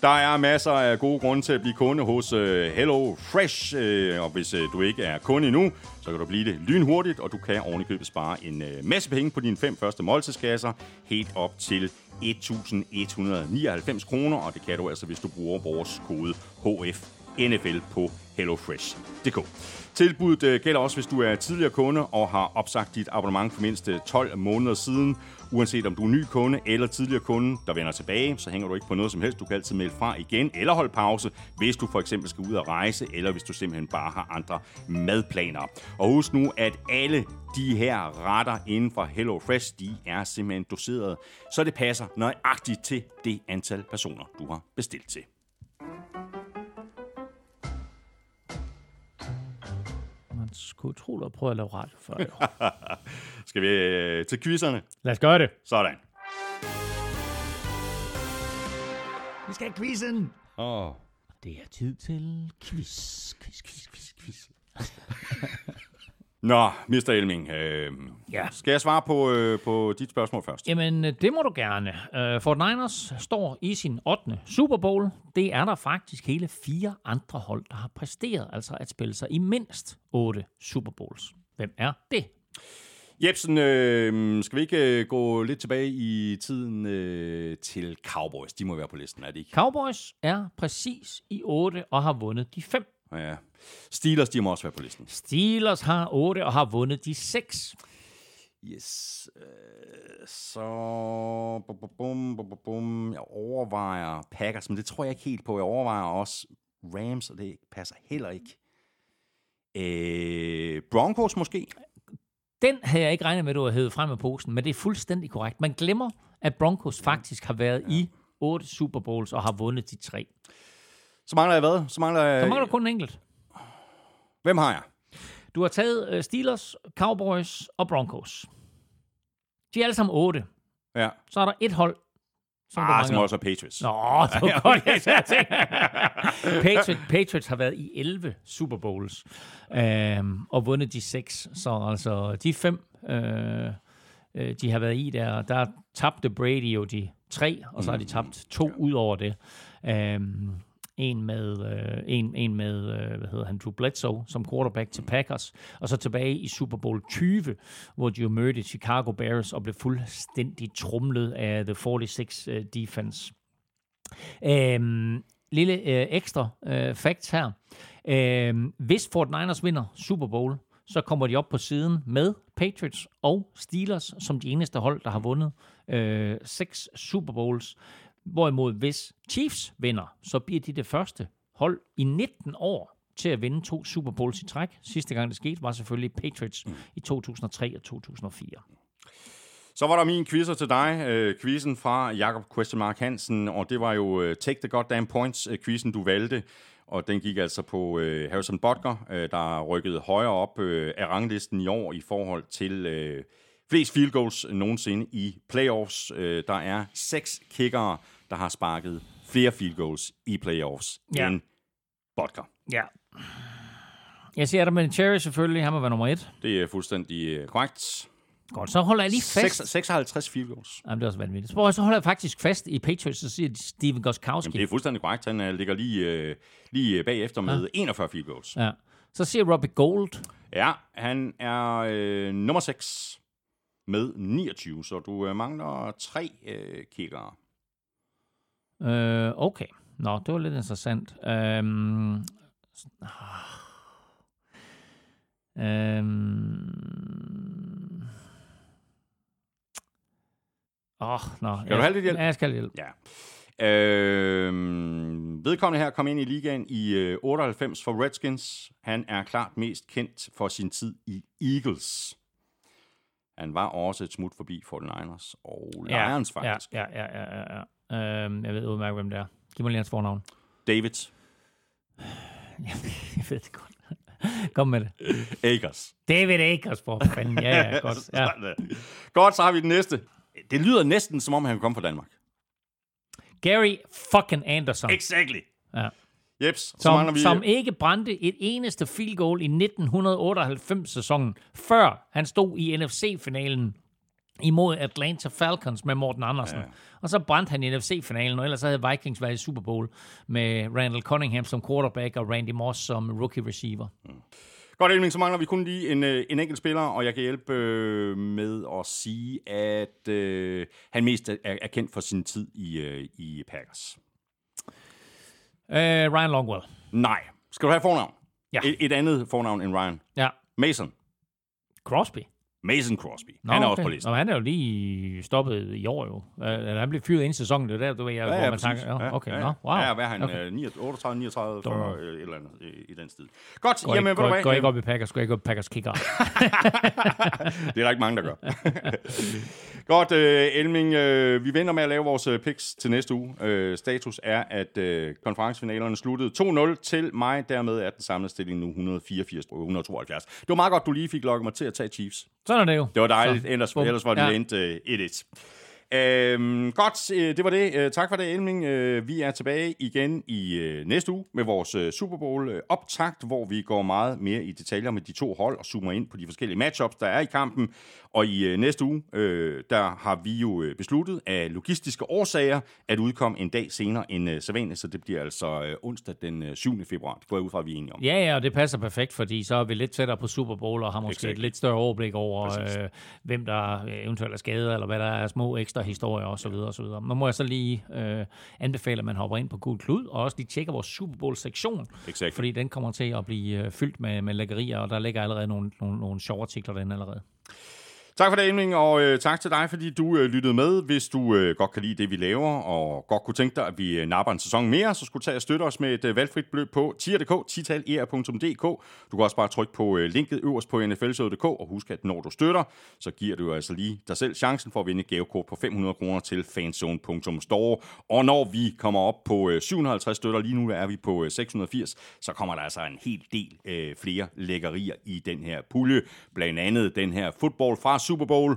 Der er masser af gode grunde til at blive kunde hos øh, Hello Fresh. Øh, og hvis øh, du ikke er kunde endnu, så kan du blive det lynhurtigt, og du kan ovenikøbet spare en masse penge på dine fem første måltidskasser, helt op til 1.199 kroner, og det kan du altså, hvis du bruger vores kode HFNFL på hellofresh.dk. Tilbuddet øh, gælder også, hvis du er tidligere kunde og har opsagt dit abonnement for mindst øh, 12 måneder siden. Uanset om du er ny kunde eller tidligere kunde, der vender tilbage, så hænger du ikke på noget som helst. Du kan altid melde fra igen eller holde pause, hvis du for eksempel skal ud og rejse, eller hvis du simpelthen bare har andre madplaner. Og husk nu, at alle de her retter inden for Hello Fresh, de er simpelthen doseret, så det passer nøjagtigt til det antal personer, du har bestilt til. Skulle tro, du har prøvet at lave radio før. Skal vi øh, til quizzerne? Lad os gøre det. Sådan. Vi skal have quizzen. Oh. Det er tid til quiz, quiz, quiz, quiz, quiz. Nå, Mr. Elming, øh, ja. skal jeg svare på, øh, på dit spørgsmål først? Jamen, øh, det må du gerne. Uh, Fort Niners står i sin 8. Super Bowl. Det er der faktisk hele fire andre hold, der har præsteret, altså at spille sig i mindst 8 Super Bowls. Hvem er det? Jebsen, øh, skal vi ikke øh, gå lidt tilbage i tiden øh, til Cowboys? De må være på listen, er det ikke? Cowboys er præcis i 8 og har vundet de fem. Ja. Steelers, de må også være på listen. Steelers har 8 og har vundet de 6. Yes. Øh, så... Bum, bum, bum, bum, jeg overvejer Packers, men det tror jeg ikke helt på. Jeg overvejer også Rams, og det passer heller ikke. Øh, Broncos måske? Den havde jeg ikke regnet med, at du havde hævet frem med posen, men det er fuldstændig korrekt. Man glemmer, at Broncos faktisk har været ja. i 8 Super Bowls og har vundet de tre. Så mangler jeg hvad? Så mangler jeg... Så mangler kun en enkelt. Hvem har jeg? Du har taget uh, Steelers, Cowboys og Broncos. De er alle sammen otte. Ja. Så er der et hold, som ah, som også er Patriots. Nå, det var godt, jeg sagde Patriots, Patriots har været i 11 Super Bowls øhm, og vundet de seks. Så altså, de fem, øh, øh, de har været i der, der tabte Brady jo de tre, og så har de tabt to ja. ud over det. Øhm, en med, øh, en, en med øh, hvad hedder han, Drew Bledsoe som quarterback til Packers, og så tilbage i Super Bowl 20, hvor de jo mødte Chicago Bears og blev fuldstændig trumlet af The 46 øh, defense. Øhm, lille øh, ekstra øh, fact her. Øhm, hvis Fort Niners vinder Super Bowl, så kommer de op på siden med Patriots og Steelers som de eneste hold, der har vundet øh, seks Super Bowls. Hvorimod hvis Chiefs vinder, så bliver de det første hold i 19 år til at vinde to Super Bowls i træk. Sidste gang det skete var selvfølgelig Patriots mm. i 2003 og 2004. Så var der min quizzer til dig, øh, quizzen fra Jakob Question Mark Hansen, og det var jo øh, Take the Goddamn Points, øh, quizzen du valgte, og den gik altså på øh, Harrison Butker, øh, der rykkede højere op øh, af ranglisten i år i forhold til øh, flest field goals nogensinde i playoffs. Øh, der er seks kickere, der har sparket flere field goals i playoffs ja. end Butker. Ja. Jeg siger Adam Cherry selvfølgelig, han må være nummer et. Det er fuldstændig øh, korrekt. Godt, så holder jeg lige fast. 6, 56 field goals. Jamen, det er også vanvittigt. Så, så holder jeg faktisk fast i Patriots, så siger Steven Goskowski. Jamen, det er fuldstændig korrekt. Han uh, ligger lige, uh, lige bagefter med ja. 41 field goals. Ja. Så siger Robbie Gold. Ja, han er uh, nummer 6 med 29, så du uh, mangler tre uh, kickere. Øh, okay. Nå, det var lidt interessant. Øhm, øhm, Åh, nå. Skal du have lidt hjælp? Ja, jeg skal have lidt hjælp. Ja. Øh, vedkommende her kom ind i ligaen i øh, 98 for Redskins. Han er klart mest kendt for sin tid i Eagles. Han var også et smut forbi 49ers og Lions, ja, faktisk. Ja, ja, ja, ja, ja. Øhm, jeg ved udmærket, hvem det er. Giv mig lige hans fornavn. David jeg ved det godt. Kom med det. Akers. David Akers, for fanden. Ja, ja, godt. Ja. godt, så har vi den næste. Det lyder næsten, som om han kom fra Danmark. Gary fucking Anderson. Exactly. Ja. Jeps, så som, mangler vi... som ikke brændte et eneste field goal i 1998-sæsonen, før han stod i NFC-finalen imod Atlanta Falcons med Morten Andersen. Ja. Og så brændte han i NFC-finalen, og ellers havde Vikings været i Super Bowl med Randall Cunningham som quarterback og Randy Moss som rookie receiver. Mm. Godt, Elming, så mangler vi kun lige en, øh, en enkelt spiller, og jeg kan hjælpe øh, med at sige, at øh, han mest er, er kendt for sin tid i, øh, i Packers. Uh, Ryan Longwell. Nej. Skal du have fornavn? Ja. Et, et andet fornavn end Ryan? Ja. Mason. Crosby. Mason Crosby. Nå, han er okay. også på listen. Nå, han er jo lige stoppet i år jo. Uh, han blev fyret ind i sæsonen, det er der, du ved, jeg, ja, ja, hvor man tænker, ja, okay, ja, ja. Nå, wow. Ja, hvad er han? Okay. 38, 39, 40, et eller andet i, i den stil. Godt, går jamen, ikke, går, går ikke op i Packers, går ikke op i Packers kicker. det er der ikke mange, der gør. Godt, uh, Elming, uh, vi venter med at lave vores uh, picks til næste uge. Uh, status er, at uh, konferencefinalerne sluttede 2-0 til mig. Dermed er den samlede stilling nu 184-172. Det var meget godt, du lige fik lukket mig til at tage Chiefs. Sådan er det jo. Det var dejligt, så, ellers, ellers var det ja. endt uh, 1-1. Øhm, godt, øh, det var det. Øh, tak for det, Elming. Øh, vi er tilbage igen i øh, næste uge med vores øh, Super Bowl øh, optakt, hvor vi går meget mere i detaljer med de to hold og zoomer ind på de forskellige matchups, der er i kampen. Og i øh, næste uge, øh, der har vi jo besluttet af logistiske årsager at udkomme en dag senere end øh, sædvanligt, så det bliver altså øh, onsdag den øh, 7. februar. Det går jeg ud fra, at vi er enige om. Ja, ja, og det passer perfekt, fordi så er vi lidt tættere på Super Bowl og har måske exactly. et lidt større overblik over, øh, hvem der eventuelt er skadet, eller hvad der er små ekstra historier osv. osv. Nu må jeg så lige øh, anbefale, at man hopper ind på Gul Klud, og også lige tjekker vores Super Bowl-sektion, exactly. fordi den kommer til at blive øh, fyldt med, med lækkerier, og der ligger allerede nogle, nogle, nogle sjove artikler derinde allerede. Tak for det, Emling, og øh, tak til dig, fordi du øh, lyttede med. Hvis du øh, godt kan lide det, vi laver, og godt kunne tænke dig, at vi øh, napper en sæson mere, så skulle du tage og støtte os med et øh, valgfrit beløb på tier.dk, tital.er.dk. Du kan også bare trykke på øh, linket øverst på nflshow.dk, og husk, at når du støtter, så giver du altså lige dig selv chancen for at vinde et gavekort på 500 kroner til fanzone.store. Og når vi kommer op på øh, 750 støtter, lige nu er vi på øh, 680, så kommer der altså en hel del øh, flere lækkerier i den her pulje. Blandt andet den her fodbold fra Super Bowl.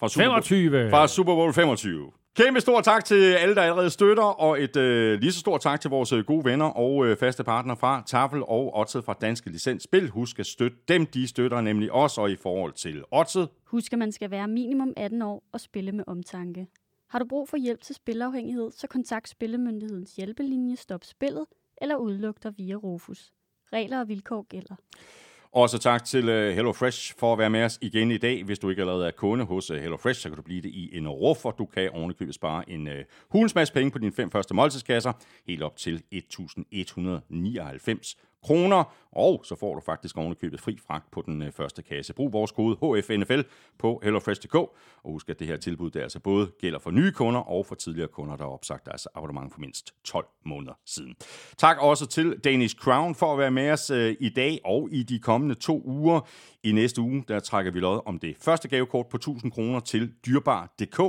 Fra Super 25. Bowl, fra Super Bowl 25. Kæmpe stor tak til alle, der allerede støtter, og et øh, lige så stort tak til vores øh, gode venner og øh, faste partner fra Tafel og Otted fra Danske Licensspil. Husk at støtte dem, de støtter nemlig os, og i forhold til Otted. Husk, at man skal være minimum 18 år og spille med omtanke. Har du brug for hjælp til spilafhængighed, så kontakt Spillemyndighedens hjælpelinje Stop Spillet eller udluk dig via Rufus. Regler og vilkår gælder. Også tak til øh, HelloFresh for at være med os igen i dag. Hvis du ikke allerede er kunde hos øh, HelloFresh, så kan du blive det i en ruf, og du kan ovenikøbet spare en uh, hulens masse penge på dine fem første måltidskasser, helt op til 1.199 kroner, og så får du faktisk ovenikøbet fri fragt på den øh, første kasse. Brug vores kode HFNFL på hellofresh.dk, og husk, at det her tilbud der altså både gælder for nye kunder og for tidligere kunder, der har opsagt deres abonnement for mindst 12 måneder siden. Tak også til Danish Crown for at være med os øh, i dag og i de kommende to uger. I næste uge, der trækker vi lod om det første gavekort på 1000 kroner til dyrbar.dk,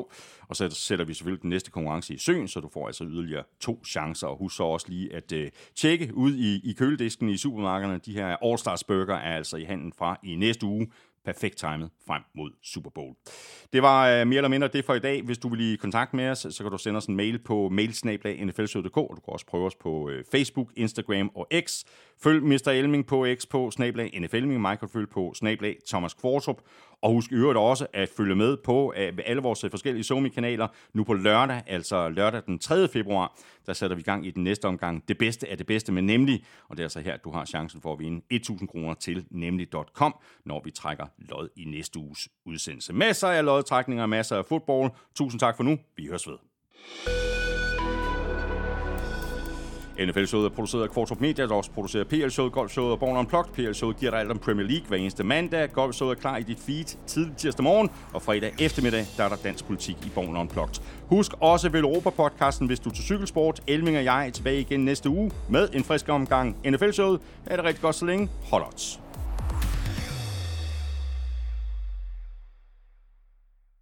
og så sætter vi selvfølgelig den næste konkurrence i søen, så du får altså yderligere to chancer. Og husk så også lige at øh, tjekke ud i, i køledisken i supermarkederne. De her All-Stars Burger er altså i handen fra i næste uge perfekt timet frem mod Super Bowl. Det var øh, mere eller mindre det for i dag. Hvis du vil i kontakt med os, så kan du sende os en mail på mailsnablag.nflshow.dk, og du kan også prøve os på øh, Facebook, Instagram og X. Følg Mr. Elming på X på snablag NFL Elming, Michael følg på snablag Thomas Kvartrup, og husk i øvrigt også at følge med på øh, alle vores øh, forskellige Somi-kanaler. Nu på lørdag, altså lørdag den 3. februar, der sætter vi i gang i den næste omgang. Det bedste er det bedste, med nemlig, og det er altså her, du har chancen for at vinde 1000 kroner til nemlig.com, når vi trækker lod i næste uges udsendelse. Masser af lodtrækninger, masser af fodbold. Tusind tak for nu. Vi høres ved. NFL-showet er produceret af Kvartrup Media, der også producerer PL-showet, Golf-showet og Born Unplugged. PL-showet giver dig alt om Premier League hver eneste mandag. Golf-showet er klar i dit feed tidlig tirsdag morgen, og fredag eftermiddag, der er der dansk politik i Born Unplugged. Husk også vel Europa-podcasten, hvis du er til cykelsport. Elming og jeg er tilbage igen næste uge med en frisk omgang NFL-showet. Er det rigtig godt så længe? Hold odds.